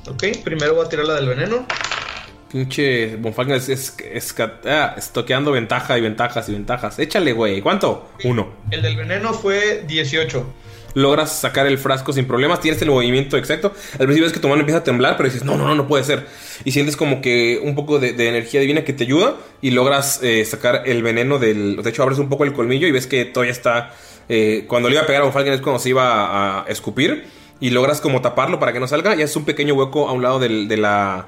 Ok, primero voy a tirar la del veneno. Pinche Bonfalken es, es, es- ah, estoqueando ventaja y ventajas y ventajas. Échale, güey. ¿Cuánto? Uno. El del veneno fue 18. Logras sacar el frasco sin problemas. Tienes el movimiento exacto. Al principio es que tu mano empieza a temblar, pero dices, no, no, no, no puede ser. Y sientes como que un poco de, de energía divina que te ayuda. Y logras eh, sacar el veneno del. De hecho, abres un poco el colmillo y ves que todavía está. eh, cuando le iba a pegar a Bonfalken es cuando se iba a, a escupir. Y logras como taparlo para que no salga. Y es un pequeño hueco a un lado del- de la.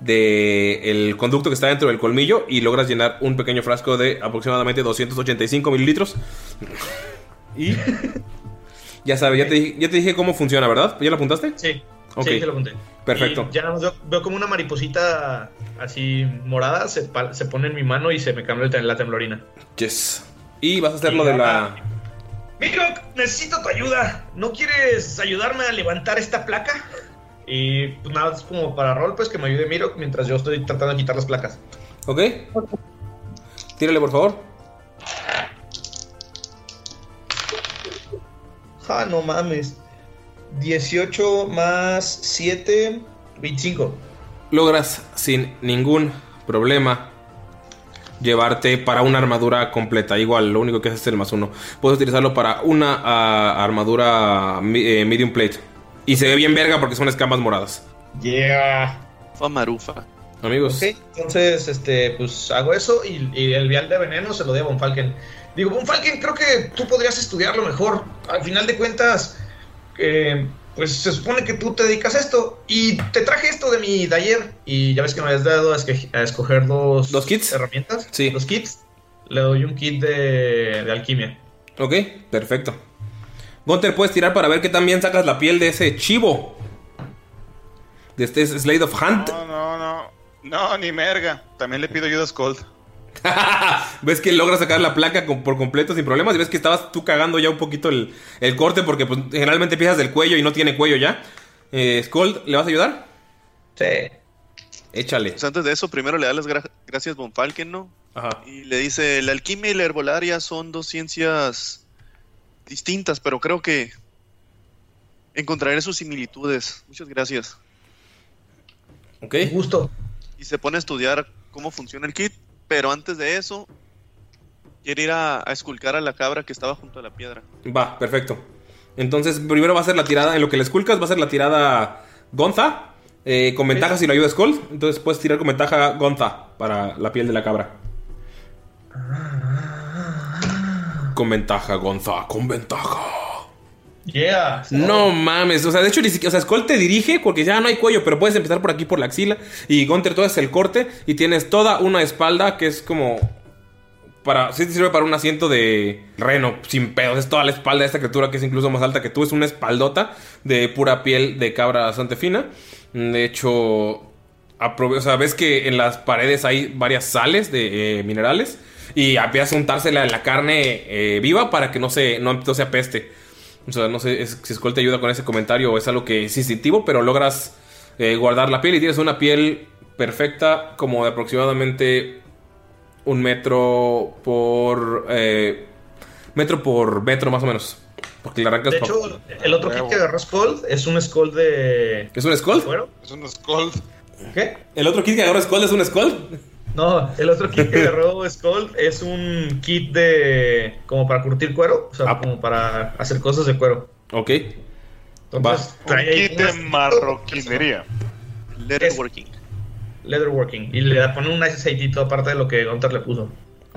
De el conducto que está dentro del colmillo y logras llenar un pequeño frasco de aproximadamente 285 mililitros. Y ya sabes, ya te, dije- ya te dije cómo funciona, ¿verdad? ¿Ya lo apuntaste? Sí. Ok. Sí, se lo apunté. Perfecto. Y ya veo, veo como una mariposita así morada se, se pone en mi mano y se me cambia la temblorina. Yes. Y vas a hacer lo de la. Mirok, necesito tu ayuda. ¿No quieres ayudarme a levantar esta placa? Y pues nada, es como para rol, pues que me ayude Mirok mientras yo estoy tratando de quitar las placas. ¿Ok? Tírale, por favor. Ah, no mames. 18 más 7, 25. Logras sin ningún problema llevarte para una armadura completa. Igual, lo único que haces es el más uno. Puedes utilizarlo para una ah, armadura mi- eh, medium plate. Y se ve bien verga porque son escamas moradas. Yeah. Famarufa. Amigos. Ok, entonces, este, pues hago eso y, y el vial de veneno se lo doy a Falken. Digo, Von Falken, creo que tú podrías estudiarlo mejor. Al final de cuentas, eh, pues se supone que tú te dedicas a esto. Y te traje esto de mi taller. Y ya ves que me habías dado a, esque- a escoger dos, ¿Dos kits? herramientas. Sí. Los kits. Le doy un kit de, de alquimia. Ok, perfecto. Gunter, puedes tirar para ver que también sacas la piel de ese chivo. De este Slade of Hand. No, no, no. No, ni merga. También le pido ayuda a Skold. ves que logras sacar la placa con- por completo sin problemas y ves que estabas tú cagando ya un poquito el, el corte porque pues, generalmente empiezas del cuello y no tiene cuello ya. Eh, Skold, ¿le vas a ayudar? Sí. Échale. Pues antes de eso, primero le da las gra- gracias Von Falken, ¿no? Ajá. Y le dice, la alquimia y la herbolaria son dos ciencias distintas, pero creo que encontraré sus similitudes. Muchas gracias. Ok. Gusto. Y se pone a estudiar cómo funciona el kit, pero antes de eso, quiere ir a, a esculcar a la cabra que estaba junto a la piedra. Va, perfecto. Entonces, primero va a ser la tirada, en lo que le esculcas, va a ser la tirada Gonza. eh, con ventaja si lo ayuda Skull. Entonces puedes tirar con ventaja Gonza para la piel de la cabra. Con ventaja, Gonza, con ventaja. Yeah. No mames, o sea, de hecho, ni siquiera, o sea, Skull te dirige porque ya no hay cuello, pero puedes empezar por aquí por la axila. Y Gunter, todo es el corte y tienes toda una espalda que es como para. Sí te sirve para un asiento de reno, sin pedos. Es toda la espalda de esta criatura que es incluso más alta que tú. Es una espaldota de pura piel de cabra bastante fina. De hecho, o sea, ves que en las paredes hay varias sales de eh, minerales. Y empiezas a untársela en la carne eh, viva para que no se, no, no se apeste. O sea, no sé es- si Skull te ayuda con ese comentario o es algo que es instintivo, pero logras eh, guardar la piel y tienes una piel perfecta como de aproximadamente un metro por... eh, metro por metro más o menos. Porque le arrancas... De hecho, el otro kit que agarró Skull es un Skull de. ¿Es un Skull? Bueno, Es un Skull. ¿Qué? ¿El otro kit que agarró Skull es un Skull? No, el otro kit que agarró Skull es un kit de. como para curtir cuero, o sea, Ah. como para hacer cosas de cuero. Ok. Entonces, Un trae kit de marroquinería. Letterworking. Leatherworking. Y le pone un nice aceitito aparte de lo que Gunter le puso.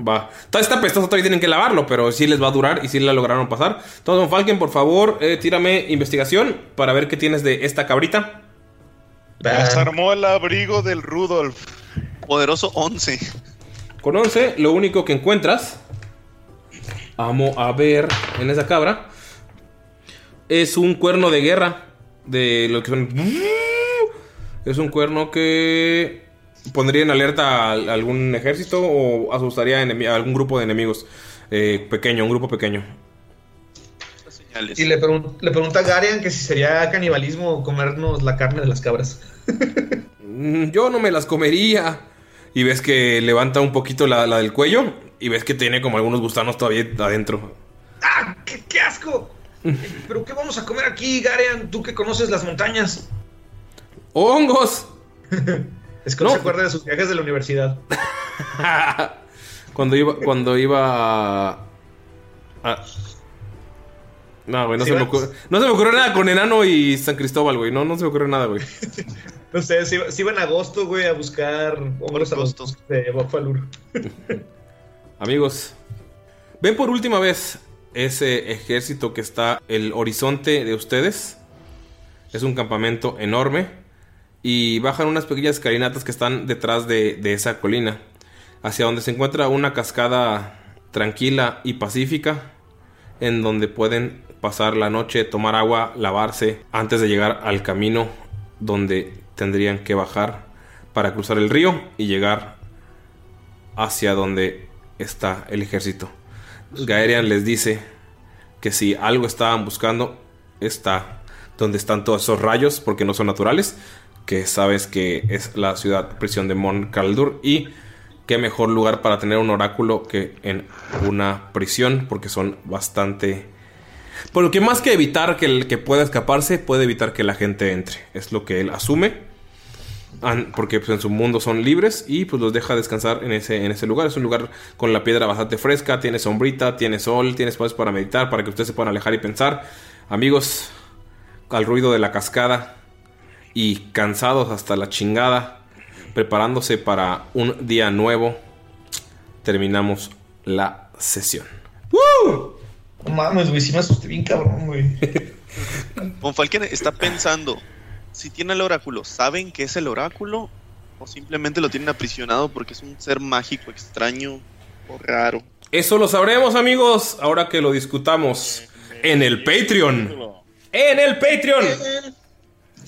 Va. Todo está pestoso, todavía tienen que lavarlo, pero sí les va a durar y sí la lograron pasar. Entonces, Von Falken, por favor, eh, tírame investigación para ver qué tienes de esta cabrita. Desarmó el abrigo del Rudolf. Poderoso 11. Con 11, lo único que encuentras, amo a ver en esa cabra, es un cuerno de guerra. De lo que son. Es un cuerno que pondría en alerta a algún ejército o asustaría a, algún grupo de enemigos. eh, pequeño, un grupo pequeño. Y le, pregun- le pregunta a Garian que si sería canibalismo comernos la carne de las cabras. Mm, Yo no me las comería. Y ves que levanta un poquito la, la del cuello. Y ves que tiene como algunos gusanos todavía adentro. ¡Ah! ¡Qué, qué asco! ¿Pero qué vamos a comer aquí, Garian? Tú que conoces las montañas. ¡Hongos! Es que no, se acuerda de sus viajes de la universidad. Cuando iba, cuando iba a... a- No, güey, no, ¿Sí se me ocurre, no se me ocurrió nada con Enano y San Cristóbal, güey. No, no se me ocurrió nada, güey. Ustedes se, se iban en agosto, güey, a buscar hongos a los de Bokfalur. Amigos, ven por última vez ese ejército que está el horizonte de ustedes. Es un campamento enorme. Y bajan unas pequeñas escalinatas que están detrás de, de esa colina. Hacia donde se encuentra una cascada tranquila y pacífica. En donde pueden pasar la noche, tomar agua, lavarse. Antes de llegar al camino donde tendrían que bajar para cruzar el río y llegar hacia donde está el ejército. Gaerian les dice que si algo estaban buscando, está donde están todos esos rayos, porque no son naturales, que sabes que es la ciudad prisión de Mon Caldur y qué mejor lugar para tener un oráculo que en una prisión, porque son bastante... Porque más que evitar que el que pueda escaparse, puede evitar que la gente entre. Es lo que él asume. Porque pues, en su mundo son libres y pues los deja descansar en ese, en ese lugar. Es un lugar con la piedra bastante fresca, tiene sombrita, tiene sol, tiene espacio para meditar, para que ustedes se puedan alejar y pensar. Amigos, al ruido de la cascada y cansados hasta la chingada, preparándose para un día nuevo, terminamos la sesión. No mames, güey, sí me asusté bien cabrón, güey. Von Falken está pensando, si tiene el oráculo, ¿saben que es el oráculo? ¿O simplemente lo tienen aprisionado porque es un ser mágico, extraño o raro? Eso lo sabremos, amigos, ahora que lo discutamos en el Patreon. En el Patreon.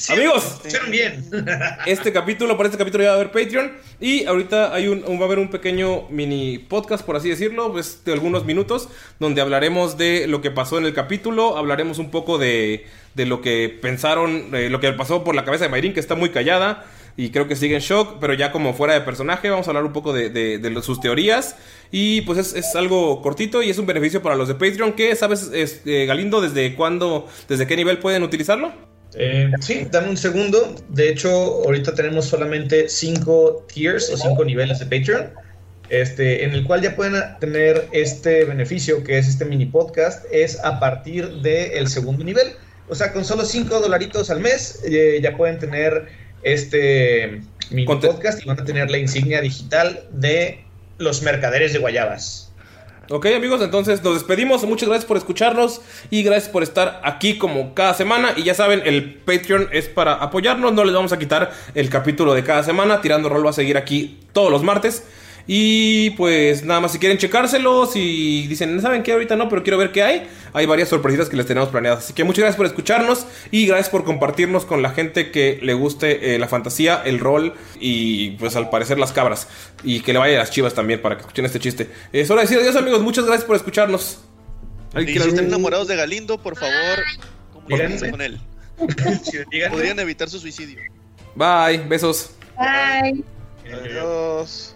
Amigos, Escucharon bien. este capítulo, para este capítulo ya va a haber Patreon. Y ahorita hay un, va a haber un pequeño mini podcast, por así decirlo, pues de algunos minutos, donde hablaremos de lo que pasó en el capítulo. Hablaremos un poco de, de lo que pensaron, eh, lo que pasó por la cabeza de Mayrin, que está muy callada. Y creo que sigue en shock, pero ya como fuera de personaje, vamos a hablar un poco de, de- sus teorías. Y pues es, es algo cortito y es un beneficio para los de Patreon. que sabes, es, eh, Galindo, desde cuándo, desde qué nivel pueden utilizarlo? Eh, sí, dame un segundo. De hecho, ahorita tenemos solamente cinco tiers o cinco niveles de Patreon. Este, en el cual ya pueden tener este beneficio que es este mini podcast, es a partir del segundo nivel. O sea, con solo 5 dolaritos al mes eh, ya pueden tener este mini podcast y van a tener la insignia digital de los mercaderes de guayabas. Ok amigos, entonces nos despedimos. Muchas gracias por escucharnos y gracias por estar aquí como cada semana. Y ya saben, el Patreon es para apoyarnos. No les vamos a quitar el capítulo de cada semana. Tirando Rol va a seguir aquí todos los martes. Y pues nada más si quieren checárselos y dicen, ¿saben qué? Ahorita no, pero quiero ver qué hay. Hay varias sorpresitas que les tenemos planeadas. Así que muchas gracias por escucharnos y gracias por compartirnos con la gente que le guste eh, la fantasía, el rol y pues al parecer las cabras. Y que le vaya a las chivas también para que escuchen este chiste. Es hora de decir adiós amigos, muchas gracias por escucharnos. Y si están enamorados de Galindo, por favor, comuníquense con él. Podrían evitar su suicidio. Bye, besos. Bye. Adiós.